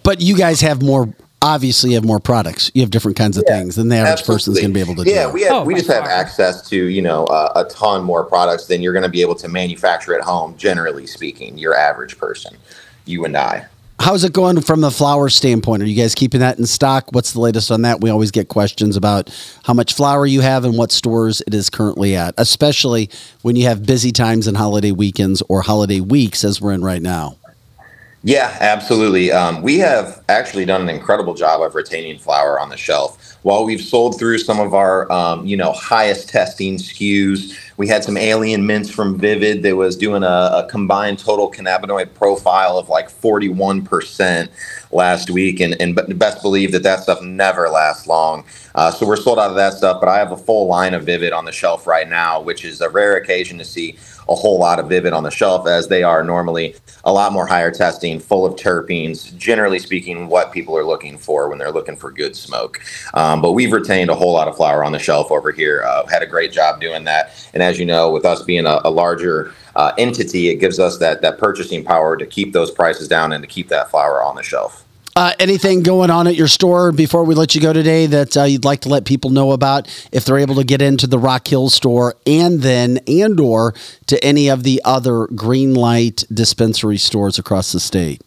But you guys have more. Obviously, you have more products. You have different kinds of things than the average person's going to be able to yeah, do. we have, we just have access to you know uh, a ton more products than you're going to be able to manufacture at home. Generally speaking, your average person, you and I. How's it going from the flour standpoint? Are you guys keeping that in stock? What's the latest on that? We always get questions about how much flour you have and what stores it is currently at, especially when you have busy times and holiday weekends or holiday weeks as we're in right now. Yeah, absolutely. Um, we have actually done an incredible job of retaining flour on the shelf. While we've sold through some of our, um, you know, highest testing SKUs, we had some alien mints from Vivid that was doing a, a combined total cannabinoid profile of like 41% last week. And, and best believe that that stuff never lasts long. Uh, so we're sold out of that stuff. But I have a full line of Vivid on the shelf right now, which is a rare occasion to see a whole lot of Vivid on the shelf, as they are normally a lot more higher testing, full of terpenes. Generally speaking, what people are looking for when they're looking for good smoke. Um, but we've retained a whole lot of flower on the shelf over here. Uh, had a great job doing that. And as you know, with us being a, a larger uh, entity, it gives us that that purchasing power to keep those prices down and to keep that flower on the shelf. Uh, anything going on at your store before we let you go today that uh, you'd like to let people know about if they're able to get into the Rock Hill store and then and or to any of the other green light dispensary stores across the state?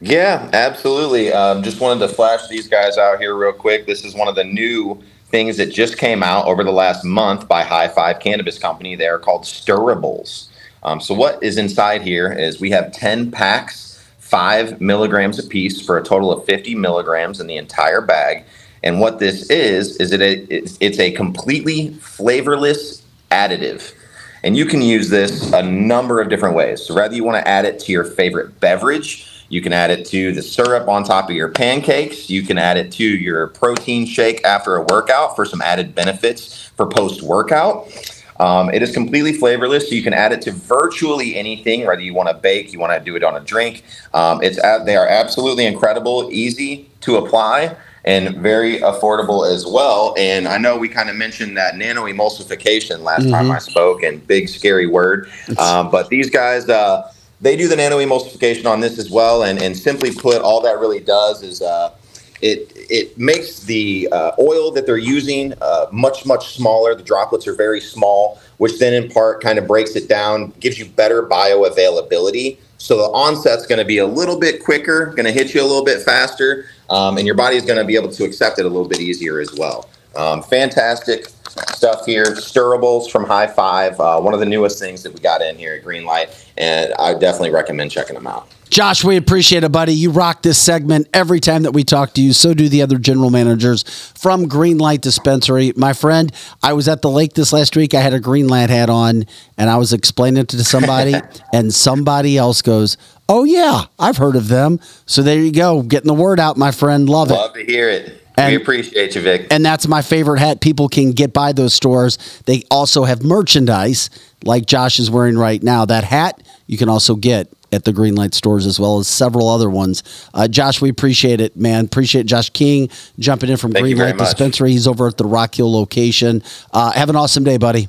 Yeah, absolutely. Um, just wanted to flash these guys out here real quick. This is one of the new things that just came out over the last month by High Five Cannabis Company. They are called Stirrables. Um, so what is inside here is we have 10 packs, five milligrams a piece for a total of 50 milligrams in the entire bag. And what this is, is it a, it's, it's a completely flavorless additive. And you can use this a number of different ways. So whether you want to add it to your favorite beverage, you can add it to the syrup on top of your pancakes. You can add it to your protein shake after a workout for some added benefits for post workout. Um, it is completely flavorless, so you can add it to virtually anything. Whether you want to bake, you want to do it on a drink. Um, it's they are absolutely incredible, easy to apply, and very affordable as well. And I know we kind of mentioned that nano emulsification last time Mhm. I spoke, and big scary word. Um, but these guys, uh, they do the nano emulsification on this as well. And, and simply put, all that really does is uh, it it makes the uh, oil that they're using uh, much much smaller. The droplets are very small, which then in part kind of breaks it down, gives you better bioavailability. So the onset's going to be a little bit quicker, going to hit you a little bit faster, um, and your body is going to be able to accept it a little bit easier as well. Um, fantastic stuff here. Stirrables from High Five, uh, one of the newest things that we got in here at Greenlight, and I definitely recommend checking them out. Josh, we appreciate it, buddy. You rock this segment every time that we talk to you. So do the other general managers from Greenlight Dispensary. My friend, I was at the lake this last week. I had a Greenlight hat on, and I was explaining it to somebody, <laughs> and somebody else goes, "Oh yeah, I've heard of them." So there you go, getting the word out, my friend. Love it. Love to hear it. And- we appreciate you, Vic. And that's my favorite hat. People can get by those stores. They also have merchandise like Josh is wearing right now. That hat you can also get at the Greenlight stores as well as several other ones. Uh, Josh, we appreciate it, man. Appreciate Josh King jumping in from Thank Greenlight. Dispensary. He's over at the Rock Hill location. Uh, have an awesome day, buddy.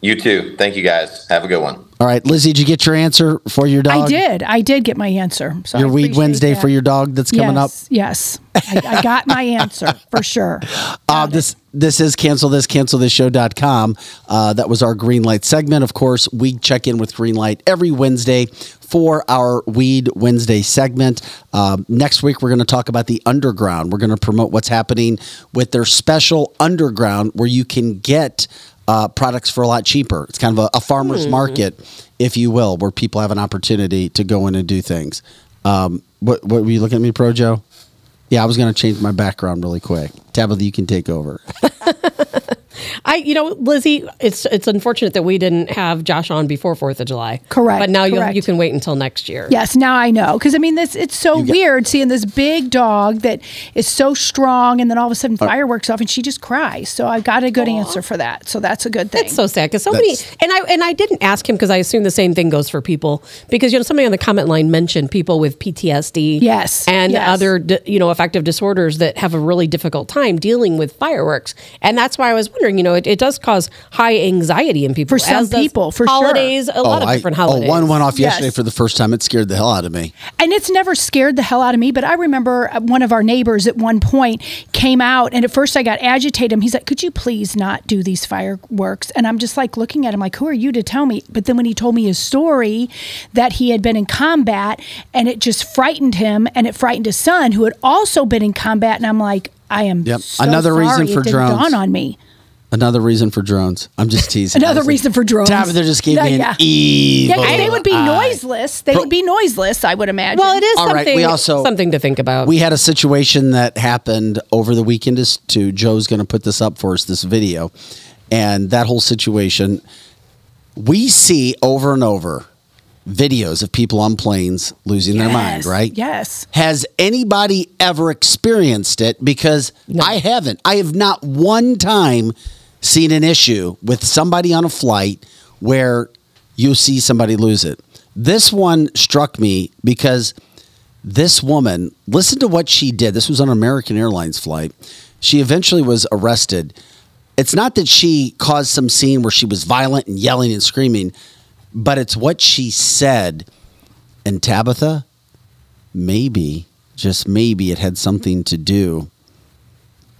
You too. Thank you, guys. Have a good one. All right, Lizzie, did you get your answer for your dog? I did. I did get my answer. So I your Weed Wednesday that. for your dog that's coming up. Yes, Yes. I, I got my answer for <laughs> sure. Uh, this this is cancel this cancel this show.com. Uh, that was our green light segment. Of course, we check in with green light every Wednesday for our Weed Wednesday segment. Um, next week, we're going to talk about the underground. We're going to promote what's happening with their special underground where you can get uh, products for a lot cheaper. It's kind of a, a farmer's Hmm. market, if you will, where people have an opportunity to go in and do things. Um, what, what were you looking at me, Pro Joe? Yeah, I was going to change my background really quick. Tabitha, you can take over. <laughs> I, you know, Lizzie, it's it's unfortunate that we didn't have Josh on before Fourth of July. Correct, But now you correct. you can wait until next year. Yes, now I know. Because I mean, this it's so weird seeing this big dog that is so strong, and then all of a sudden fireworks off, and she just cries. So I've got a good answer for that. So that's a good thing. That's so sad because so many, and I and I didn't ask him because I assume the same thing goes for people because you know somebody on the comment line mentioned people with PTSD, Yes, and yes. other you know affective disorders that have a really difficult time dealing with fireworks, and that's why I was wondering, you know, it, it does cause high anxiety in people For some people, for sure. holidays, a lot of I- different holidays. Oh, one went off yesterday Yes. for the first time. It scared the hell out of me. And it's never scared the hell out of me, but I remember uh, one of our neighbors at one point came out, and at first I got agitated. He's like, Could you please not do these fireworks? And I'm just like looking at him, like, Who are you to tell me? But then when he told me his story that he had been in combat and it just frightened him and it frightened his son, who had also been in combat, and I'm like, I am Yep. so Another sorry reason it for didn't drones. dawn on me. Another reason for drones. I'm just <laughs> teasing. Another Listen, reason for drones. Tabitha just gave Yeah, me an yeah. evil. Yeah, 'cause they would be eye. noiseless. They Pro- would be noiseless, I would imagine. Well, it is All right, something we also- something to think about. We had a situation that happened over the weekend. Is to Joe's going to put this up for us. This video, and that whole situation, we see over and over videos of people on planes losing their mind. Yes, Right? Yes. Has anybody ever experienced it? Because I haven't. I have not one time seen an issue with somebody on a flight where you see somebody lose it. This one struck me because this woman, listen to what she did. This was on an American Airlines flight. She eventually was arrested. It's not that she caused some scene where she was violent and yelling and screaming, but it's what she said. And Tabitha, maybe, just maybe, it had something to do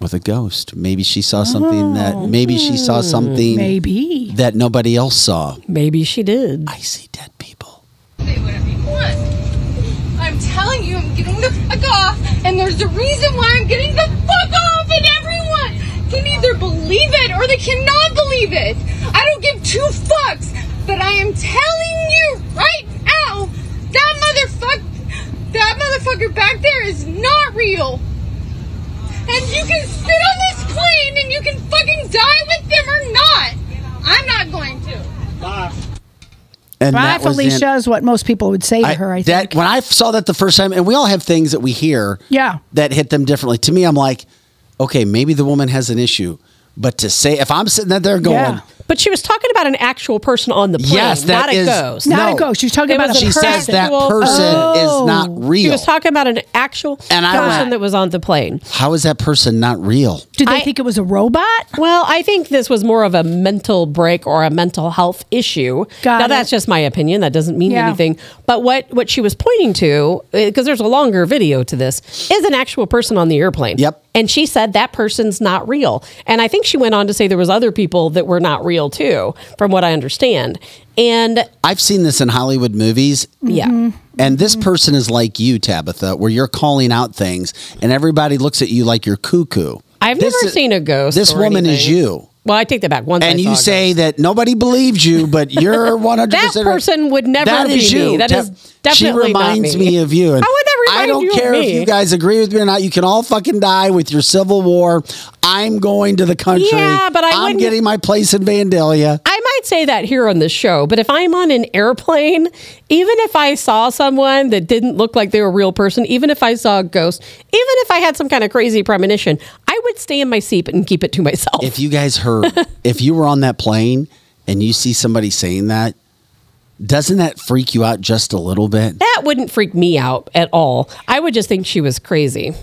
with a ghost. Maybe she saw something that, oh. maybe she saw hmm. something Maybe. that nobody else saw. Maybe she did. I see dead people. Say whatever you want. I'm telling you, I'm getting the fuck off, and there's a reason why I'm getting the fuck off, and everyone can either believe it or they cannot believe it. I don't give two fucks, but I am telling you right now, that motherfucker, that motherfucker back there is not real. And you can sit on this plane and you can fucking die with them or not. I'm not going to. Bye. And Bye, that was Felicia, end- is what most people would say to her, I think. that when I saw that the first time, and we all have things that we hear Yeah. that hit them differently. To me, I'm like, okay, maybe the woman has an issue, but to say if I'm sitting there going, Yeah. But she was talking about an actual person on the plane, Yes, that not a ghost. Not a No. ghost. She was talking It about was a a she says that actual- person Oh. is not real. She was talking about an actual And I was- person that was on the plane. How is that person not real? Did they I- think it was a robot? Well, I think this was more of a mental break or a mental health issue. Got now it. that's just my opinion. That doesn't mean Yeah. anything. But what what she was pointing to, eh, because there's a longer video to this, is an actual person on the airplane. Yep. And she said that person's not real. And I think she went on to say there was other people that were not real too, from what I understand. And I've seen this in Hollywood movies. yeah. Mm-hmm. And this person is like you, Tabitha, where you're calling out things and everybody looks at you like you're cuckoo. I've This never is- seen a ghost. This woman is you. Well, I take that back. Once And you say that nobody believes you, but you're <laughs> 100%. That person would never That be is me. you. That Tab- is definitely She reminds me. me of you. And would I don't care if you guys agree with me or not. You can all fucking die with your civil war. I'm going to the country. Yeah, but I I'm wouldn't- getting my place in Vandalia. I might say that here on this show, but if I'm on an airplane, even if I saw someone that didn't look like they were a real person, even if I saw a ghost, even if I had some kind of crazy premonition, I would stay in my seat and keep it to myself. If you guys heard, <laughs> if you were on that plane and you see somebody saying that, doesn't that freak you out just a little bit? that wouldn't freak me out at all. I would just think she was crazy.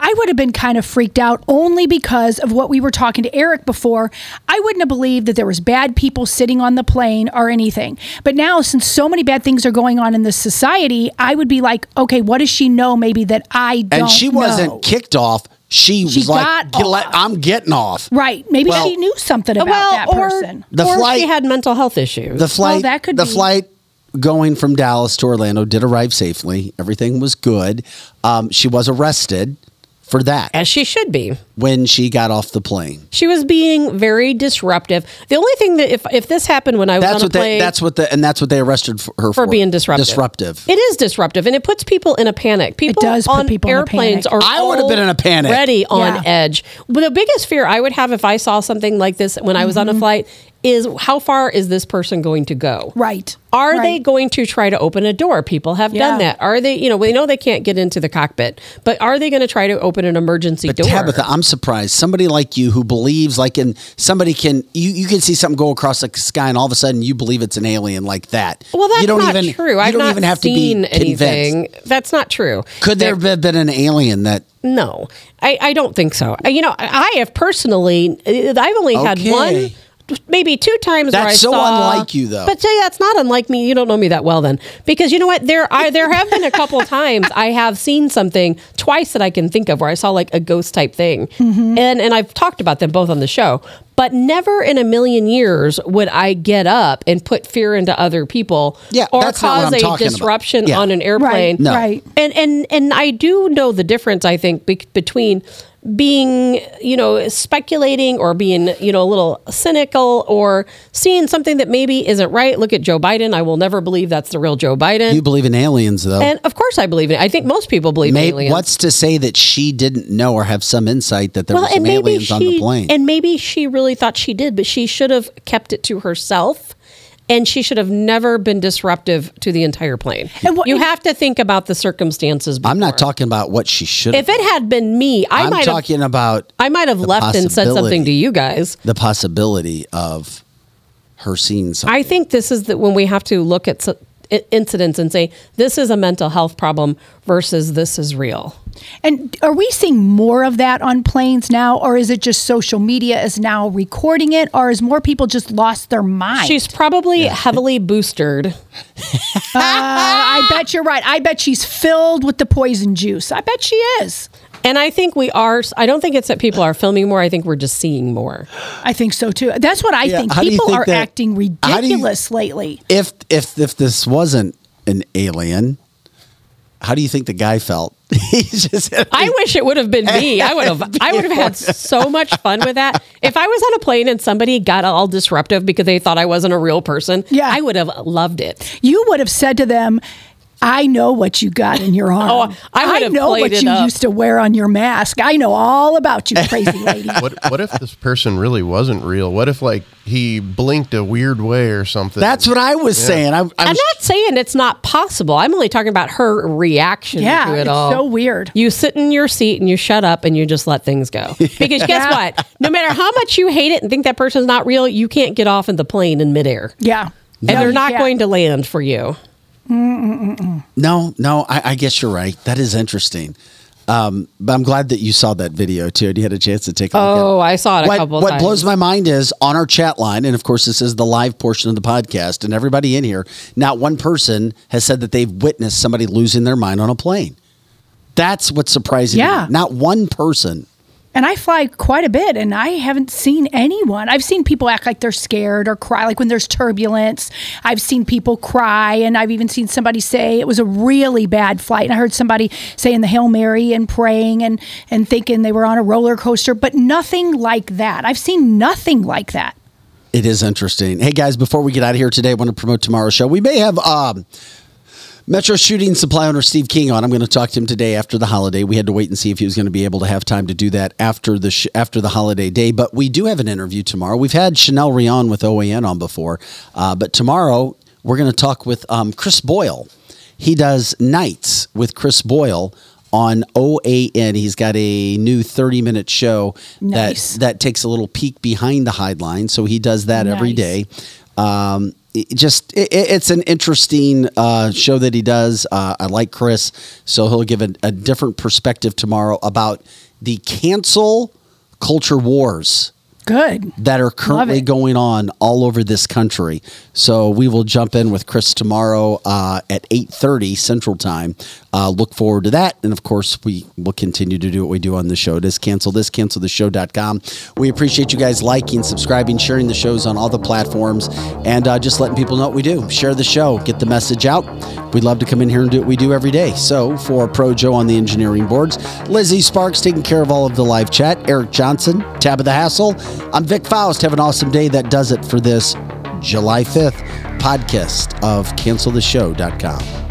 I would have been kind of freaked out only because of what we were talking to Eric before. I wouldn't have believed that there was bad people sitting on the plane or anything. But now since so many bad things are going on in this society, I would be like, okay, what does she know maybe that I don't And she wasn't know? kicked off. She, She was like, got "Get- let- I'm getting off. Right. Maybe Well- she knew something about well, that or, person. The or flight- she had mental health issues. The flight, that could the be. flight going from Dallas to Orlando did arrive safely. Everything was good. Um, she was arrested for that. As she should be. When she got off the plane. She was being very disruptive. The only thing that if if this happened when I was That's on a plane they that's what the and that's what they arrested for her for, for being disruptive. Disruptive. It is disruptive, and it puts people in a panic. People does put on people in a airplanes panic. are I would have been in a panic. Ready on Yeah. edge. But the biggest fear I would have if I saw something like this when I was Mm-hmm. on a flight is how far is this person going to go? Right. Are they going to try to open a door? People have done that. Are they, you know, we know they can't get into the cockpit, but are they going to try to open an emergency But door? Tabitha, I'm surprised. Somebody like you who believes like in somebody can you, you can see something go across the sky and all of a sudden you believe it's an alien like that. well, that's you don't not even, true. You I've don't not even have to be seen convinced. anything. That's not true. Could there have been an alien that No, I, I don't think so. You know, I I have personally, I've only had one, maybe two times where I saw That's so saw. unlike you, though. But say that's not unlike me. You don't know me that well, then, because you know what? There, I there have been a couple <laughs> times I have seen something twice that I can think of where I saw like a ghost type thing, Mm-hmm. and and I've talked about them both on the show. But never in a million years would I get up and put fear into other people, Yeah, or that's not what cause a disruption Yeah. on an airplane. Right, No. right. And and and I do know the difference. I think be- between being you know speculating or being you know a little cynical or seeing something that maybe isn't right. Look at Joe Biden. I will never believe that's the real Joe Biden. you believe in aliens though. and of course, I believe in it. I think most people believe in aliens. what's to say that she didn't know or have some insight that there were some aliens on the plane? And maybe she really thought she did, but she should have kept it to herself. And she should have never been disruptive to the entire plane. you have to think about the circumstances. I'm not talking about what she should. If it had been me, I I'm might have. talking about I might have left and said something to you guys. the possibility of her seeing something. I think this is the, when we have to look at incidents and say this is a mental health problem versus this is real. And are we seeing more of that on planes now, or is it just social media is now recording it, or is more people just lost their mind? She's probably heavily boosted. <laughs> Uh, I bet you're right. I bet she's filled with the poison juice. I bet she is. And I think we are. I don't think it's that people are filming more. I think we're just seeing more. I think so too. That's what I Yeah, think. how do you People think are that- acting how do you- ridiculous lately. if if if this wasn't an alien, how do you think the guy felt? <laughs> He's just. I wish it would have been me. I would <laughs> have. I would have had so much fun with that. If I was on a plane and somebody got all disruptive because they thought I wasn't a real person, yeah. I would have loved it. You would have said to them, I know what you got in your <laughs> oh, arm. Oh, I would have know what you up. used to wear on your mask. I know all about you, crazy <laughs> lady. What what if this person really wasn't real? What if like he blinked a weird way or something? That's what I was Yeah. saying. I, I I'm not saying it's not possible. I'm only talking about her reaction Yeah, to it it's all. so weird. You sit in your seat and you shut up and you just let things go. <laughs> Because guess Yeah. what? No matter how much you hate it and think that person's not real, you can't get off in the plane in midair. Yeah. And No, they're you not can't. going to land for you. No, no. I, I guess you're right. That is interesting. Um, but I'm glad that you saw that video too. and You had a chance to take a look at it. Oh, I saw it a what, couple what times. blows my mind is on our chat line, and of course, this is the live portion of the podcast, and everybody in here, not one person has said that they've witnessed somebody losing their mind on a plane. That's what's surprising. Yeah. Not one person. And I fly quite a bit, and I haven't seen anyone. I've seen people act like they're scared or cry, like when there's turbulence. I've seen people cry, and I've even seen somebody say it was a really bad flight. And I heard somebody saying the Hail Mary and praying and, and thinking they were on a roller coaster, but nothing like that. I've seen nothing like that. It is interesting. Hey guys, before we get out of here today, I want to promote tomorrow's show. We may have um, Metro Shooting Supply owner Steve King on. I'm going to talk to him today after the holiday. We had to wait and see if he was going to be able to have time to do that after the sh- after the holiday day. But we do have an interview tomorrow. We've had Chanel Rion with OAN on before, uh, but tomorrow we're going to talk with um, Chris Boyle. He does nights with Chris Boyle on OAN. He's got a new 30 minute show Nice. that that takes a little peek behind the headline. So he does that every Nice. day. Um, it just it, it's an interesting uh, show that he does. Uh, I like Chris, so he'll give a, a different perspective tomorrow about the cancel culture wars Good. that are currently going on all over this country. So we will jump in with Chris tomorrow uh, at 8.30 Central Time. Uh, look forward to that. And of course, we will continue to do what we do on the show. Is cancel this, canceltheshow.com. We appreciate you guys liking, subscribing, sharing the shows on all the platforms, and uh, just letting people know what we do. Share the show, get the message out. We'd love to come in here and do what we do every day. So for Pro Joe on the engineering boards, Lizzie Sparks taking care of all of the live chat, Eric Johnson, Tabitha Hassel. I'm Vic Faust. Have an awesome day. That does it for this July 5th podcast of canceltheshow.com.